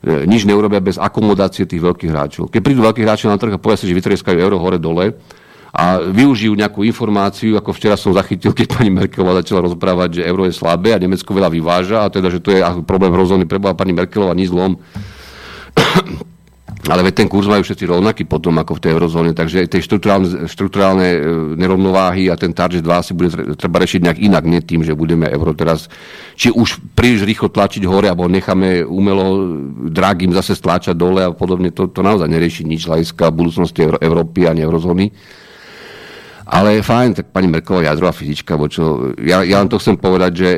E, nič neurobia bez akomodácie tých veľkých hráčov. Keď prídu veľkí hráči na trh a povedia si, že vytrieskajú euro hore-dole a využijú nejakú informáciu, ako včera som zachytil, keď pani Merkelová začala rozprávať, že euro je slabé a Nemecko veľa vyváža a teda, že to je problém hrozný pre pani Merkelová, nič zlom. [coughs] Ale veď ten kurz majú všetci rovnaký potom ako v tej eurozóne, takže tie štruktúrálne, štruktúrálne e, nerovnováhy a ten target 2 si bude treba rešiť nejak inak, nie tým, že budeme euro teraz či už príliš rýchlo tlačiť hore, alebo necháme umelo dragým zase stláčať dole a podobne, to, to naozaj nerieši nič hľadiska budúcnosti Európy a eurozóny. Ale fajn, tak pani Merková jadrová fyzička, bo čo, ja, ja len to chcem povedať, že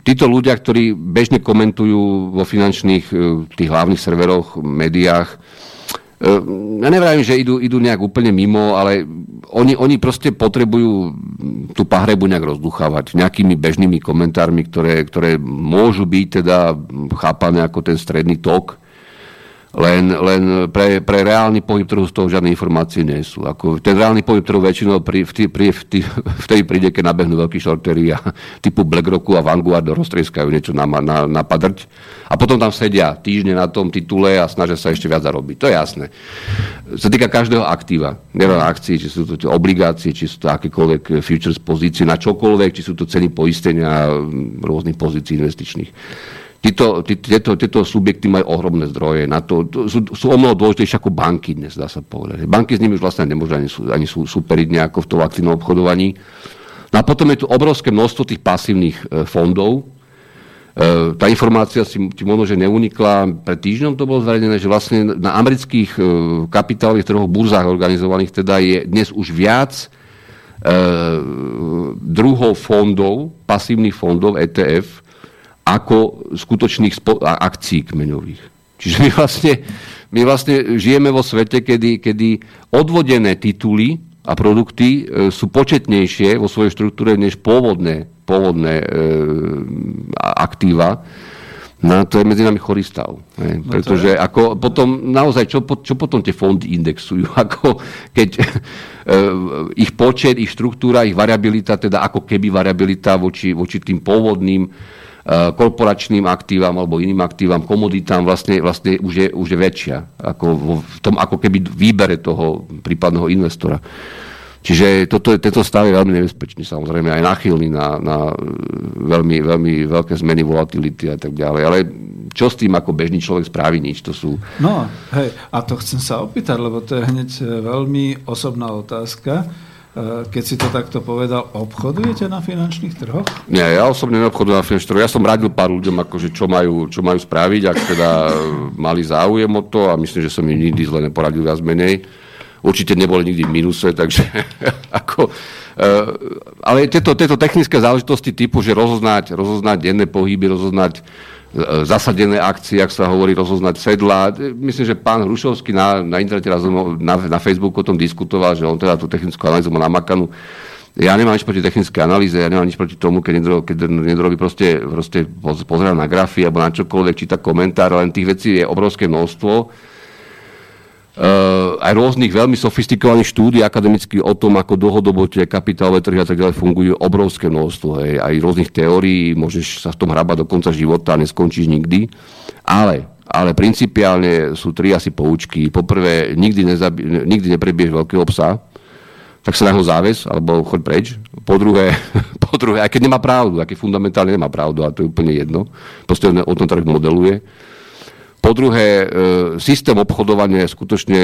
títo ľudia, ktorí bežne komentujú vo finančných e, tých hlavných serveroch, médiách, Ehm, ja nevrajím, že idú, idú nejak úplne mimo, ale oni, oni proste potrebujú tú pahrebu nejak rozduchávať nejakými bežnými komentármi, ktoré, ktoré môžu byť teda chápané ako ten stredný tok len, len pre, pre reálny pohyb trhu z toho žiadne informácie nie sú. Ako ten reálny pohyb trhu väčšinou pri, v tý, pri, v tý, [laughs] vtedy príde, keď nabehnú veľkí shortery a typu BlackRocku a Vanguard roztrieskajú niečo na, na, na padrť a potom tam sedia týždne na tom titule a snažia sa ešte viac zarobiť. To je jasné. Sa týka každého aktíva. Nielen akcií, či sú to obligácie, či sú to akékoľvek futures pozície na čokoľvek, či sú to ceny poistenia rôznych pozícií investičných. Títo, tieto, tieto subjekty majú ohromné zdroje na to. Sú, sú o mnoho dôležitejšie ako banky dnes, dá sa povedať. Banky s nimi už vlastne nemôžu ani, ani superiť nejako v tom aktívnom obchodovaní. No a potom je tu obrovské množstvo tých pasívnych e, fondov. E, tá informácia si ti možno, že neunikla. Pred týždňom to bolo zverejnené, že vlastne na amerických e, kapitálových trhoch, burzách organizovaných teda je dnes už viac e, druhov fondov, pasívnych fondov ETF, ako skutočných akcií kmeňových. Čiže my vlastne, my vlastne žijeme vo svete, kedy, kedy odvodené tituly a produkty e, sú početnejšie vo svojej štruktúre než pôvodné, pôvodné e, aktíva. No to je medzi nami chorý stav. Ne? No Pretože ako potom, naozaj, čo, čo potom tie fondy indexujú? [laughs] Ako keď e, ich počet, ich štruktúra, ich variabilita, teda ako keby variabilita voči, voči tým pôvodným korporačným aktívam alebo iným aktívam, komoditám vlastne, vlastne už, je, už je väčšia ako v tom ako keby výbere toho prípadného investora. Čiže toto, tento stav je veľmi nebezpečný, samozrejme aj nachylný na, na eh, veľmi, veľmi veľké zmeny volatility a tak ďalej. Ale čo s tým ako bežný človek spraví nič, to sú... No, hej, a to chcem sa opýtať, lebo to je hneď eh, veľmi osobná otázka. Eh, keď si to takto povedal, obchodujete na finančných trhoch? Nie, ja osobne neobchodujem na finančných trhoch. Ja som radil pár ľuďom, akože čo, majú, čo majú spraviť, ak teda mali záujem o to a myslím, že som im nikdy zle neporadil viac menej. Určite neboli nikdy v minuse, takže [laughs] ako... Uh, ale tieto, tieto technické záležitosti typu, že rozoznať, rozoznať denné pohyby, rozoznať zasadené akcie, ak sa hovorí, rozoznať sedla. Myslím, že pán Hrušovský na, na internete raz na, na Facebooku o tom diskutoval, že on teda tú technickú analýzu má namakanú. Ja nemám nič proti technické analýze, ja nemám nič proti tomu, keď niekto, keď niekto robí proste, proste pozerá na grafy alebo na čokoľvek, číta komentár, len tých vecí je obrovské množstvo aj rôznych veľmi sofistikovaných štúdí akademických o tom, ako dlhodobo tie kapitálové trhy a tak ďalej fungujú obrovské množstvo. Hej. Aj rôznych teórií, môžeš sa v tom hrabať do konca života a neskončíš nikdy. Ale, ale principiálne sú tri asi poučky. Poprvé, nikdy, nezabi- nikdy neprebiješ veľkého psa, tak sa na ho záves, alebo choď preč. Po druhé, [laughs] po druhé, aj keď nemá pravdu, aký fundamentálne nemá pravdu, a to je úplne jedno, proste o tom trh modeluje po druhé, e, systém obchodovania je skutočne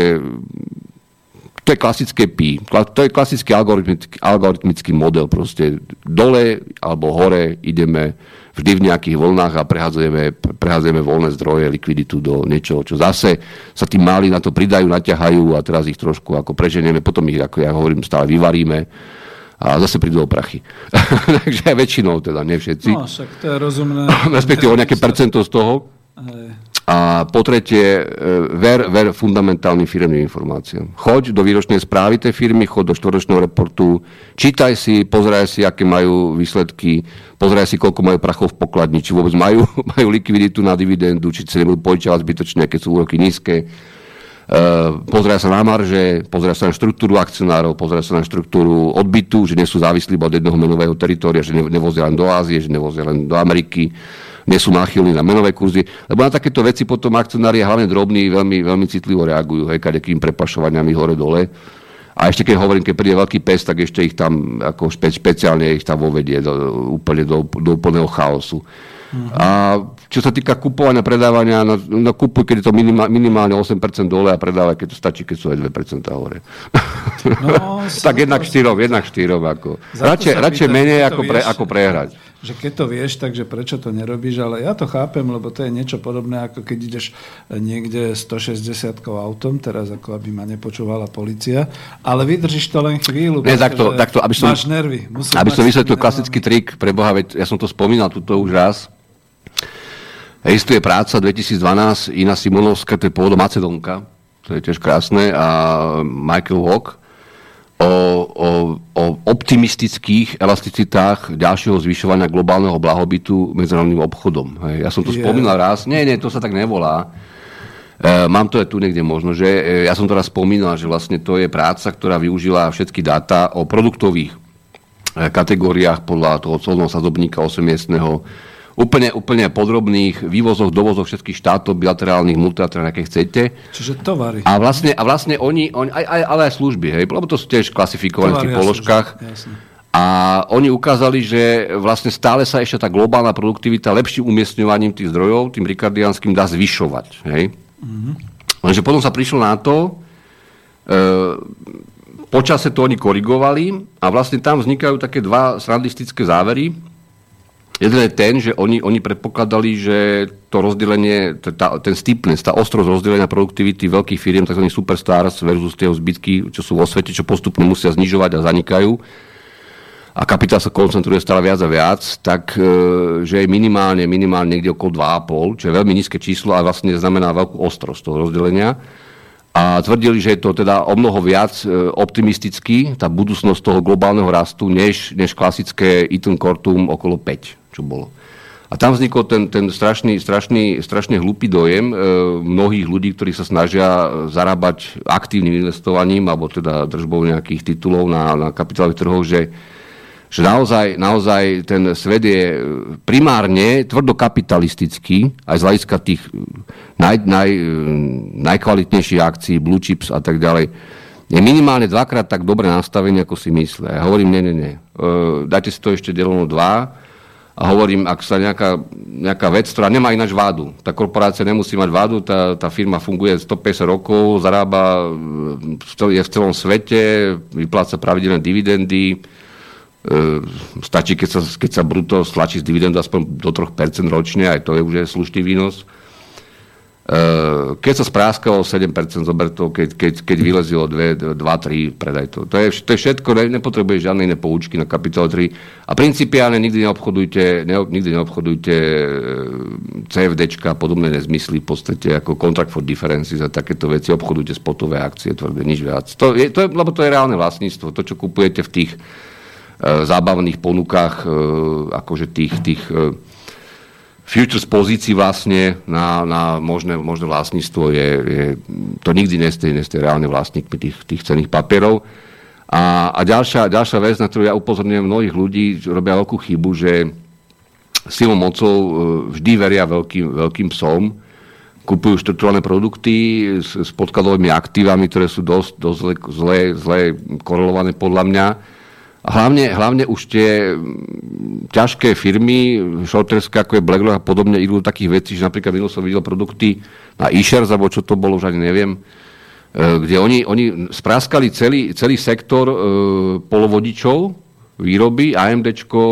to je klasické PI. To je klasický algoritmický, algoritmický model. Proste dole alebo hore ideme vždy v nejakých vlnách a prehadzujeme, prehadzujeme voľné zdroje, likviditu do niečoho, čo zase sa tí máli na to pridajú, naťahajú a teraz ich trošku ako preženieme, potom ich, ako ja hovorím, stále vyvaríme a zase prídu o prachy. [laughs] Takže väčšinou teda, nie všetci. No, však to je rozumné. [laughs] Respektíve o nejaké percento z toho. A po tretie, e, ver, ver fundamentálnym firmným informáciám. Choď do výročnej správy tej firmy, choď do štvoročného reportu, čítaj si, pozeraj si, aké majú výsledky, pozeraj si, koľko majú prachov v pokladni, či vôbec majú, [laughs] majú likviditu na dividendu, či sa nebudú požičavať zbytočne, keď sú úroky nízke. Uh, pozeraj sa na marže, pozeraj sa na štruktúru akcionárov, pozeraj sa na štruktúru odbytu, že nie sú závislí od jednoho menového teritória, že nevozia len do Ázie, že nevozia len do Ameriky nie sú náchylní na menové kurzy, lebo na takéto veci potom akcionári, hlavne drobní, veľmi, veľmi citlivo reagujú, hej, kadekým prepašovaniami hore-dole. A ešte keď hovorím, keď príde veľký pes, tak ešte ich tam ako špe, špeciálne ich tam vovedie do, úplne do, do úplného chaosu. Uh-huh. A čo sa týka kupovania, predávania, no, no kupuj, keď je to minimál, minimálne 8% dole a predávaj, keď to stačí, keď sú aj 2% hore. No, [laughs] tak jednak štyrom, jednak štyrom. Ako. Radšej, radšej menej ako, pre, ako prehrať že keď to vieš, takže prečo to nerobíš, ale ja to chápem, lebo to je niečo podobné, ako keď ideš niekde 160 autom, teraz ako aby ma nepočúvala policia, ale vydržíš to len chvíľu. Nie, takto, takto, aby som, máš nervy. aby som vysvetlil klasický trik pre Boha, veď ja som to spomínal tuto už raz. Existuje práca 2012, Ina Simonovská, to je pôvodom Macedónka, to je tiež krásne, a Michael Walk, o, o, o optimistických elasticitách ďalšieho zvyšovania globálneho blahobytu medzinárodným obchodom. Hej. Ja som to yeah. spomínal raz. Nie, nie, to sa tak nevolá. E, mám to aj tu niekde možno, že e, ja som to raz spomínal, že vlastne to je práca, ktorá využila všetky dáta o produktových e, kategóriách podľa toho colného sadzobníka 8-miestného úplne, úplne podrobných vývozoch, dovozoch všetkých štátov, bilaterálnych, multilaterálnych, aké chcete. Čiže tovary. A vlastne, a vlastne oni, oni aj, aj, ale aj služby, hej, lebo to sú tiež klasifikované v tých položkách. A oni ukázali, že vlastne stále sa ešte tá globálna produktivita lepším umiestňovaním tých zdrojov, tým rikardianským, dá zvyšovať. Hej? Mm-hmm. Lenže potom sa prišlo na to, e, počase to oni korigovali a vlastne tam vznikajú také dva srandistické závery. Jeden je ten, že oni, oni predpokladali, že to rozdelenie, tá, ten steepness, tá ostrosť rozdelenia produktivity veľkých firiem, tzv. superstars versus tie zbytky, čo sú vo svete, čo postupne musia znižovať a zanikajú, a kapitál sa koncentruje stále viac a viac, tak e, že je minimálne, minimálne niekde okolo 2,5, čo je veľmi nízke číslo a vlastne znamená veľkú ostrosť toho rozdelenia. A tvrdili, že je to teda o mnoho viac e, optimistický, tá budúcnosť toho globálneho rastu, než, než klasické Eaton Cortum okolo 5 čo bolo. A tam vznikol ten, ten strašný, strašný, strašne hlupý dojem e, mnohých ľudí, ktorí sa snažia zarábať aktívnym investovaním alebo teda držbou nejakých titulov na, na kapitálových trhoch, že, že naozaj, naozaj ten svet je primárne tvrdokapitalistický, aj z hľadiska tých naj, naj, najkvalitnejších akcií, blue chips a tak ďalej, je minimálne dvakrát tak dobre nastavený, ako si myslia. Ja hovorím, nie, nie, nie. E, dajte si to ešte deleno dva a hovorím, ak sa nejaká, nejaká vec, ktorá nemá ináč vádu, tá korporácia nemusí mať vádu, tá, tá firma funguje 150 rokov, zarába, je v celom svete, vypláca pravidelné dividendy, e, stačí, keď sa, keď sa bruto stlačí z dividendu aspoň do 3% ročne, aj to je už slušný výnos. Eh, keď sa spráskalo 7%, zober to, keď, keď, keď vylezilo 2, 2-3, predaj to. To je, to je všetko, ne, nepotrebuje žiadne iné poučky na kapitol 3. A principiálne nikdy neobchodujte, ne, nikdy neobchodujte eh, CFDčka podobné nezmysly v podstate ako contract for differences a takéto veci. Obchodujte spotové akcie, tvrdé, nič viac. To je, to je, lebo to je reálne vlastníctvo. To, čo kupujete v tých zábavných ponukách, uh, akože tých, tých uh, futures pozícií vlastne na, na možné, možné vlastníctvo je, je to nikdy nestej, nestej reálne vlastníkmi tých, tých cených papierov. A, a ďalšia, ďalšia vec, na ktorú ja upozorňujem mnohých ľudí, robia veľkú chybu, že silou mocou e, vždy veria veľkým, veľkým psom, kupujú štruktúrne produkty s, s podkladovými aktívami, ktoré sú dosť, dosť zle, zle, zle korelované podľa mňa hlavne, hlavne už tie ťažké firmy, shorterské ako je BlackRock a podobne, idú do takých vecí, že napríklad minul som videl produkty na e alebo čo to bolo, už ani neviem, kde oni, oni spráskali celý, celý sektor e, polovodičov, výroby, AMDčko,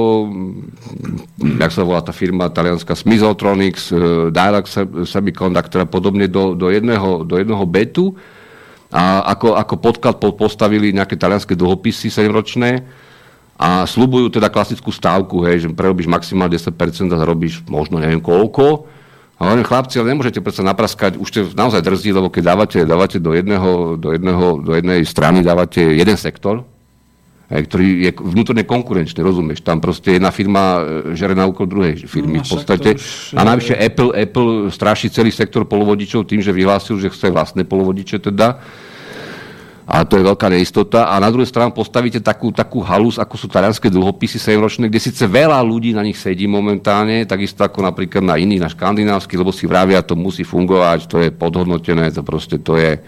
jak sa volá tá firma talianská, Smizotronics, e, Direct Semiconductor a podobne do, do, jedného, do jedného betu a ako, ako podklad postavili nejaké talianské dlhopisy 7-ročné a slubujú teda klasickú stávku, hej, že prerobíš maximálne 10% a zarobíš možno neviem koľko. A hovorím, chlapci, ale nemôžete predsa napraskať, už ste naozaj drzí, lebo keď dávate, dávate do, jedného, do, jedného, do jednej strany dávate jeden sektor, ktorý je vnútorne konkurenčný, rozumieš? Tam proste jedna firma e, žere na úkol druhej firmy no, v podstate. Už... A navyše Apple, Apple straší celý sektor polovodičov tým, že vyhlásil, že chce vlastné polovodiče teda. A to je veľká neistota. A na druhej strane postavíte takú, takú halus, ako sú talianské dlhopisy 7-ročné, kde síce veľa ľudí na nich sedí momentálne, takisto ako napríklad na iných, na škandinávsky, lebo si vravia, to musí fungovať, to je podhodnotené, to proste to je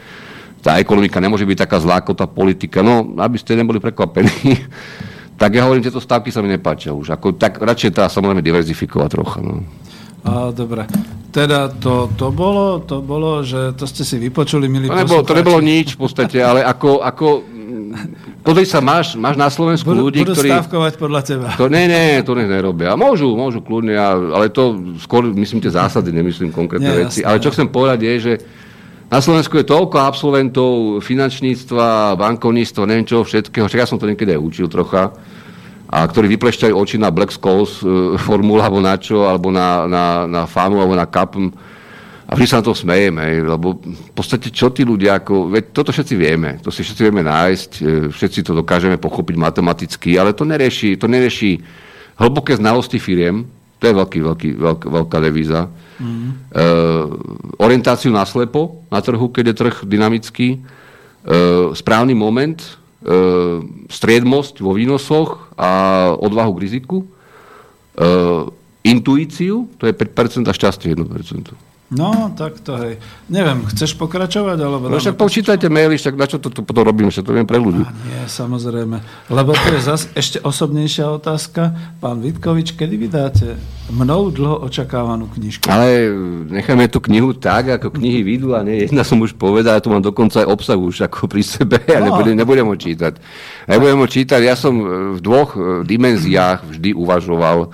tá ekonomika nemôže byť taká zlá ako tá politika. No, aby ste neboli prekvapení, [laughs] tak ja hovorím, tieto stavky sa mi nepáčia už. Ako, tak radšej teda samozrejme diverzifikovať trocha. No. A, dobre. Teda to, to, bolo, to bolo, že to ste si vypočuli, milí to nebolo, to nebolo nič v podstate, ale ako, ako Pozri sa, máš, máš na Slovensku budú, ľudí, budú ktorí... stávkovať podľa teba. To, nie, nie, to nech nerobia. Môžu, môžu kľudne, ale to skôr myslím tie zásady, nemyslím konkrétne nie, veci. Jasné, ale čo chcem povedať je, že na Slovensku je toľko absolventov finančníctva, bankovníctva, neviem čo, všetkého, však ja som to niekedy aj učil trocha, a ktorí vyplešťajú oči na Black Scholes e, [laughs] formulu alebo na čo, alebo na, na, na FAMu, alebo na CAPM. A vždy sa na to smejeme, lebo v podstate čo tí ľudia, ako, veď toto všetci vieme, to si všetci vieme nájsť, e, všetci to dokážeme pochopiť matematicky, ale to nerieši, to nerieši hlboké znalosti firiem, to je veľký, veľký, veľk, veľká devíza Mm. E, orientáciu na slepo na trhu, keď je trh dynamický, e, správny moment, e, striedmosť vo výnosoch a odvahu k riziku, e, intuíciu, to je 5% a šťastie 1%. No, tak to hej. Neviem, chceš pokračovať? Alebo no však počítajte maily, však na čo to, to potom robím, že to viem pre ľudí. A nie, samozrejme. Lebo to je zase ešte osobnejšia otázka. Pán Vitkovič, kedy vydáte mnou dlho očakávanú knižku? Ale necháme tú knihu tak, ako knihy vidú a nie jedna som už povedal, ja tu mám dokonca aj obsah už ako pri sebe [laughs] a no. nebudem, nebudem ho čítať. Nebudem ho čítať, ja som v dvoch dimenziách vždy uvažoval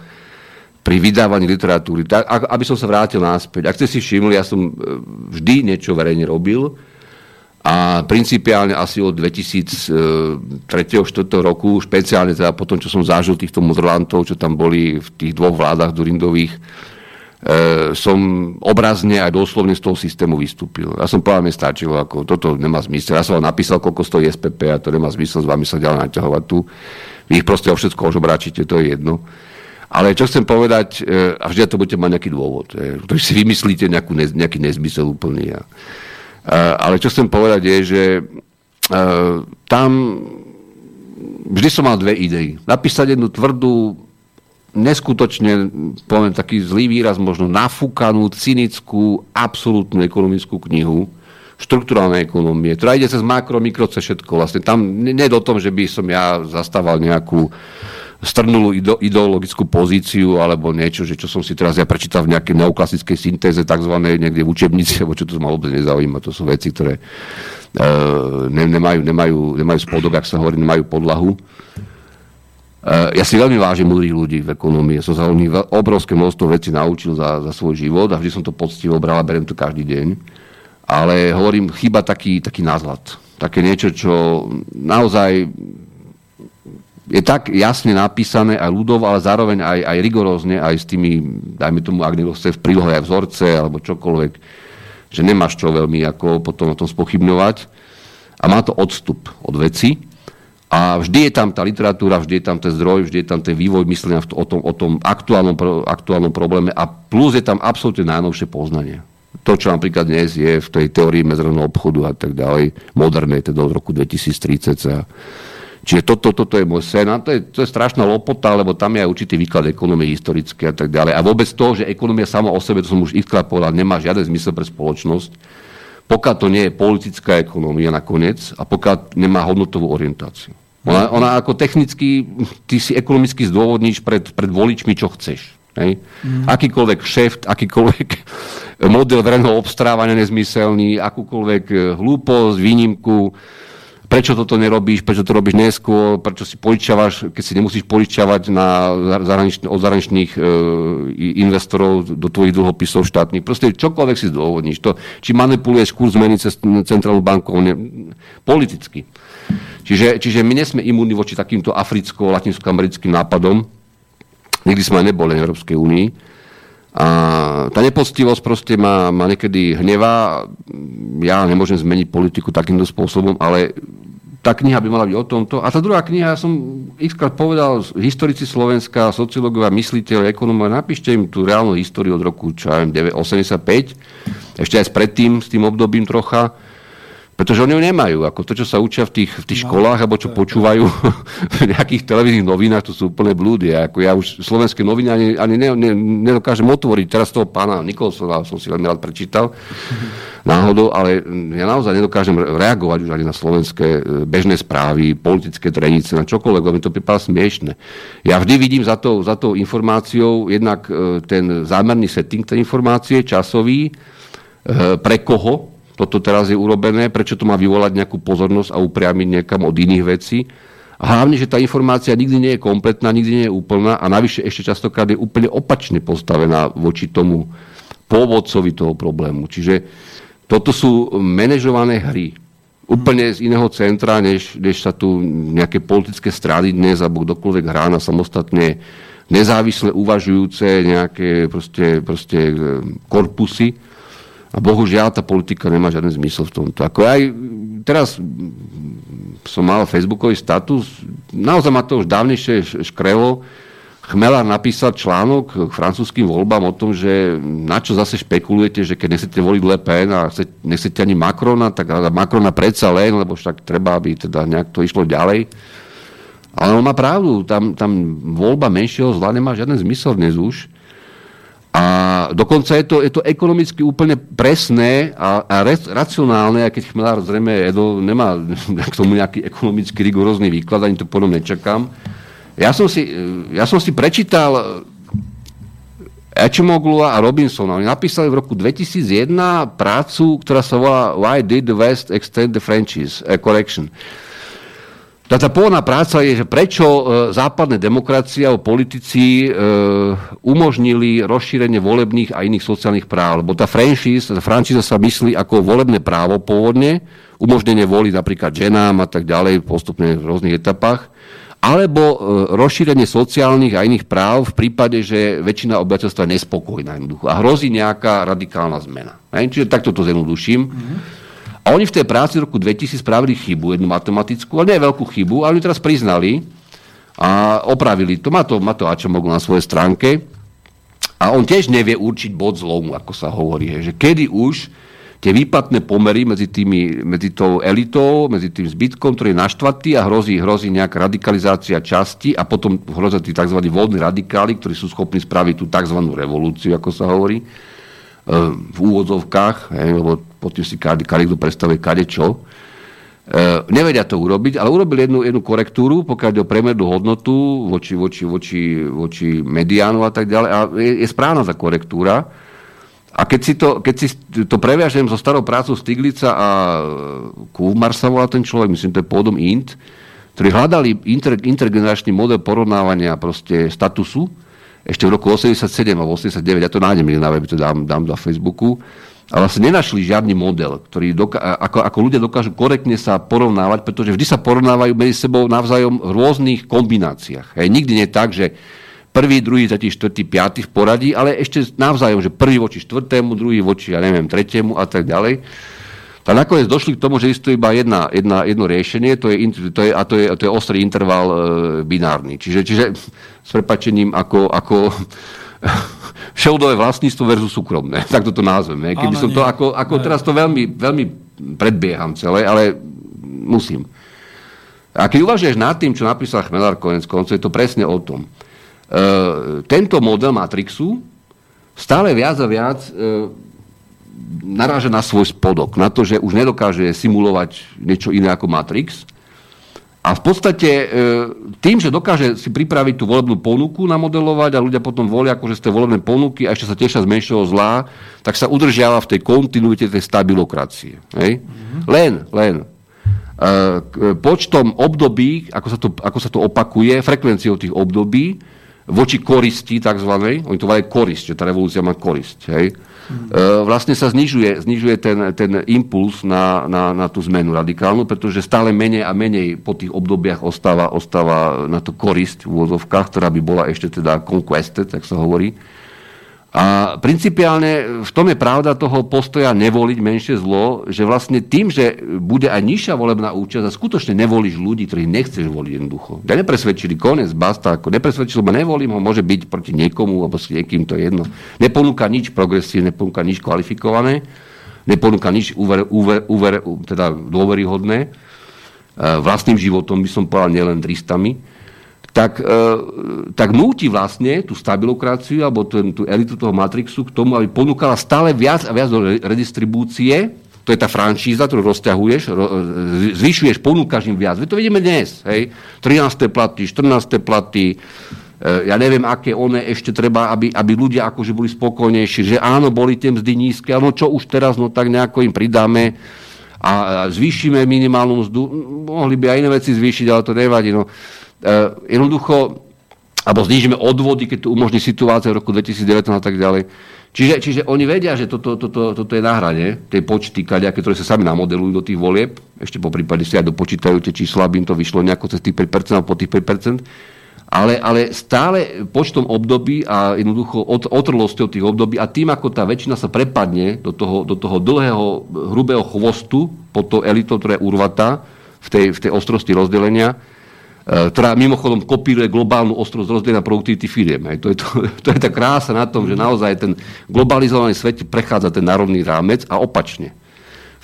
pri vydávaní literatúry, tak, aby som sa vrátil náspäť. Ak ste si všimli, ja som e, vždy niečo verejne robil a principiálne asi od 2003-2004 roku, špeciálne teda po tom, čo som zažil týchto mudrlantov, čo tam boli v tých dvoch vládach Durindových, e, som obrazne aj doslovne z toho systému vystúpil. Ja som povedal, mi stačilo, ako toto nemá zmysel. Ja som vám napísal, koľko stojí SPP a to nemá zmysel s vami sa ďalej naťahovať tu. Vy ich proste o všetko ožobračíte, to je jedno. Ale čo chcem povedať, e, a vždy to budete mať nejaký dôvod, ktorý si vymyslíte nejakú, nejaký nezmysel úplný. Ale čo chcem povedať je, že tam vždy som mal dve idei. Napísať jednu tvrdú, neskutočne, poviem taký zlý výraz, možno nafúkanú, cynickú, absolútnu ekonomickú knihu, štruktúrálnej ekonomie, ktorá ide cez makro, mikro, cez všetko. Vlastne tam nie je o tom, že by som ja zastával nejakú strnulú ideologickú pozíciu alebo niečo, že čo som si teraz ja prečítal v nejakej neoklasickej syntéze tzv. niekde v učebnici, [laughs] alebo čo to ma vôbec nezaujíma. To sú veci, ktoré uh, ne, nemajú, nemajú, nemajú spodok, ak sa hovorí, nemajú podlahu. Uh, ja si veľmi vážim múdrych ľudí v ekonomii. Som sa od nich obrovské množstvo vecí naučil za, za svoj život a vždy som to poctivo bral a beriem to každý deň. Ale hovorím, chyba taký, taký názlad. Také niečo, čo naozaj je tak jasne napísané aj ľudov, ale zároveň aj, aj rigorózne, aj s tými, dajme tomu, ak niekto chce v prílohe aj vzorce alebo čokoľvek, že nemáš čo veľmi ako potom o tom spochybňovať. A má to odstup od veci. A vždy je tam tá literatúra, vždy je tam ten zdroj, vždy je tam ten vývoj myslenia o tom, o tom aktuálnom, aktuálnom probléme a plus je tam absolútne najnovšie poznanie. To, čo napríklad dnes je v tej teórii medzerného obchodu a tak ďalej, modernej, teda od roku 2030 sa Čiže toto, toto je môj sen a to je, to je strašná lopota, lebo tam je aj určitý výklad ekonomie historické a tak ďalej. A vôbec to, že ekonomia sama o sebe, to som už xkrát povedal, nemá žiaden zmysel pre spoločnosť, pokiaľ to nie je politická ekonomia nakoniec a pokiaľ nemá hodnotovú orientáciu. Ona, ona ako technicky, ty si ekonomicky zdôvodníš pred, pred voličmi, čo chceš. Hej? Mm. Akýkoľvek šéft, akýkoľvek [laughs] model verejného obstarávania nezmyselný, akúkoľvek hlúposť, výnimku, prečo toto nerobíš, prečo to robíš neskôr, prečo si požičiavaš, keď si nemusíš požičiavať na zahraničný, od zahraničných e, investorov do tvojich dlhopisov štátnych. Proste čokoľvek si zdôvodníš. To, či manipuluješ kurz zmeny cez centrálnu banku, ne, politicky. Čiže, čiže my nesme imúni voči takýmto africko-latinsko-americkým nápadom. Nikdy sme aj neboli v Európskej únii. A tá nepoctivosť proste ma, ma niekedy hnevá. Ja nemôžem zmeniť politiku takýmto spôsobom, ale tá kniha by mala byť o tomto. A tá druhá kniha, ja som xkrát povedal, historici Slovenska, sociológovia, mysliteľ, ekonómovia, napíšte im tú reálnu históriu od roku, čo ja viem, 85, ešte aj s predtým, s tým obdobím trocha. Pretože oni ju nemajú. Ako to, čo sa učia v tých, v tých no, školách, alebo čo počúvajú [laughs] v nejakých televíznych novinách, to sú úplne blúdy. Ako ja už slovenské noviny ani, ani ne, ne, nedokážem otvoriť. Teraz toho pána Nikolsona som si veľmi rád prečítal náhodou, ale ja naozaj nedokážem reagovať už ani na slovenské e, bežné správy, politické trenice, na čokoľvek, lebo mi to pripadá smiešne. Ja vždy vidím za tou, za tou informáciou jednak e, ten zámerný setting tej informácie, časový, e, pre koho, toto teraz je urobené, prečo to má vyvolať nejakú pozornosť a upriamiť niekam od iných vecí. A hlavne, že tá informácia nikdy nie je kompletná, nikdy nie je úplná a navyše ešte častokrát je úplne opačne postavená voči tomu pôvodcovi toho problému. Čiže toto sú manažované hry. Úplne z iného centra, než, než sa tu nejaké politické strany dnes alebo kdokoľvek hrá na samostatne nezávisle uvažujúce nejaké proste, proste e, korpusy a bohužiaľ tá politika nemá žiaden zmysel v tomto. Ako aj teraz som mal facebookový status, naozaj ma to už dávnejšie škrelo. Chmelár napísal článok k francúzským voľbám o tom, že na čo zase špekulujete, že keď nechcete voliť Le Pen a nechcete ani Macrona, tak Macrona predsa len, lebo však treba, aby teda nejak to išlo ďalej. Ale on má pravdu, tam, tam voľba menšieho zla nemá žiaden zmysel dnes už. A dokonca je to, je to ekonomicky úplne presné a, a racionálne, aj keď Chmelár zrejme Edo nemá [laughs] k tomu nejaký ekonomicky rigorózny výklad, ani to potom nečakám. Ja som si, ja som si prečítal Echemoglu a Robinsona. Oni napísali v roku 2001 prácu, ktorá sa volá Why did the West extend the franchise? A correction. Tá, tá pôvodná práca je, že prečo e, západné demokracie alebo politici e, umožnili rozšírenie volebných a iných sociálnych práv. Lebo tá franchise, sa myslí ako volebné právo pôvodne, umožnenie voliť napríklad ženám a tak ďalej postupne v rôznych etapách, alebo e, rozšírenie sociálnych a iných práv v prípade, že väčšina obyvateľstva je nespokojná jednoducho a hrozí nejaká radikálna zmena. Hej? Čiže takto to zjednoduším. Mm-hmm. A oni v tej práci v roku 2000 spravili chybu, jednu matematickú, ale nie veľkú chybu, ale ju teraz priznali a opravili to. Má to, má to Ačamoglu na svojej stránke. A on tiež nevie určiť bod zlomu, ako sa hovorí. Že kedy už tie výplatné pomery medzi, tými, medzi tou elitou, medzi tým zbytkom, ktorý je naštvatý a hrozí, hrozí nejaká radikalizácia časti a potom hrozia tí tzv. voľní radikáli, ktorí sú schopní spraviť tú tzv. revolúciu, ako sa hovorí, e, v úvodzovkách, lebo pod si kadekto predstavuje kadečo. E, nevedia to urobiť, ale urobili jednu, jednu korektúru, pokiaľ ide o premernú hodnotu voči, voči, voči, voči mediánu a tak ďalej. A je, je správna za korektúra. A keď si to, keď si to previažem so starou prácou Stiglica a Kuvmar sa volá ten človek, myslím, to je pôdom Int, ktorí hľadali inter, intergeneračný model porovnávania statusu, ešte v roku 87 a 89, ja to nájdem, na web, to dám, dám do Facebooku, a vlastne nenašli žiadny model, ktorý doka- ako, ako ľudia dokážu korektne sa porovnávať, pretože vždy sa porovnávajú medzi sebou navzájom v rôznych kombináciách. Hej, nikdy nie tak, že prvý, druhý, tretí, štvrtý, piatý v poradí, ale ešte navzájom, že prvý voči štvrtému, druhý voči, ja neviem, tretiemu a tak ďalej. A nakoniec došli k tomu, že existuje iba jedna, jedna, jedno riešenie, to je, to je, a to je, to je ostrý interval e, binárny. Čiže, čiže s prepačením ako, ako [laughs] všeudové vlastníctvo versus súkromné. [laughs] Tak toto názveme. Keby som to, ako, ako teraz to veľmi, veľmi predbieham celé, ale musím. A keď uvažuješ nad tým, čo napísal Chmelár konec koncov, je to presne o tom. E, tento model Matrixu stále viac a viac e, naráža na svoj spodok, na to, že už nedokáže simulovať niečo iné ako Matrix, A v podstate e, tým, že dokáže si pripraviť tú volebnú ponuku namodelovať a ľudia potom volia akože z tej volebnej ponuky a ešte sa tešia z menšieho zla, tak sa udržiava v tej kontinuite tej stabilokracie. Hej? Mm-hmm. Len, len. E, počtom období, ako sa, to, ako sa to opakuje, frekvenciou tých období, voči koristi tzv. Oni to volajú korist, že tá revolúcia má korist. Hej? Mm. vlastne sa znižuje, znižuje ten, ten impuls na, na, na tú zmenu radikálnu, pretože stále menej a menej po tých obdobiach ostáva, ostáva na to korist v úvozovkách, ktorá by bola ešte teda conquested, tak sa hovorí. A principiálne v tom je pravda toho postoja nevoliť menšie zlo, že vlastne tým, že bude aj nižšia volebná účasť a skutočne nevolíš ľudí, ktorých nechceš voliť jednoducho. Ja nepresvedčili, konec, basta, ako nepresvedčil, ma nevolím ho, môže byť proti niekomu, alebo s niekým, to je jedno. Neponúka nič progresívne, neponúka nič kvalifikované, neponúka nič uver, uver, uver, teda dôveryhodné. E, vlastným životom by som povedal, nielen tristami tak, e, tak núti vlastne tú stabilokraciu alebo ten, tú elitu toho Matrixu k tomu, aby ponúkala stále viac a viac do redistribúcie. To je tá franšíza, ktorú rozťahuješ, ro, zvyšuješ, ponúkaš im viac. Veď to vidíme dnes. Hej? 13. platy, 14. platy, e, ja neviem, aké one ešte treba, aby, aby ľudia akože boli spokojnejší, že áno, boli tie mzdy nízke, ale no čo už teraz, no tak nejako im pridáme a zvýšime minimálnu mzdu. Mohli by aj iné veci zvýšiť, ale to nevadí. No. Eh, jednoducho, alebo znižíme odvody, keď to umožní situácia v roku 2019 a tak ďalej. Čiže, čiže oni vedia, že toto, toto, toto je na hrane, tie počty kaďaké, ktoré sa sami namodelujú do tých volieb, ešte po prípade si aj dopočítajú tie čísla, aby im to vyšlo nejako cez tých 5% alebo po tých 5%, ale, ale stále počtom období a jednoducho od, otrlosťou tých období a tým, ako tá väčšina sa prepadne do toho, do toho dlhého, hrubého chvostu pod to elitou, ktorá je urvatá v tej, v tej ostrosti rozdelenia, ktorá mimochodom kopíruje globálnu ostrosť rozdelenia produktivity firiem. To je, to, [laughs] to je tá krása na tom, že naozaj ten globalizovaný svet prechádza ten národný rámec a opačne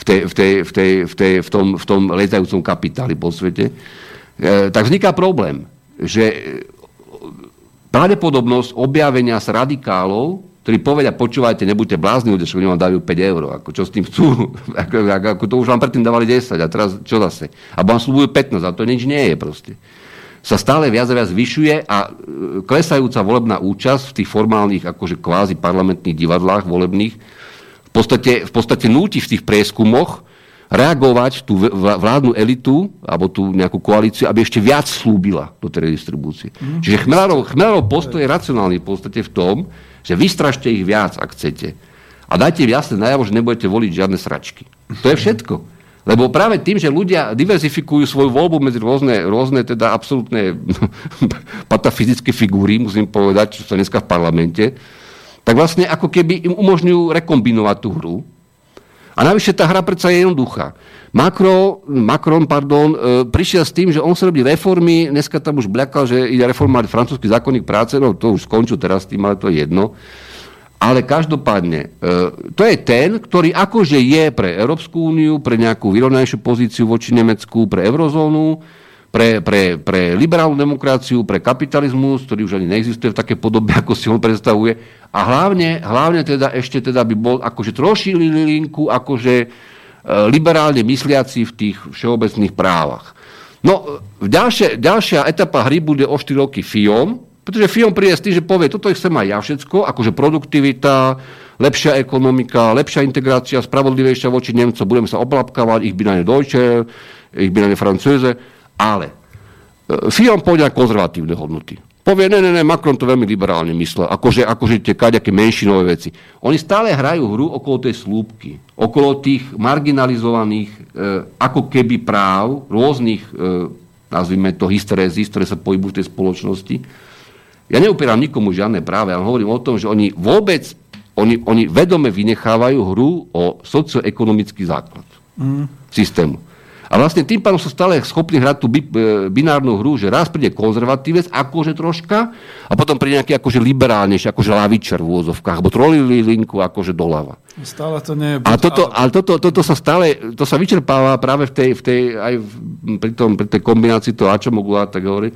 v, tej, v, tej, v, tej, v, tej, v, tom, v tom letajúcom kapitáli po svete. E, tak vzniká problém, že pravdepodobnosť objavenia sa radikálov, ktorí povedia, počúvajte, nebuďte blázni, ľudia, oni vám dajú 5 eur. Ako, čo s tým chcú? [laughs] ako, ako, to už vám predtým dávali 10 a teraz čo zase? A vám slúbujú 15 a to nič nie je proste sa stále viac a viac zvyšuje a e, klesajúca volebná účasť v tých formálnych akože kvázi parlamentných divadlách volebných v podstate, v podstate núti v tých prieskumoch reagovať tú vládnu elitu alebo tú nejakú koalíciu, aby ešte viac slúbila do tej redistribúcie. Mm. Čiže Chmelárov, Chmelárov postoj je racionálny v podstate v tom, že vystražte ich viac, ak chcete. A dajte jasne najavo, že nebudete voliť žiadne sračky. To je všetko. Lebo práve tým, že ľudia diverzifikujú svoju voľbu medzi rôzne, rôzne teda absolútne [laughs] patafyzické figúry, musím povedať, čo sa dneska v parlamente, tak vlastne ako keby im umožňujú rekombinovať tú hru. A navyše tá hra predsa je jednoduchá. Macron, Macron pardon, e, prišiel s tým, že on sa robí reformy, dneska tam už bľakal, že ide reformovať francúzsky zákonník práce, no to už skončil teraz tým, ale to je jedno. Ale každopádne, e, to je ten, ktorý akože je pre Európsku úniu, pre nejakú vyrovnanejšiu pozíciu voči Nemecku, pre eurozónu, pre, pre, pre liberálnu demokraciu, pre kapitalizmus, ktorý už ani neexistuje v takej podobe, [laughs] ako si on predstavuje. A hlavne, hlavne teda ešte teda by bol akože troši linku, akože e, liberálne mysliaci v tých všeobecných právach. No, ďalšia, ďalšia etapa hry bude o 4 roky FIOM, pretože FIOM príde s tým, že povie, toto chcem aj ja všetko, akože produktivita, lepšia ekonomika, lepšia integrácia, spravodlivejšia voči Nemcom, budeme sa oblapkávať, ich by na ne Deutsche, ich by na ne Francúze, ale e, pôjde na konzervatívne hodnoty. Povie, ne, ne, ne, Macron to veľmi liberálne myslel, akože, akože tie kaďaké menšinové veci. Oni stále hrajú hru okolo tej slúbky, okolo tých marginalizovaných, e, ako keby práv, rôznych, e, nazvime to hysterézis, ktoré sa pohybujú v tej spoločnosti, ja neupieram nikomu žiadne práve, ale hovorím o tom, že oni vôbec, oni, oni vedome vynechávajú hru o socioekonomický základ mm. systému. A vlastne tým pádom sú stále schopní hrať tú e, binárnu hru, že raz príde konzervatívec, akože troška, a potom príde nejaký akože liberálnejší, akože lavičer v úvozovkách, alebo trolili linku akože doľava. Stále to nie je... A toto, ale toto, toto sa stále, to sa vyčerpáva práve v tej, v tej aj v, pri, tom, pri tej kombinácii toho Ačomogula, tak hovorí,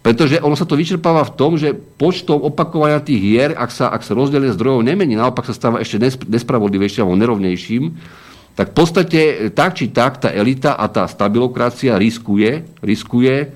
pretože ono sa to vyčerpáva v tom, že počtom opakovania tých hier, ak sa, ak sa rozdelenie zdrojov nemení, naopak sa stáva ešte nespravodlivejším alebo nerovnejším, tak v podstate tak či tak tá elita a tá stabilokracia riskuje, riskuje e,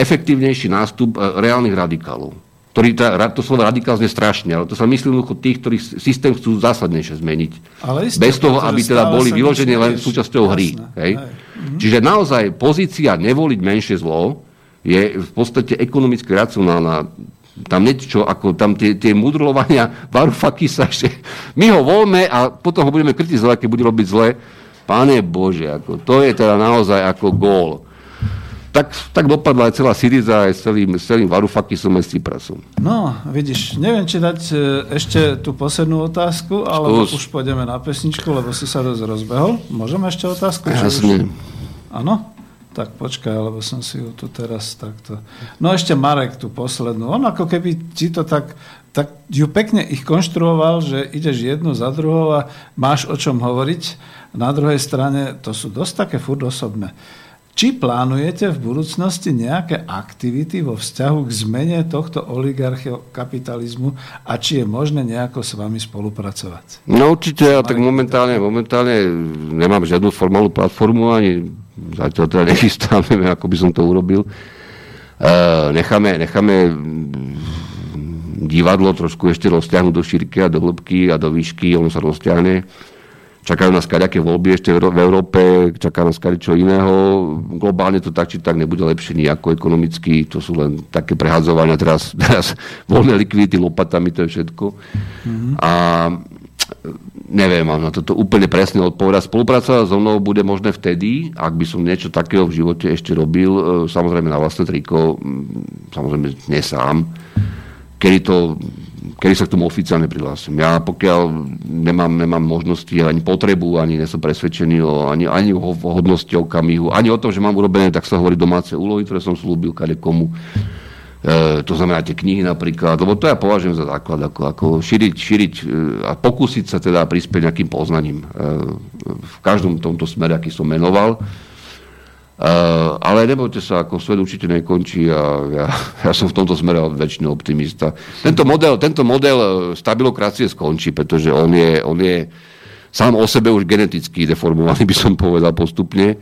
efektívnejší nástup e, reálnych radikálov. Ktorý, to slovo radikál znie strašne, ale to sa myslí jednoducho tých, ktorí systém chcú zásadnejšie zmeniť. Ale isté, Bez toho, aby teda boli vyložené len súčasťou hry. Hej? Hej. Mhm. Čiže naozaj pozícia nevoliť menšie zlo je v podstate ekonomicky racionálna tam niečo, ako tam tie, tie mudrlovania [laughs] Varufakisa, že my ho voľme a potom ho budeme kritizovať, keď bude robiť zle. Pane Bože, ako, to je teda naozaj ako gól. Tak, tak dopadla aj celá Syriza aj s celým, s celým Varufakisom aj s Cyprasom. No, vidíš, neviem, či dať e, ešte tú poslednú otázku, alebo už pôjdeme na pesničku, lebo si sa dosť rozbehol. Môžeme ešte otázku? Jasne. Áno? Tak počkaj, lebo som si ju tu teraz takto... No ešte Marek tú poslednú. On ako keby ti to tak, tak ju pekne ich konštruoval, že ideš jednu za druhou a máš o čom hovoriť. Na druhej strane to sú dosť také furt osobné. Či plánujete v budúcnosti nejaké aktivity vo vzťahu k zmene tohto kapitalizmu a či je možné nejako s vami spolupracovať? No určite, ja tak momentálne, momentálne nemám žiadnu formálnu platformu, ani zatiaľ teda [laughs] nechystáme, ako by som to urobil. E, necháme, necháme divadlo trošku ešte rozťahnuť do šírky a do hĺbky a do výšky, ono sa rozťahne čakajú nás kaďaké voľby ešte v Európe, čaká nás čo iného. Globálne to tak či tak nebude lepšie nejako ekonomicky, to sú len také prehadzovania, teraz, [laughs] teraz voľné likvidity lopatami, to je všetko. Mm-hmm. A neviem, mám na toto úplne presne odpovedať. Spolupracovať so mnou bude možné vtedy, ak by som niečo takého v živote ešte robil, e, samozrejme na vlastné triko, samozrejme nesám, kedy to kedy sa k tomu oficiálne prihlásim. Ja pokiaľ nemám, nemám možnosti, ani potrebu, ani nie som presvedčený o, ani, ani o hodnosti okamihu, ani o tom, že mám urobené, tak sa hovorí domáce úlohy, ktoré som slúbil kade komu. E, to znamená tie knihy napríklad, lebo to ja považujem za základ, ako, ako šíriť, šíriť e, a pokúsiť sa teda prispieť nejakým poznaním e, v každom tomto smere, aký som menoval. Uh, ale nebojte sa, ako svet určite nekončí a ja, ja som v tomto smere väčšinou optimista. Tento model, tento model stabilokracie skončí, pretože on je, on je sám o sebe už geneticky deformovaný, by som povedal postupne.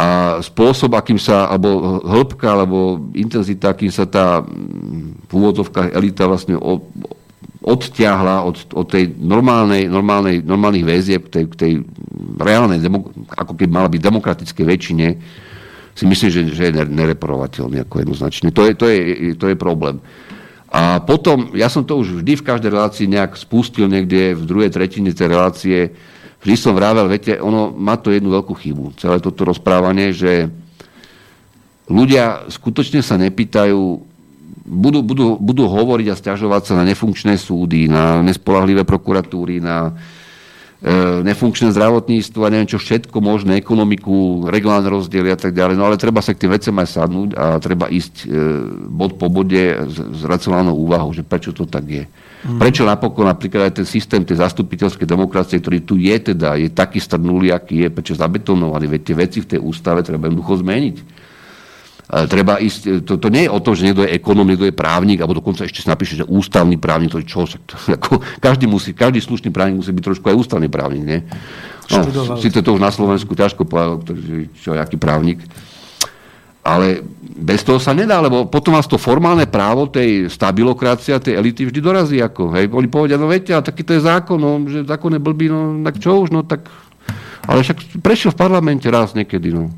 A spôsob, akým sa, alebo hĺbka, alebo intenzita, akým sa tá v úvodzovkách elita vlastne odtiahla od, od tej normálnej, normálnej, normálnych väzieb k tej, tej reálnej, ako keby mala byť demokratické väčšine, si myslím, že, že je nereparovateľný ako jednoznačne. To je, to, je, to je problém. A potom, ja som to už vždy v každej relácii nejak spustil niekde v druhej tretine tej relácie, vždy som vravel, viete, ono má to jednu veľkú chybu, celé toto rozprávanie, že ľudia skutočne sa nepýtajú, budú, budú, budú hovoriť a stiažovať sa na nefunkčné súdy, na nespolahlivé prokuratúry, na e, nefunkčné zdravotníctvo a neviem čo všetko možné, ekonomiku, regionálne rozdiely a tak ďalej. No ale treba sa k tým vecem aj sadnúť a treba ísť e, bod po bode s, s racionálnou úvahou, že prečo to tak je. Mm. Prečo napokon napríklad aj ten systém tej zastupiteľskej demokracie, ktorý tu je teda, je taký strnulý, aký je, prečo zabetonovaný, veď tie veci v tej ústave treba jednoducho zmeniť treba ísť, to, to nie je o tom, že niekto je ekonom, niekto je právnik, alebo dokonca ešte sa napíše, že ústavný právnik, to je čo? To, [laughs] ako, každý, musí, každý slušný právnik musí byť trošku aj ústavný právnik, nie? No, si to už na Slovensku ťažko povedať, čo aký právnik. Ale bez toho sa nedá, lebo potom vás to formálne právo tej stabilokracia, tej elity vždy dorazí. Ako, hej. Oni povedia, no viete, a taký to je zákon, no, že zákon je blbý, no tak čo už, no tak... Ale však prešiel v parlamente raz niekedy, no.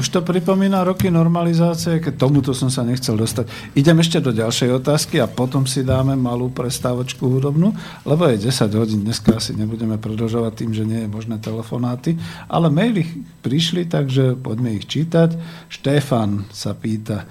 Už to pripomína roky normalizácie, keď tomuto som sa nechcel dostať. Idem ešte do ďalšej otázky a potom si dáme malú prestávočku hudobnú, lebo je 10 hodín, dneska asi nebudeme predlžovať tým, že nie je možné telefonáty, ale maily prišli, takže poďme ich čítať. Štefan sa pýta,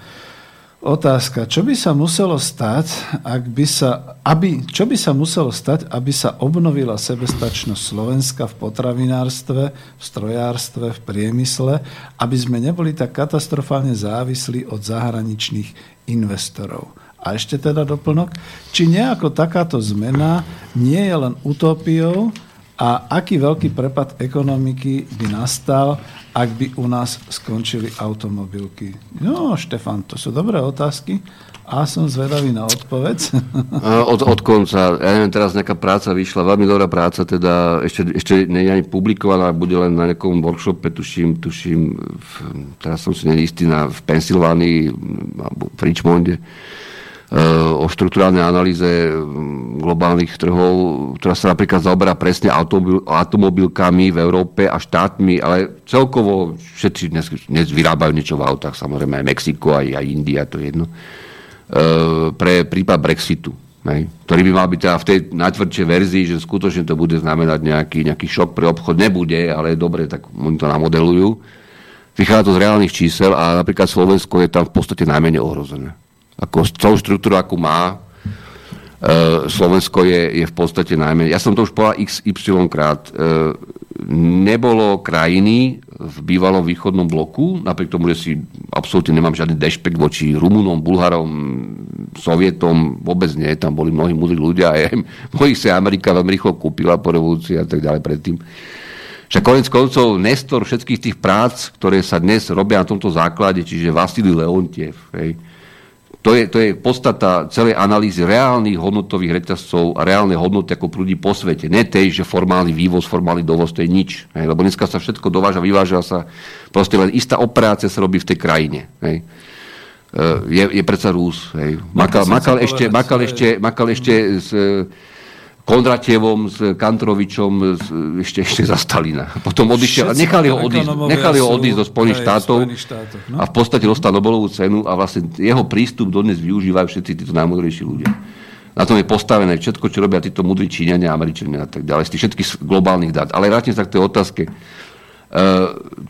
Otázka, čo by sa muselo stať, ak by sa, aby, čo by sa muselo stať, aby sa obnovila sebestačnosť Slovenska v potravinárstve, v strojárstve, v priemysle, aby sme neboli tak katastrofálne závislí od zahraničných investorov. A ešte teda doplnok, či nejako takáto zmena nie je len utopiou a aký veľký prepad ekonomiky by nastal, ak by u nás skončili automobilky? No, Štefan, to sú dobré otázky A som zvedavý na odpoveď. [laughs] Od, od konca. Ja neviem, teraz nejaká práca vyšla, veľmi dobrá práca, teda ešte, ešte nie je ani publikovaná, bude len na nejakom workshope, tuším, tuším v, teraz som si neistý, na, v Pensylvánii alebo v Richmonde o štruktúrálnej analýze globálnych trhov, ktorá sa napríklad zaoberá presne automobil, automobilkami v Európe a štátmi, ale celkovo všetci dnes, dnes vyrábajú niečo v autách, samozrejme aj Mexiko, aj, aj India, to je jedno, pre prípad Brexitu. Hej, ktorý by mal byť teda v tej najtvrdšej verzii, že skutočne to bude znamenať nejaký, nejaký šok pre obchod. Nebude, ale dobre, tak oni to namodelujú. Vychádza to z reálnych čísel a napríklad Slovensko je tam v podstate najmenej ohrozené ako celú štruktúru, akú má, e, Slovensko je, je v podstate najmä, ja som to už povedal XY krát, e, nebolo krajiny v bývalom východnom bloku, napriek tomu, že si absolútne nemám žiadny dešpekt voči Rumunom, Bulharom, Sovietom, vôbec nie, tam boli mnohí múdri ľudia, [laughs] aj mnohých sa Amerika veľmi rýchlo kúpila po revolúcii a tak ďalej predtým. Však konec koncov nestor všetkých tých prác, ktoré sa dnes robia na tomto základe, čiže Vasily Leontiev, hej, to je, to je podstata celej analýzy reálnych hodnotových reťazcov a reálnej hodnoty ako prúdi po svete. Ne tej, že formálny vývoz, formálny dovoz, to je nič. Hej, lebo dneska sa všetko dováža, vyváža sa. Proste len istá operácia sa robí v tej krajine. Hej. E, je, je predsa Rús. Hej. Makal, makal, ešte, makal, ešte, makal ešte z, Kondratievom, s Kantrovičom ešte, ešte za Stalina. Potom odišiel, nechali ho odísť, nechali ho odísť do Spojených štátov, štátoch, no? a v podstate dostal Nobelovú cenu a vlastne jeho prístup dodnes využívajú všetci títo najmudrejší ľudia. Na tom je postavené všetko, čo robia títo mudrí Číňania, Američania a tak ďalej, z tých všetkých globálnych dát. Ale vrátim sa k tej otázke. E,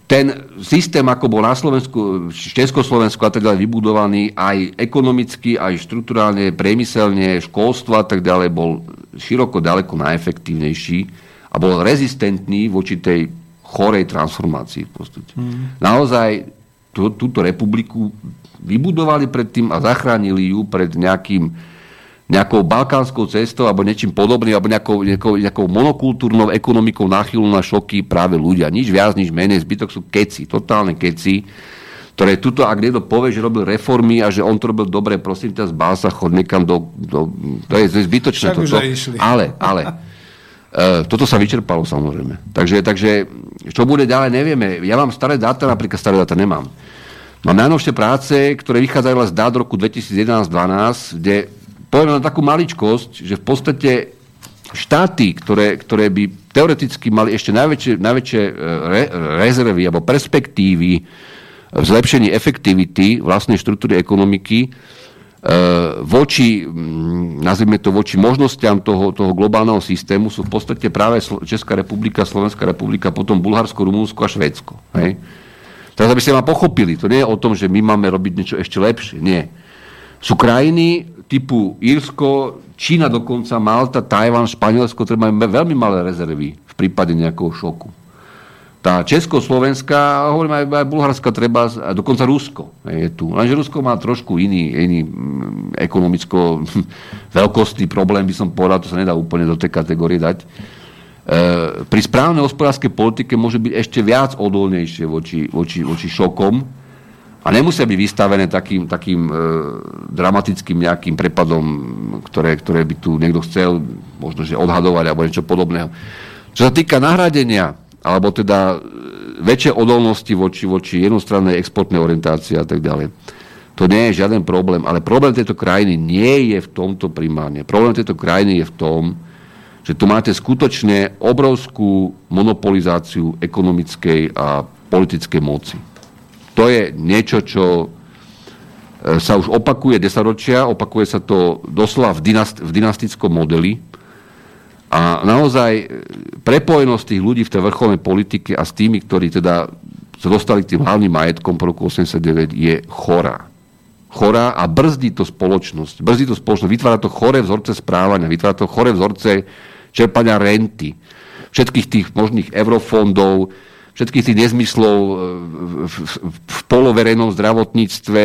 ten systém, ako bol na Slovensku, Československu a tak ďalej vybudovaný, aj ekonomicky, aj štruktúrálne, priemyselne, školstvo a tak ďalej, bol široko ďaleko najefektívnejší a bol rezistentný voči tej chorej transformácii v podstate. Mm. Naozaj tú, túto republiku vybudovali predtým a zachránili ju pred nejakým, nejakou balkánskou cestou alebo niečím podobným, alebo nejakou, nejakou, nejakou monokultúrnou ekonomikou náchylnú na šoky práve ľudia. Nič viac, nič menej. Zbytok sú keci, totálne keci ktoré tuto, ak niekto povie, že robil reformy a že on to robil dobre, prosím ťa, zbál sa, chod niekam do... do to je zbytočné. toto. Ale, ale, uh, toto sa vyčerpalo samozrejme. Takže, takže čo bude ďalej, nevieme. Ja mám staré dáta, napríklad staré dáta nemám. Mám najnovšie práce, ktoré vychádzajú z dát roku 2011-2012, kde poviem na takú maličkosť, že v podstate štáty, ktoré, ktoré by teoreticky mali ešte najväčšie, najväčšie e, re, rezervy alebo perspektívy v zlepšení efektivity vlastnej štruktúry ekonomiky e, voči, nazvime to, voči možnostiam toho, toho globálneho systému sú v podstate práve Česká republika, Slovenská republika, potom Bulharsko, Rumúnsko a Švédsko. Hej? Teraz, aby ste ma pochopili, to nie je o tom, že my máme robiť niečo ešte lepšie. Nie. Sú krajiny typu Írsko, Čína dokonca, Malta, Tajvan, Španielsko, ktoré majú veľmi malé rezervy v prípade nejakého šoku tá Československá, hovorím aj, aj Bulharska treba, a dokonca Rusko je tu. Lenže Rusko má trošku iný, iný mm, ekonomicko [laughs] veľkostný problém, by som povedal, to sa nedá úplne do tej kategórie dať. E, pri správnej hospodárskej politike môže byť ešte viac odolnejšie voči, voči, voči šokom a nemusia byť vystavené takým, takým e, dramatickým nejakým prepadom, ktoré, ktoré by tu niekto chcel možno že odhadovať alebo niečo podobného. Čo sa týka nahradenia alebo teda e, väčšie odolnosti voči, voči jednostrannej exportnej orientácii a tak ďalej. To nie je žiaden problém, ale problém tejto krajiny nie je v tomto primárne. Problém tejto krajiny je v tom, že tu máte skutočne obrovskú monopolizáciu ekonomickej a politickej moci. To je niečo, čo e, sa už opakuje desaťročia, opakuje sa to doslova v, dynast- v dynastickom modeli, a naozaj e, prepojenosť tých ľudí v tej vrcholnej politike a s tými, ktorí teda sa dostali tým hlavným majetkom po roku 89 je chorá. Chorá a brzdí to spoločnosť. Brzdí to spoločnosť, vytvára to choré vzorce správania, vytvára to choré vzorce čerpania renty, všetkých tých možných eurofondov, všetkých tých nezmyslov e, v, v, v poloverejnom zdravotníctve,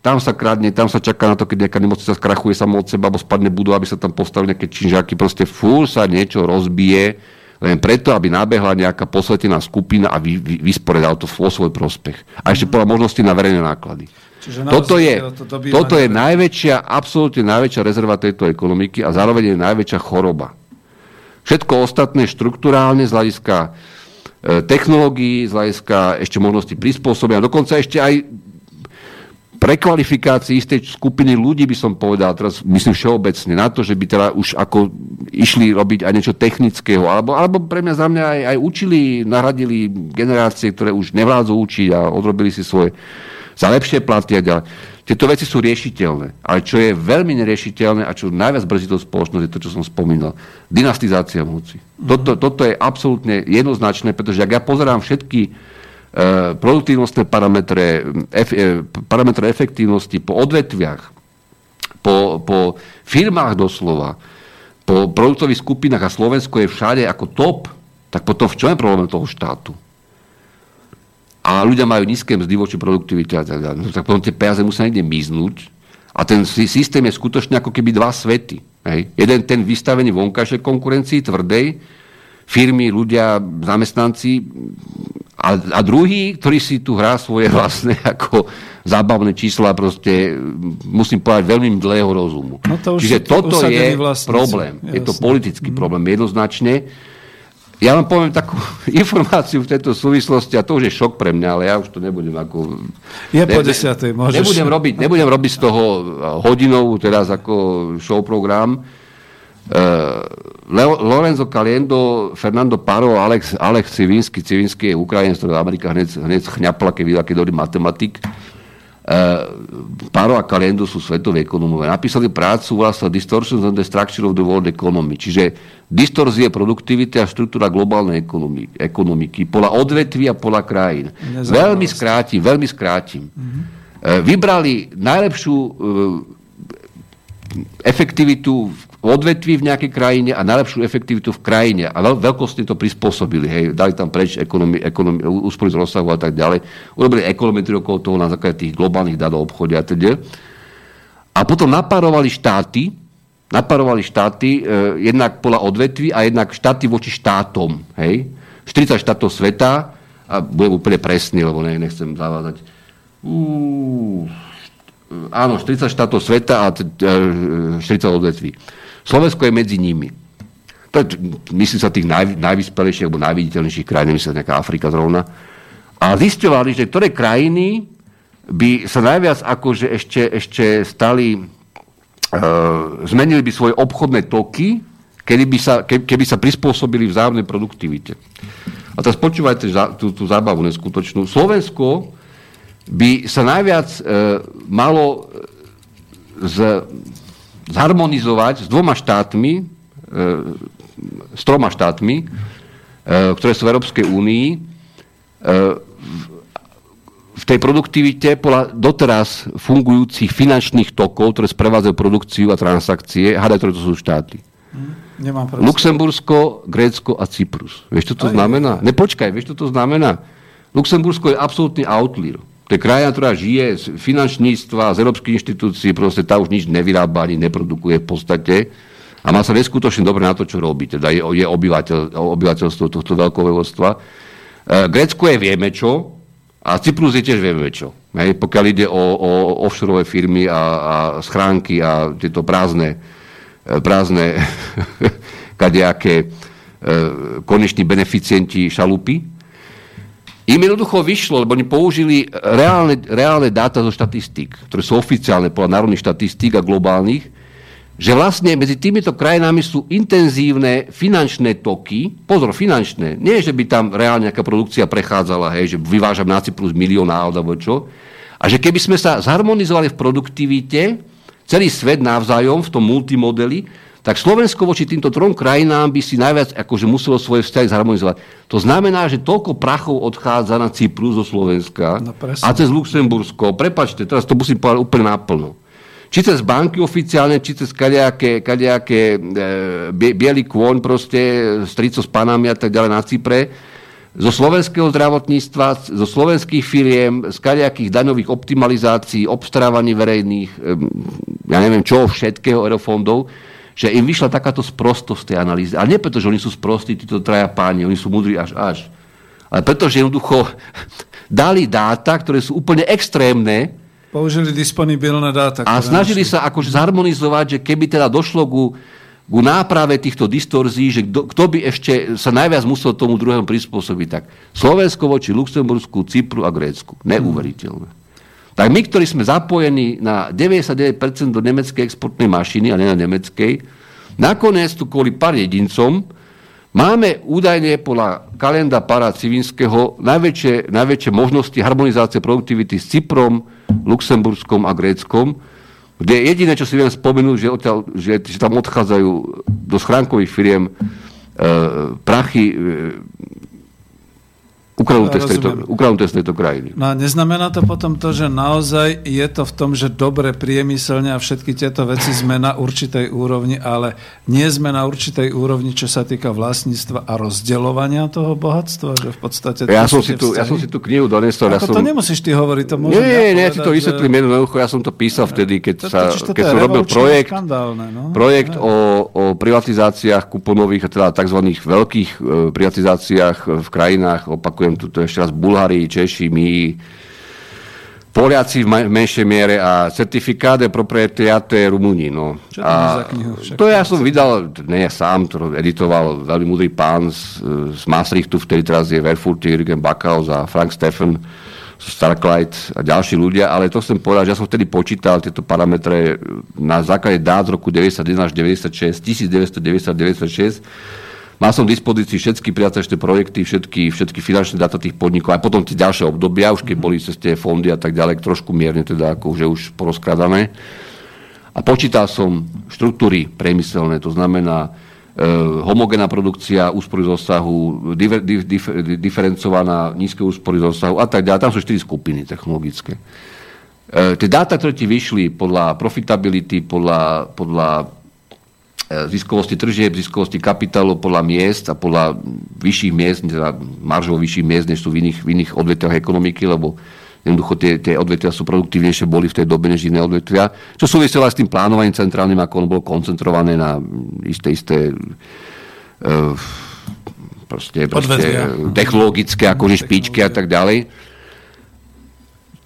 tam sa kradne, tam sa čaká na to, keď nejaká nemocnica skrachuje samo od seba, alebo spadne budova, aby sa tam postavili nejaké činžáky. Proste fúr sa niečo rozbije len preto, aby nabehla nejaká posvetená skupina a vy, vy, vysporedal to vo svoj prospech. A ešte podľa možnosti na verejné náklady. Čiže toto je, to toto je najväčšia, absolútne najväčšia rezerva tejto ekonomiky a zároveň je najväčšia choroba. Všetko ostatné štruktúrálne z hľadiska technológií, z hľadiska ešte možnosti prispôsobenia, dokonca ešte aj prekvalifikácii istej skupiny ľudí by som povedal, teraz myslím všeobecne, na to, že by teda už ako išli robiť aj niečo technického, alebo, alebo pre mňa za mňa aj, aj učili, nahradili generácie, ktoré už nevládzu učiť a odrobili si svoje za lepšie platy a ďalej. Tieto veci sú riešiteľné. Ale čo je veľmi neriešiteľné a čo najviac brzí tú spoločnosť, je to, čo som spomínal. Dynastizácia moci. Mm-hmm. Toto, toto je absolútne jednoznačné, pretože ak ja pozerám všetky Eh, produktívnostné parametre, ef, eh, parametre efektívnosti po odvetviach, po, po firmách doslova, po produktových skupinách a Slovensko je všade ako top, tak potom v čom je problém toho štátu? A ľudia majú nízke mzdy voči produktivite a tak ďalej. No, tak potom tie peniaze musia niekde miznúť a ten systém je skutočne ako keby dva svety. Hej. Jeden ten vystavený vonkajšej konkurencii, tvrdej, firmy, ľudia, zamestnanci a, a druhý, ktorý si tu hrá svoje [laughs] vlastné ako zábavné čísla, proste musím povedať veľmi dlhého rozumu. No to Čiže toto je vlastníci. problém. Jasne. Je to politický mm. problém jednoznačne. Ja vám poviem takú [laughs] informáciu v tejto súvislosti, a to už je šok pre mňa, ale ja už to nebudem ako... Je po desiatej, môžeš. Nebudem robiť, nebudem robiť z toho hodinovú teraz ako show program, Eh, Leo, Lorenzo Caliendo, Fernando Paro, Alex, Alex Civinsky, Civinsky je Ukrajinec, ktorý Amerika hneď, hneď chňapla, keď videl, aký dobrý matematik. Uh, Paro a Caliendo sú svetové ekonomové. Napísali prácu, volá sa Distortions and the Structure of the World Economy, čiže distorzie produktivity a štruktúra globálnej ekonomiky, ekonomiky podľa odvetví a podľa krajín. Veľmi skrátim, veľmi skrátim. Mm-hmm. Vybrali najlepšiu uh, efektivitu v odvetví v nejakej krajine a najlepšiu efektivitu v krajine. A veľ, veľkostne to prispôsobili. Hej. Dali tam preč ekonomi, ekonomi, úspory z rozsahu a tak ďalej. Urobili ekonometriu okolo toho na základe tých globálnych dát o obchode a teda. A potom naparovali štáty, naparovali štáty, e, jednak podľa odvetví a jednak štáty voči štátom. Hej. 40 štátov sveta, a budem úplne presný, lebo ne, nechcem zavázať. Uh, áno, 40 štátov sveta a 40 e, odvetví. Slovensko je medzi nimi. To je, myslím sa, tých naj, najvyspelejších alebo najviditeľnejších krajín, myslím sa, nejaká Afrika zrovna. A zistovali, že ktoré krajiny by sa najviac akože ešte, ešte stali, e, zmenili by svoje obchodné toky, kedy by sa, ke, keby sa prispôsobili vzájomnej produktivite. A teraz počúvajte tú, tú zábavu neskutočnú. Slovensko by sa najviac e, malo z, zharmonizovať s dvoma štátmi, e, s troma štátmi, e, ktoré sú v Európskej únii, e, v tej produktivite podľa doteraz fungujúcich finančných tokov, ktoré sprevádzajú produkciu a transakcie, hádaj, ktoré to sú štáty. Nemám Luxembursko, Grécko a Cyprus. Vieš, čo to Aj, znamená? Nepočkaj, vieš, čo to znamená? Luxembursko je absolútny outlier. To je krajina, ktorá žije z finančníctva, z európskych inštitúcií, proste tá už nič nevyrába ani neprodukuje v podstate a má sa neskutočne dobre na to, čo robí. Teda je, je obyvateľ, obyvateľstvo tohto veľkovevodstva. E, Grécko je vieme čo a Cyprus je tiež vieme čo. Hej, pokiaľ ide o, o offshore firmy a, a schránky a tieto prázdne, e, prázdne [laughs] kadejaké e, koneční beneficienti šalupy, im jednoducho vyšlo, lebo oni použili reálne, reálne dáta zo štatistík, ktoré sú oficiálne podľa národných štatistík a globálnych, že vlastne medzi týmito krajinami sú intenzívne finančné toky, pozor, finančné, nie, že by tam reálne nejaká produkcia prechádzala, hej, že vyvážam na Cyprus milión alebo čo, a že keby sme sa zharmonizovali v produktivite, celý svet navzájom v tom multimodeli, tak Slovensko voči týmto trom krajinám by si najviac akože muselo svoje vzťahy zharmonizovať. To znamená, že toľko prachov odchádza na Cyprus zo Slovenska no, a cez Luxembursko. Prepačte, teraz to musím povedať úplne náplno. Či cez banky oficiálne, či cez kadejaké, kadejaké e, bielý kôň proste, strico s panami a tak ďalej na Cypre, zo slovenského zdravotníctva, zo slovenských firiem, z kadejakých daňových optimalizácií, obstarávaní verejných, e, ja neviem čo, všetkého eurofondov, že im vyšla takáto sprostosť tej analýzy. Ale nie preto, že oni sú sprostí, títo traja páni, oni sú mudrí až až. Ale preto, že jednoducho [laughs] dali dáta, ktoré sú úplne extrémne. Použili disponibilné dáta. A snažili našli. sa akože zharmonizovať, že keby teda došlo ku, ku náprave týchto distorzií, že kto, kto by ešte sa najviac musel tomu druhému prispôsobiť, tak Slovensko voči Luxembursku, Cypru a Grécku. Neuveriteľné. Hmm. Tak my, ktorí sme zapojení na 99% do nemeckej exportnej mašiny, a nie na nemeckej, nakoniec tu kvôli pár jedincom Máme údajne podľa kalenda Para Civinského najväčšie, najväčšie možnosti harmonizácie produktivity s Cyprom, Luxemburskom a Gréckom, kde jediné, čo si viem spomenúť, že, odtiaľ, že, že tam odchádzajú do schránkových firiem e, prachy e, ukradnuté, z tejto, ukradnuté z tejto krajiny. No a neznamená to potom to, že naozaj je to v tom, že dobre priemyselne a všetky tieto veci sme na určitej úrovni, ale nie sme na určitej úrovni, čo sa týka vlastníctva a rozdeľovania toho bohatstva, že v podstate... Ja som, si tu, ja som si tú knihu donesol. Ako ja som... to nemusíš ty hovoriť, to môžem Nie, nie, nie, ja ti to vysvetlím jednoducho, ja som to písal vtedy, keď, sa, keď som robil projekt, no? projekt o, o privatizáciách kuponových, teda tzv. veľkých e, privatizáciách v krajinách, opakujem poviem tuto ešte raz, Bulhári, Češi, my, Poliaci v menšej miere a certifikáde proprietariate Rumúni. No. Čo a to ja som vydal, ne ja sám, to editoval veľmi múdry pán z, z Maastrichtu, vtedy teraz je Verfurt, Jürgen Backhaus a Frank Steffen, Starklight a ďalší ľudia, ale to chcem povedať, že ja som vtedy počítal tieto parametre na základe dát z roku 91 až 96, 1990-96 Mal som v dispozícii všetky priateľské projekty, všetky, všetky finančné dáta tých podnikov, aj potom tie ďalšie obdobia, už keď boli cez tie fondy a tak ďalej, trošku mierne teda ako že už porozkradané. A počítal som štruktúry priemyselné, to znamená e, homogénna produkcia, úspory z osahu, diver, dif, dif, diferencovaná, nízke úspory z osahu a tak ďalej. Tam sú štyri skupiny technologické. E, tie dáta, ktoré ti vyšli podľa profitability, podľa, podľa ziskovosti tržieb, ziskovosti kapitálu podľa miest a podľa vyšších miest, teda maržov vyšších miest, než sú v iných, v iných odvetviach ekonomiky, lebo jednoducho tie, tie odvetvia sú produktívnejšie boli v tej dobe než iné odvetvia. Čo súviselo aj s tým plánovaním centrálnym, ako ono bolo koncentrované na isté, isté uh, proste, proste technologické, akože špičky a tak ďalej.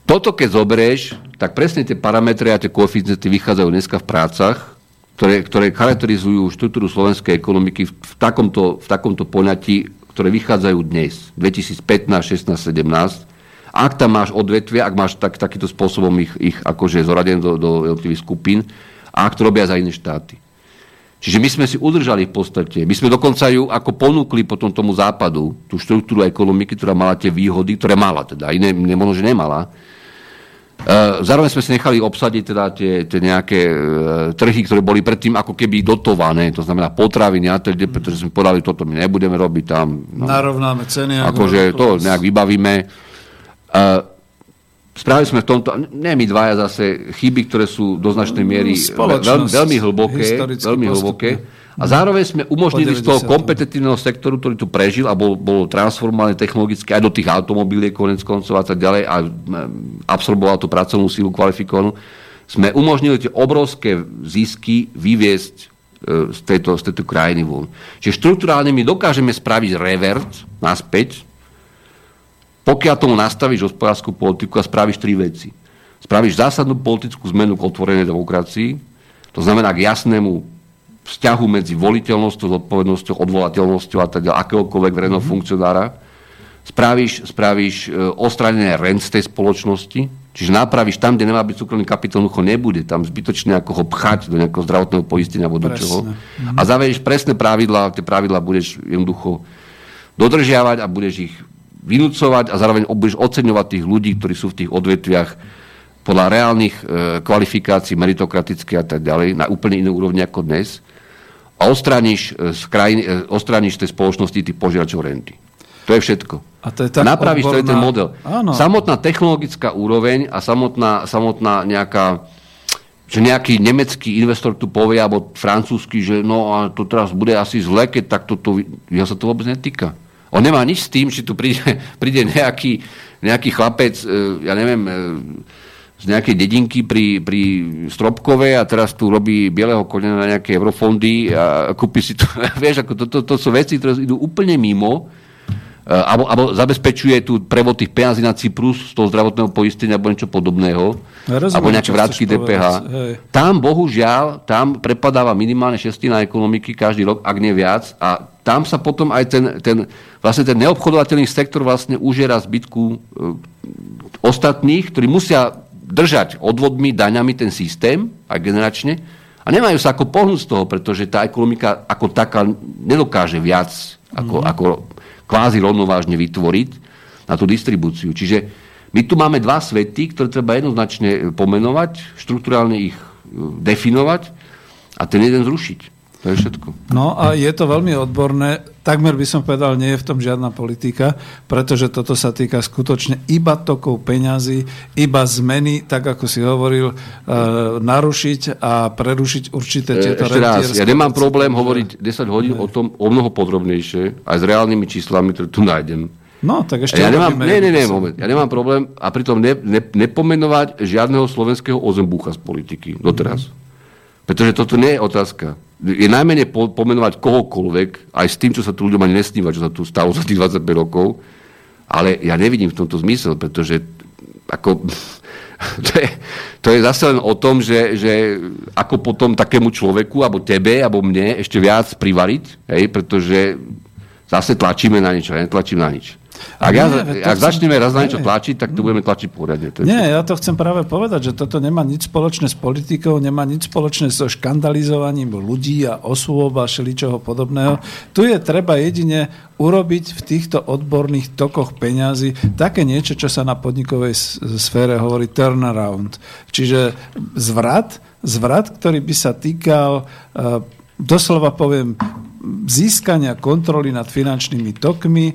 Toto keď zoberieš, tak presne tie parametre a tie koeficienty vychádzajú dneska v prácach ktoré, ktoré charakterizujú štruktúru slovenskej ekonomiky v, v, takomto, v takomto poňatí, ktoré vychádzajú dnes, 2015, 16, 17. Ak tam máš odvetvie, ak máš tak, takýmto spôsobom ich, ich akože zoradené do, do jednotlivých skupín, a ak to robia za iné štáty. Čiže my sme si udržali v podstate, my sme dokonca ju ako ponúkli potom tomu západu, tú štruktúru ekonomiky, ktorá mala tie výhody, ktoré mala teda, iné nemožno, že nemala, zároveň sme si nechali obsadiť teda tie, tie nejaké eh, trhy, ktoré boli predtým ako keby dotované, to znamená potraviny a teda, pretože sme povedali, toto my nebudeme robiť tam. No, Narovnáme ceny. Akože to nejak vybavíme. Uh, Spravili sme v tomto, ne my dvaja zase, chyby, ktoré sú do značnej miery veľmi, veľmi hlboké, veľmi hlboké. A zároveň sme umožnili z toho kompetitívneho sektoru, ktorý tu prežil a bol, bol transformovaný technologicky aj do tých automobiliek, konec koncov a tak ďalej a absorboval tú pracovnú sílu kvalifikovanú, sme umožnili tie obrovské zisky vyviesť e, z tejto, z tejto krajiny von. Čiže štruktúrálne my dokážeme spraviť revert naspäť, pokiaľ tomu nastavíš hospodárskú politiku a spravíš tri veci. Spravíš zásadnú politickú zmenu k otvorenej demokracii, to znamená k jasnému vzťahu medzi voliteľnosťou, zodpovednosťou, odvolateľnosťou a teda akéhokoľvek verejného mm-hmm. funkcionára, spravíš, spravíš e, ostranené rent z tej spoločnosti, čiže napravíš tam, kde nemá byť súkromný kapitál, ho nebude, tam zbytočne ako ho pchať do nejakého zdravotného poistenia alebo do čoho. Mm-hmm. A zavedieš presné pravidlá, tie pravidlá budeš jednoducho dodržiavať a budeš ich vynúcovať a zároveň budeš oceňovať tých ľudí, ktorí sú v tých odvetviach podľa reálnych e, kvalifikácií, meritokratických a tak ďalej, na úplne iné úrovni ako dnes a odstrániš e, z, krajiny, e, odstrániš z tej spoločnosti tých požiadačov renty. To je všetko. A to je tak Napravíš, odborná... to je ten model. Áno. Samotná technologická úroveň a samotná, samotná nejaká že nejaký nemecký investor tu povie, alebo francúzsky, že no a to teraz bude asi zle, keď takto to... Ja sa to vôbec netýka. On nemá nič s tým, či tu príde, [laughs] príde nejaký, nejaký chlapec, e, ja neviem, z nejakej dedinky pri, pri Stropkove a teraz tu robí bieleho konia na nejaké eurofondy a kúpi si to. [laughs] Vieš, ako to, to, to sú veci, ktoré idú úplne mimo Eh, alebo, alebo zabezpečuje tu prevod tých peniazí na Cyprus z toho zdravotného poistenia alebo niečo podobného, ja rozumiem, alebo nejaké vrátky DPH. Tam, bohužiaľ, tam prepadáva minimálne šestina ekonomiky každý rok, ak nie viac, a tam sa potom aj ten, ten, vlastne ten neobchodovateľný sektor vlastne užiera zbytku e, ostatných, ktorí musia držať odvodmi, daňami ten systém, aj generačne, a nemajú sa ako pohnúť z toho, pretože tá ekonomika ako taká nedokáže viac ako, mm. ako kvázi rovnovážne vytvoriť na tú distribúciu. Čiže my tu máme dva svety, ktoré treba jednoznačne pomenovať, štruktúrálne ich e, definovať a ten jeden zrušiť. To je všetko. No a je to veľmi odborné. Takmer by som povedal, nie je v tom žiadna politika, pretože toto sa týka skutočne iba tokov peňazí, iba zmeny, tak ako si hovoril, e, narušiť a prerušiť určité e, tieto Ešte raz, ja nemám problém hovoriť 10 hodín ne. o tom o mnoho podrobnejšie, aj s reálnymi číslami, ktoré tu nájdem. No, tak ešte... Ja nemám, nie, nie, nie, moment. Ja nemám problém a pritom ne, ne, nepomenovať žiadneho slovenského ozembúcha z politiky doteraz. Mm. Pretože toto nie je otázka je najmenej po, pomenovať kohokoľvek, aj s tým, čo sa tu ľuďom ani nesníva, čo sa tu stalo za tých 25 rokov, ale ja nevidím v tomto zmysel, pretože ako, [laughs] to, je, to je zase len o tom, že, že ako potom takému človeku, alebo tebe, alebo mne ešte viac privariť, hej, pretože zase tlačíme na niečo, ja netlačím na nič. Ak, ja, ak chcem... začneme raz na niečo tlačiť, tak to budeme tlačiť poriadne. Nie, ja to chcem práve povedať, že toto nemá nič spoločné s politikou, nemá nič spoločné so škandalizovaním ľudí a osôb a šeličoho podobného. Tu je treba jedine urobiť v týchto odborných tokoch peňazí také niečo, čo sa na podnikovej sfére hovorí turnaround. Čiže zvrat, zvrat, ktorý by sa týkal, uh, doslova poviem, získania kontroly nad finančnými tokmi, e,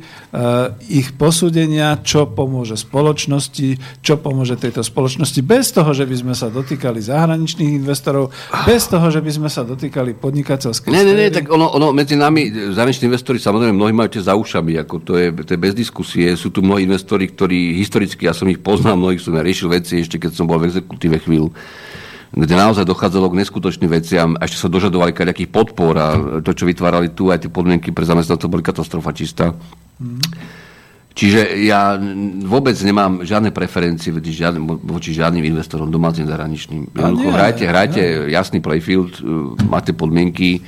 ich posúdenia, čo pomôže spoločnosti, čo pomôže tejto spoločnosti, bez toho, že by sme sa dotýkali zahraničných investorov, bez toho, že by sme sa dotýkali podnikateľských Nie, nie, nie, tak ono, ono medzi nami, zahraniční investori, samozrejme, mnohí majú tie za ušami, ako to je, to je bez diskusie. Sú tu mnohí investori, ktorí historicky, ja som ich poznal, mnohých som ja riešil veci ešte, keď som bol v exekutíve chvíľu kde naozaj dochádzalo k neskutočným veciam a ešte sa dožadovali nejakých podpor a to, čo vytvárali tu, aj tie podmienky pre zamestnancov boli katastrofa čistá. Mm. Čiže ja vôbec nemám žiadne preferencie voči žiadnym, voči žiadnym investorom domácim zahraničným. Jednoducho hrajte, hrajte nie. jasný playfield, máte podmienky,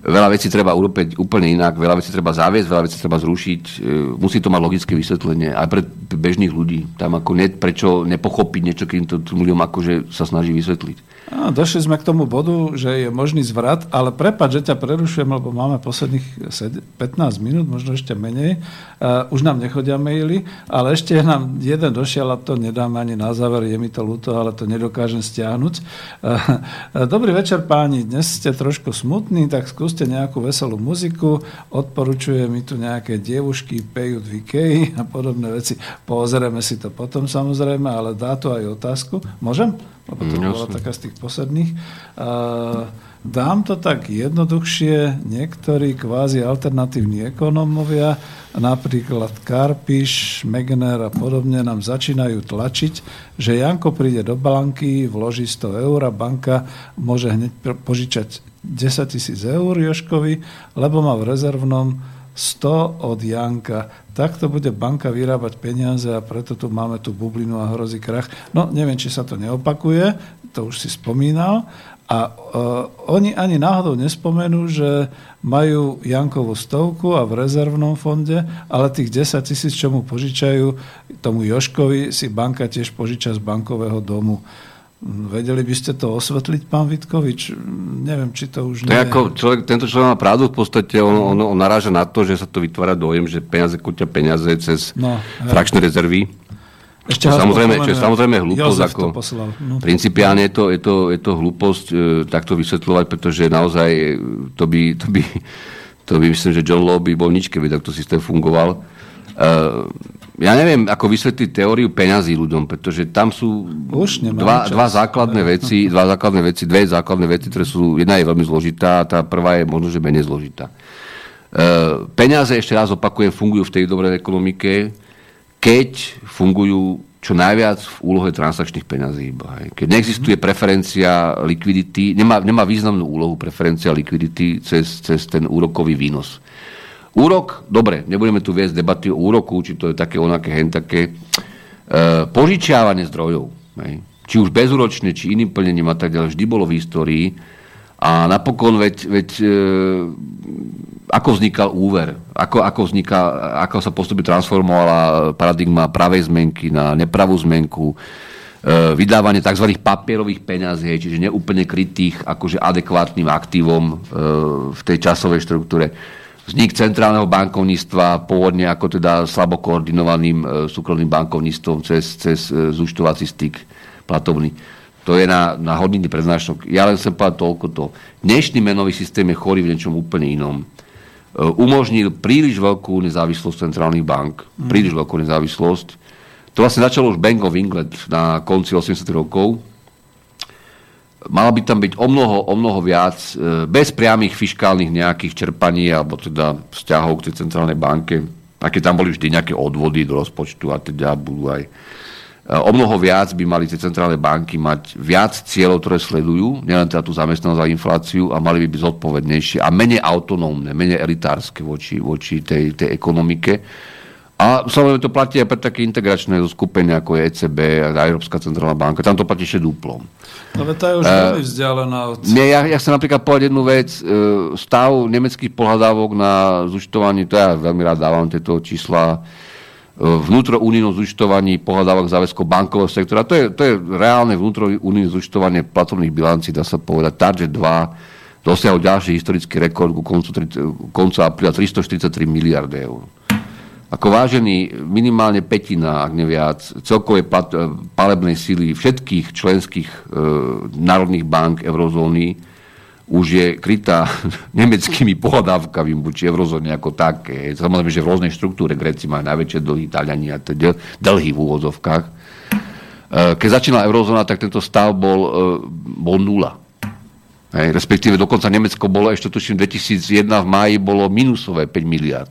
Veľa vecí treba urobiť úplne inak, veľa vecí treba zaviesť, veľa vecí treba zrušiť. E, musí to mať logické vysvetlenie aj pre bežných ľudí. Tam ako ne, prečo nepochopiť niečo, kým to tým ľuďom akože sa snaží vysvetliť. A došli sme k tomu bodu, že je možný zvrat, ale prepad, že ťa prerušujem, lebo máme posledných 15 minút, možno ešte menej. Uh, už nám nechodia maily, ale ešte nám jeden došiel a to nedáme ani na záver, je mi to ľúto, ale to nedokážem stiahnuť. Uh, dobrý večer páni, dnes ste trošku smutní, tak skúste nejakú veselú muziku. Odporúčuje mi tu nejaké dievušky, Pejut VK a podobné veci. Pozrieme si to potom samozrejme, ale dá to aj otázku. Môžem? Lebo to mm, bola taká z tých posledných. Dám to tak jednoduchšie, niektorí kvázi alternatívni ekonómovia, napríklad Karpiš, Megner a podobne nám začínajú tlačiť, že Janko príde do banky, vloží 100 eur a banka môže hneď požičať 10 tisíc eur Joškovi, lebo má v rezervnom 100 od Janka. Takto bude banka vyrábať peniaze a preto tu máme tú bublinu a hrozí krach. No, neviem, či sa to neopakuje, to už si spomínal. A uh, oni ani náhodou nespomenú, že majú Jankovú stovku a v rezervnom fonde, ale tých 10 tisíc, čo mu požičajú tomu Joškovi, si banka tiež požiča z bankového domu. Vedeli by ste to osvetliť, pán Vitkovič? Neviem, či to už nie je. Ako človek, tento človek má pravdu, v podstate on, on, on naráža na to, že sa to vytvára dojem, že peniaze kutia peniaze cez no, frakčné rezervy. Ešte čo, samozrejme, čo je samozrejme hlúposť. Ako, no. Principiálne je to, je to, je to hlúposť e, takto vysvetľovať, pretože naozaj e, to by, to by, to by myslím, že John Law by bol nič, keby takto systém fungoval. Ja neviem, ako vysvetliť teóriu peňazí ľuďom, pretože tam sú Už dva, dva základné veci, dva základné veci, dve základné veci, ktoré sú, jedna je veľmi zložitá a tá prvá je možno, že menej zložitá. E, peniaze, ešte raz opakujem, fungujú v tej dobrej ekonomike, keď fungujú čo najviac v úlohe transakčných peňazí. Keď neexistuje preferencia likvidity, nemá, nemá významnú úlohu preferencia likvidity cez, cez ten úrokový výnos. Úrok, dobre, nebudeme tu viesť debaty o úroku, či to je také onaké, hen také. E, požičiavanie zdrojov, hej, či už bezúročne, či iným plnením a tak ďalej, vždy bolo v histórii. A napokon, veď, veď e, ako vznikal úver, ako, ako, vzniká, ako sa postupne transformovala paradigma pravej zmenky na nepravú zmenku, e, vydávanie tzv. papierových peňazí, čiže neúplne krytých akože adekvátnym aktívom v tej časovej štruktúre. Vznik centrálneho bankovníctva pôvodne ako teda slabo koordinovaným e, súkromným bankovníctvom cez, cez zúčtovací styk platovný. To je na, na hodný prednášok. Ja len som povedal toľko to. Dnešný menový systém je chorý v niečom úplne inom. E, umožnil príliš veľkú nezávislosť centrálnych bank, mm. príliš veľkú nezávislosť. To vlastne začalo už Bank of England na konci 80. rokov. Mala by tam byť o mnoho, o mnoho viac, e, bez priamých fiskálnych nejakých čerpaní, alebo teda vzťahov k tej centrálnej banke, aké tam boli vždy nejaké odvody do rozpočtu a teda budú aj E, o mnoho viac by mali tie centrálne banky mať viac cieľov, ktoré sledujú, nielen teda tú zamestnanosť a infláciu a mali by byť zodpovednejšie a menej autonómne, menej elitárske voči, voči tej, tej ekonomike. A samozrejme to platí aj pre také integračné skupenia ako je ECB a Európska centrálna banka. Tam to platí ešte duplom. No to je už uh, veľmi vzdialená od... Nie, ja, ja chcem napríklad povedať jednu vec. E, stav nemeckých pohľadávok na zúčtovanie, to ja veľmi rád dávam tieto čísla, vnútrounijnom zúčtovaní pohľadávok záväzkov bankového sektora. To je, to je reálne vnútrounijné zúčtovanie platobných bilancí, dá sa povedať. Target 2 dosiahol ďalší historický rekord ku koncu, koncu apríla 343 miliard eur. Ako vážený minimálne petina, ak neviac, celkovej palebnej síly všetkých členských e, národných bank eurozóny už je krytá [laughs] nemeckými pohľadávkami voči eurozóne ako také. Samozrejme, že v rôznej štruktúre Gréci majú najväčšie dlhy, Taliani a teda dlhy v úvodzovkách. E, keď začínala eurozóna, tak tento stav bol, e, bol nula. Hej, respektíve dokonca Nemecko bolo ešte tuším 2001 v máji bolo minusové 5 miliard.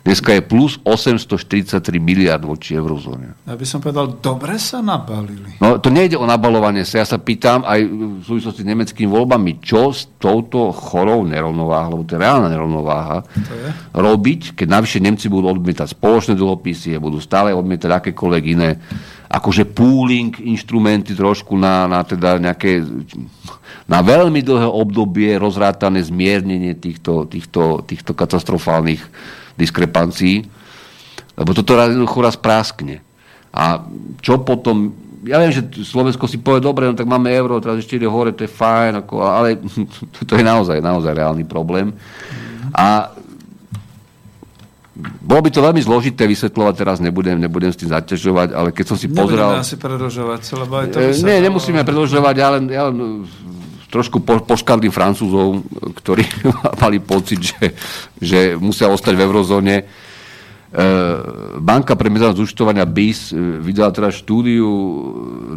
Dneska je plus 843 miliard voči eurozóne. Ja by som povedal, dobre sa nabalili. No to nejde o nabalovanie sa. Ja sa pýtam aj v súvislosti s nemeckými voľbami, čo s touto chorou nerovnováha, lebo to je reálna nerovnováha, to je? robiť, keď navyše Nemci budú odmietať spoločné dlhopisy a budú stále odmietať akékoľvek iné akože pooling inštrumenty trošku na, na teda nejaké na veľmi dlhé obdobie rozrátané zmiernenie týchto, týchto, týchto katastrofálnych diskrepancií, lebo toto jednoducho raz práskne. A čo potom, ja viem, že Slovensko si povie, dobre, no tak máme euro, teraz ešte ide hore, to je fajn, ako, ale [laughs] to je naozaj, naozaj reálny problém. A bolo by to veľmi zložité vysvetľovať, teraz nebudem, nebudem s tým zaťažovať, ale keď som si pozrel... Nebudeme asi predlžovať, lebo aj to e, Nie, nemusíme predlžovať, ja len, ja len trošku po, poškadlím Francúzov, ktorí [laughs] mali pocit, že, že musia ostať v eurozóne. E, Banka pre medzinárodné zúčtovania BIS e, vydala teda štúdiu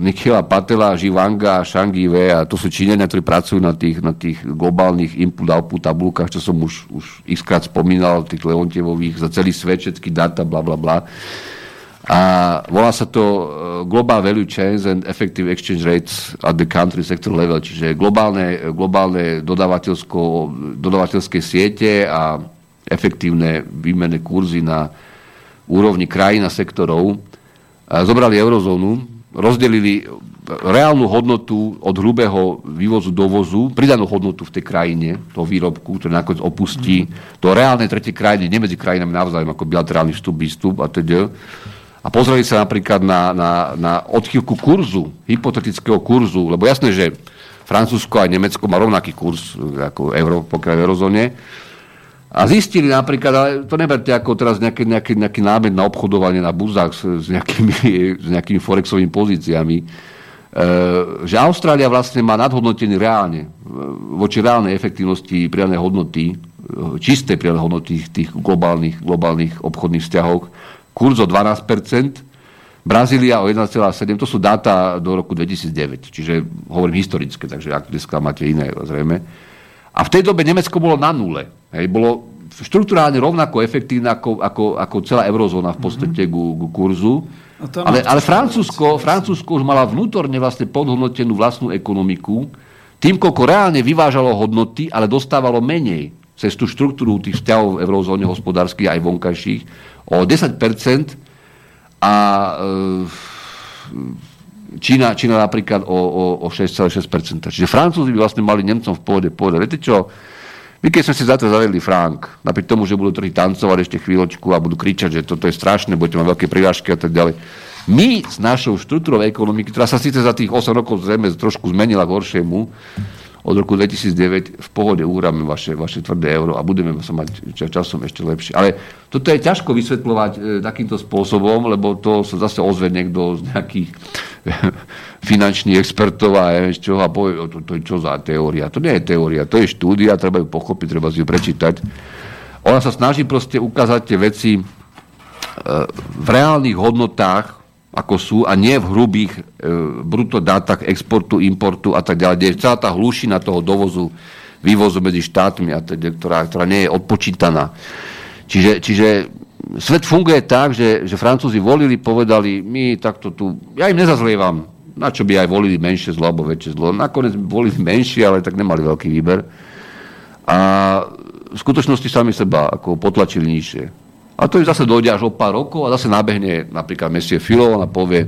Nikila Patela, Živanga a Shangive a to sú Číňania, ktorí pracujú na tých, na tých globálnych input-output tabulkách, čo som už, už xkrát spomínal, tých Leontievových, za celý svet, všetky data, bla, bla, bla. A volá sa to e, Global Value Chains and Effective Exchange Rates at the country sector level, čiže globálne, globálne dodavateľské siete a efektívne výmenné kurzy na úrovni krajín a sektorov. Zobrali eurozónu, rozdelili reálnu hodnotu od hrubého vývozu dovozu, pridanú hodnotu v tej krajine, toho výrobku, ktorý nakoniec opustí mm. do reálnej tretej krajiny, nie medzi krajinami navzájom, ako bilaterálny vstup, výstup a teda a pozreli sa napríklad na, na, na odchýlku kurzu, hypotetického kurzu, lebo jasné, že Francúzsko a Nemecko má rovnaký kurz ako euro, pokiaľ v eurozóne. A zistili napríklad, ale to neberte ako teraz nejaký, nejaký, nejaký námed na obchodovanie na burzách s, s, nejakými, s nejakými forexovými pozíciami, e, že Austrália vlastne má nadhodnotený reálne, e, voči reálnej efektivnosti pridanej hodnoty, e, čisté pridanej hodnoty tých globálnych, globálnych obchodných vzťahov, kurz o 12%, Brazília o 1,7%, to sú dáta do roku 2009, čiže hovorím historické, takže ak dneska máte iné, zrejme. A v tej dobe Nemecko bolo na nule. Hej, bolo štruktúrálne rovnako efektívne ako, ako, ako celá eurozóna v podstate mm-hmm. ku, ku kurzu. No ale, ale Francúzsko, Francúzsko už mala vnútorne vlastne podhodnotenú vlastnú ekonomiku, tým, koľko reálne vyvážalo hodnoty, ale dostávalo menej cez tú štruktúru tých vzťahov v eurozóne hospodárskych aj vonkajších o 10% a e, Čína, Čína napríklad o, o, o 6,6%. Čiže Francúzi by vlastne mali Nemcom v pohode povedať, viete čo, my keď sme si za zavedli frank, napriek tomu, že budú trochu tancovať ešte chvíľočku a budú kričať, že toto je strašné, budete mať veľké prirážky a tak ďalej. My s našou štruktúrou ekonomiky, ktorá sa síce za tých 8 rokov zrejme trošku zmenila k horšiemu, od roku 2009 v pohode uhráme vaše, vaše tvrdé euro a budeme sa mať časom ešte lepšie. Ale toto je ťažko vysvetľovať e, takýmto spôsobom, lebo to sa zase ozve niekto z nejakých [laughs] finančných expertov a neviem čo a povie, to, to je čo za teória. To nie je teória, to je štúdia, treba ju pochopiť, treba si ju prečítať. Ona sa snaží proste ukázať tie veci e, v reálnych hodnotách ako sú a nie v hrubých e, bruto dátach exportu, importu a tak ďalej, kde je celá tá hlušina toho dovozu, vývozu medzi štátmi, a teda, ktorá, ktorá nie je odpočítaná. Čiže, čiže svet funguje tak, že, že Francúzi volili, povedali, my takto tu, ja im nezazlievam, na čo by aj volili menšie zlo alebo väčšie zlo. Nakoniec volili menšie, ale tak nemali veľký výber. A v skutočnosti sami seba ako potlačili nižšie. A to zase dojde až o pár rokov a zase nabehne napríklad Messie Filon a povie,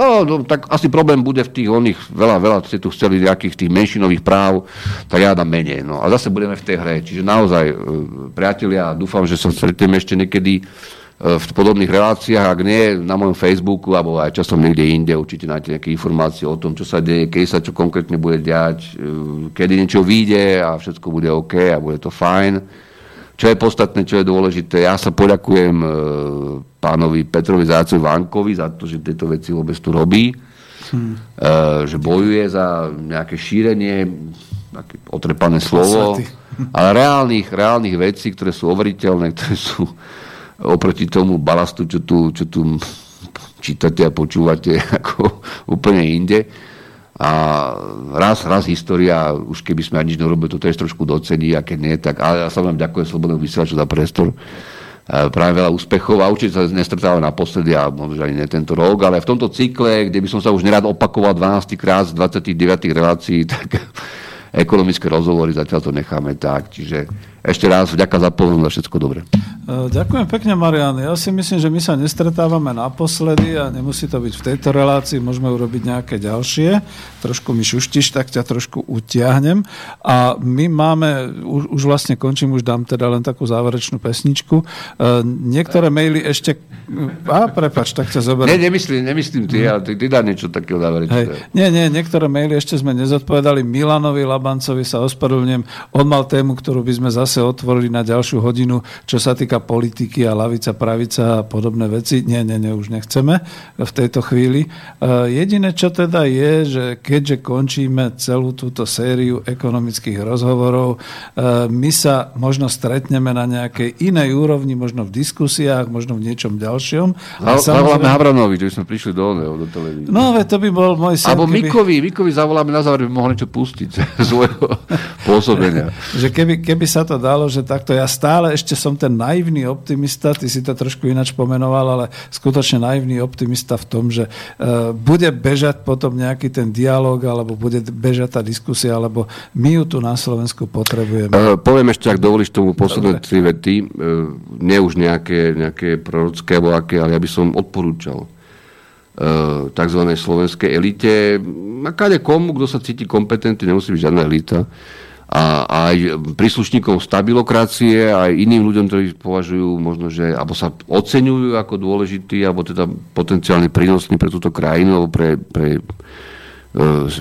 No, no, tak asi problém bude v tých oných, veľa, veľa ste tu chceli nejakých tých menšinových práv, tak ja dám menej. No. A zase budeme v tej hre. Čiže naozaj, e, priatelia, dúfam, že sa stretneme ešte niekedy e, v podobných reláciách, ak nie na mojom Facebooku, alebo aj časom niekde inde, určite nájdete nejaké informácie o tom, čo sa deje, keď sa čo konkrétne bude diať, e, kedy niečo vyjde a všetko bude OK a bude to fajn. Čo je podstatné, čo je dôležité, ja sa poďakujem e, pánovi Petrovi Zácovi Vankovi za to, že tieto veci vôbec tu robí, hmm. e, že bojuje za nejaké šírenie, také otrepané slovo, ale reálnych, reálnych vecí, ktoré sú overiteľné, ktoré sú oproti tomu balastu, čo tu, čo tu čítate a počúvate [laughs] ako úplne inde a raz, raz história, už keby sme ani nič nerobili, to tiež trošku docení, a keď nie, tak ale ja sa vám ďakujem Slobodnému vysielaču za priestor. Práve veľa úspechov a určite sa nestretávame naposledy a možno ani ne tento rok, ale v tomto cykle, kde by som sa už nerad opakoval 12 krát z 29 relácií, [laughs] tak ekonomické rozhovory zatiaľ to necháme tak. Čiže ešte raz vďaka za pozornosť všetko dobre. E, ďakujem pekne, Marian. Ja si myslím, že my sa nestretávame naposledy a nemusí to byť v tejto relácii, môžeme urobiť nejaké ďalšie. Trošku mi šuštiš, tak ťa trošku utiahnem. A my máme, už, už vlastne končím, už dám teda len takú záverečnú pesničku. E, niektoré maily ešte... A, prepač, tak ťa zoberiem. Nie, nemyslím, nemyslím ty, ale ty, ty dá niečo takého záverečného. Nie, nie, niektoré maily ešte sme nezodpovedali. Milanovi Labancovi sa ospravedlňujem. On mal tému, ktorú by sme zase otvorili na ďalšiu hodinu, čo sa týka politiky a lavica, pravica a podobné veci. Nie, nie, nie, už nechceme v tejto chvíli. E, jediné, čo teda je, že keďže končíme celú túto sériu ekonomických rozhovorov, e, my sa možno stretneme na nejakej inej úrovni, možno v diskusiách, možno v niečom ďalšom. Zavoláme Havranovi, že sme prišli do, do televízie. No, to by bol môj sen. Alebo keby... Mikovi, Mikovi zavoláme na záver, by mohol niečo pustiť [laughs] svojho pôsobenia. že keby, keby sa to dalo, že takto ja stále ešte som ten naivný optimista, ty si to trošku ináč pomenoval, ale skutočne naivný optimista v tom, že uh, bude bežať potom nejaký ten dialog, alebo bude bežať tá diskusia, alebo my ju tu na Slovensku potrebujeme. Uh, poviem ešte, ak dovolíš tomu posledné tri vety, uh, nie už nejaké, nejaké prorocké alebo aké, ale ja by som odporúčal tzv. slovenskej elite, a kade komu, kto sa cíti kompetentný, nemusí byť žiadna elita, a aj príslušníkom stabilokracie, aj iným ľuďom, ktorí považujú možno, že alebo sa oceňujú ako dôležitý, alebo teda potenciálne prínosný pre túto krajinu, alebo pre, pre e,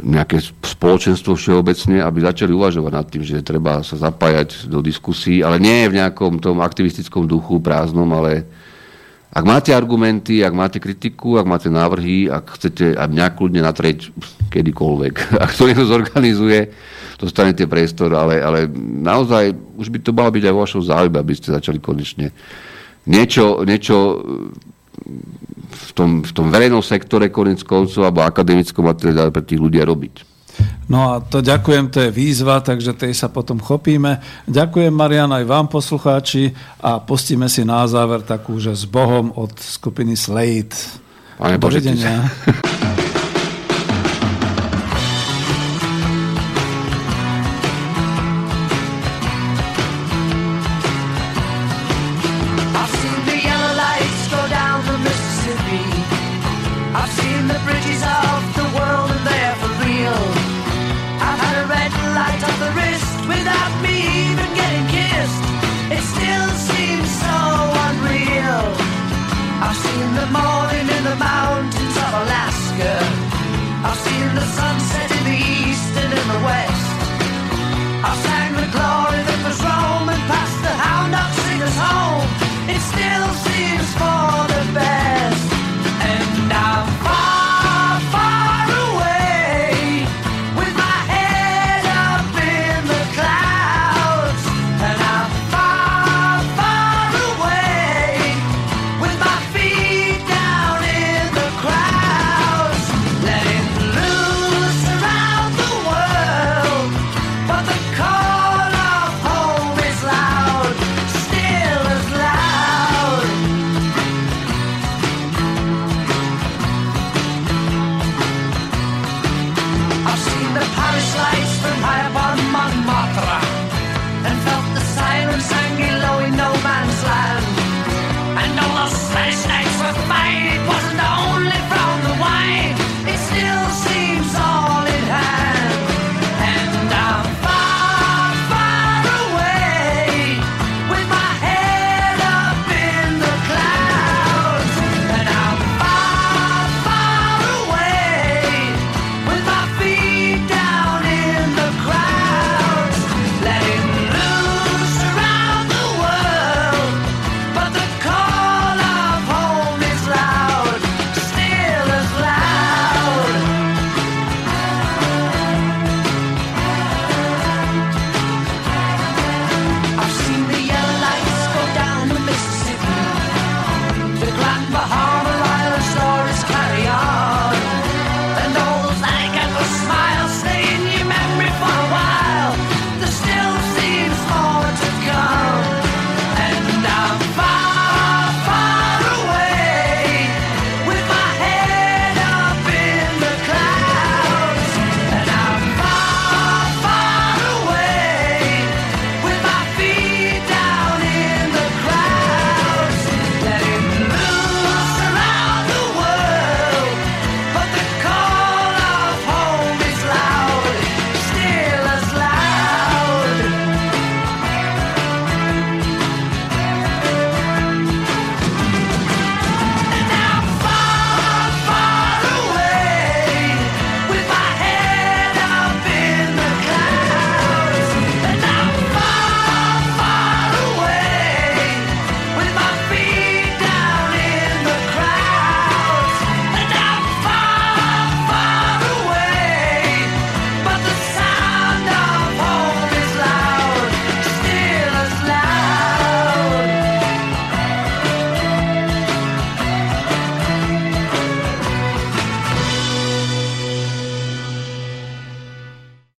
nejaké spoločenstvo všeobecne, aby začali uvažovať nad tým, že treba sa zapájať do diskusí, ale nie v nejakom tom aktivistickom duchu prázdnom, ale ak máte argumenty, ak máte kritiku, ak máte návrhy, ak chcete aj mňa kľudne natrieť kedykoľvek, [laughs] ak to niekto zorganizuje, dostanete priestor, ale, ale naozaj už by to malo byť aj vo vašom záujme, aby ste začali konečne niečo, niečo v tom, v tom verejnom sektore konec koncov alebo akademickom materiále pre tých ľudia robiť. No a to ďakujem, to je výzva, takže tej sa potom chopíme. Ďakujem Marian aj vám poslucháči a pustíme si na záver takú, že s Bohom od skupiny Slate. A Dovidenia. [laughs]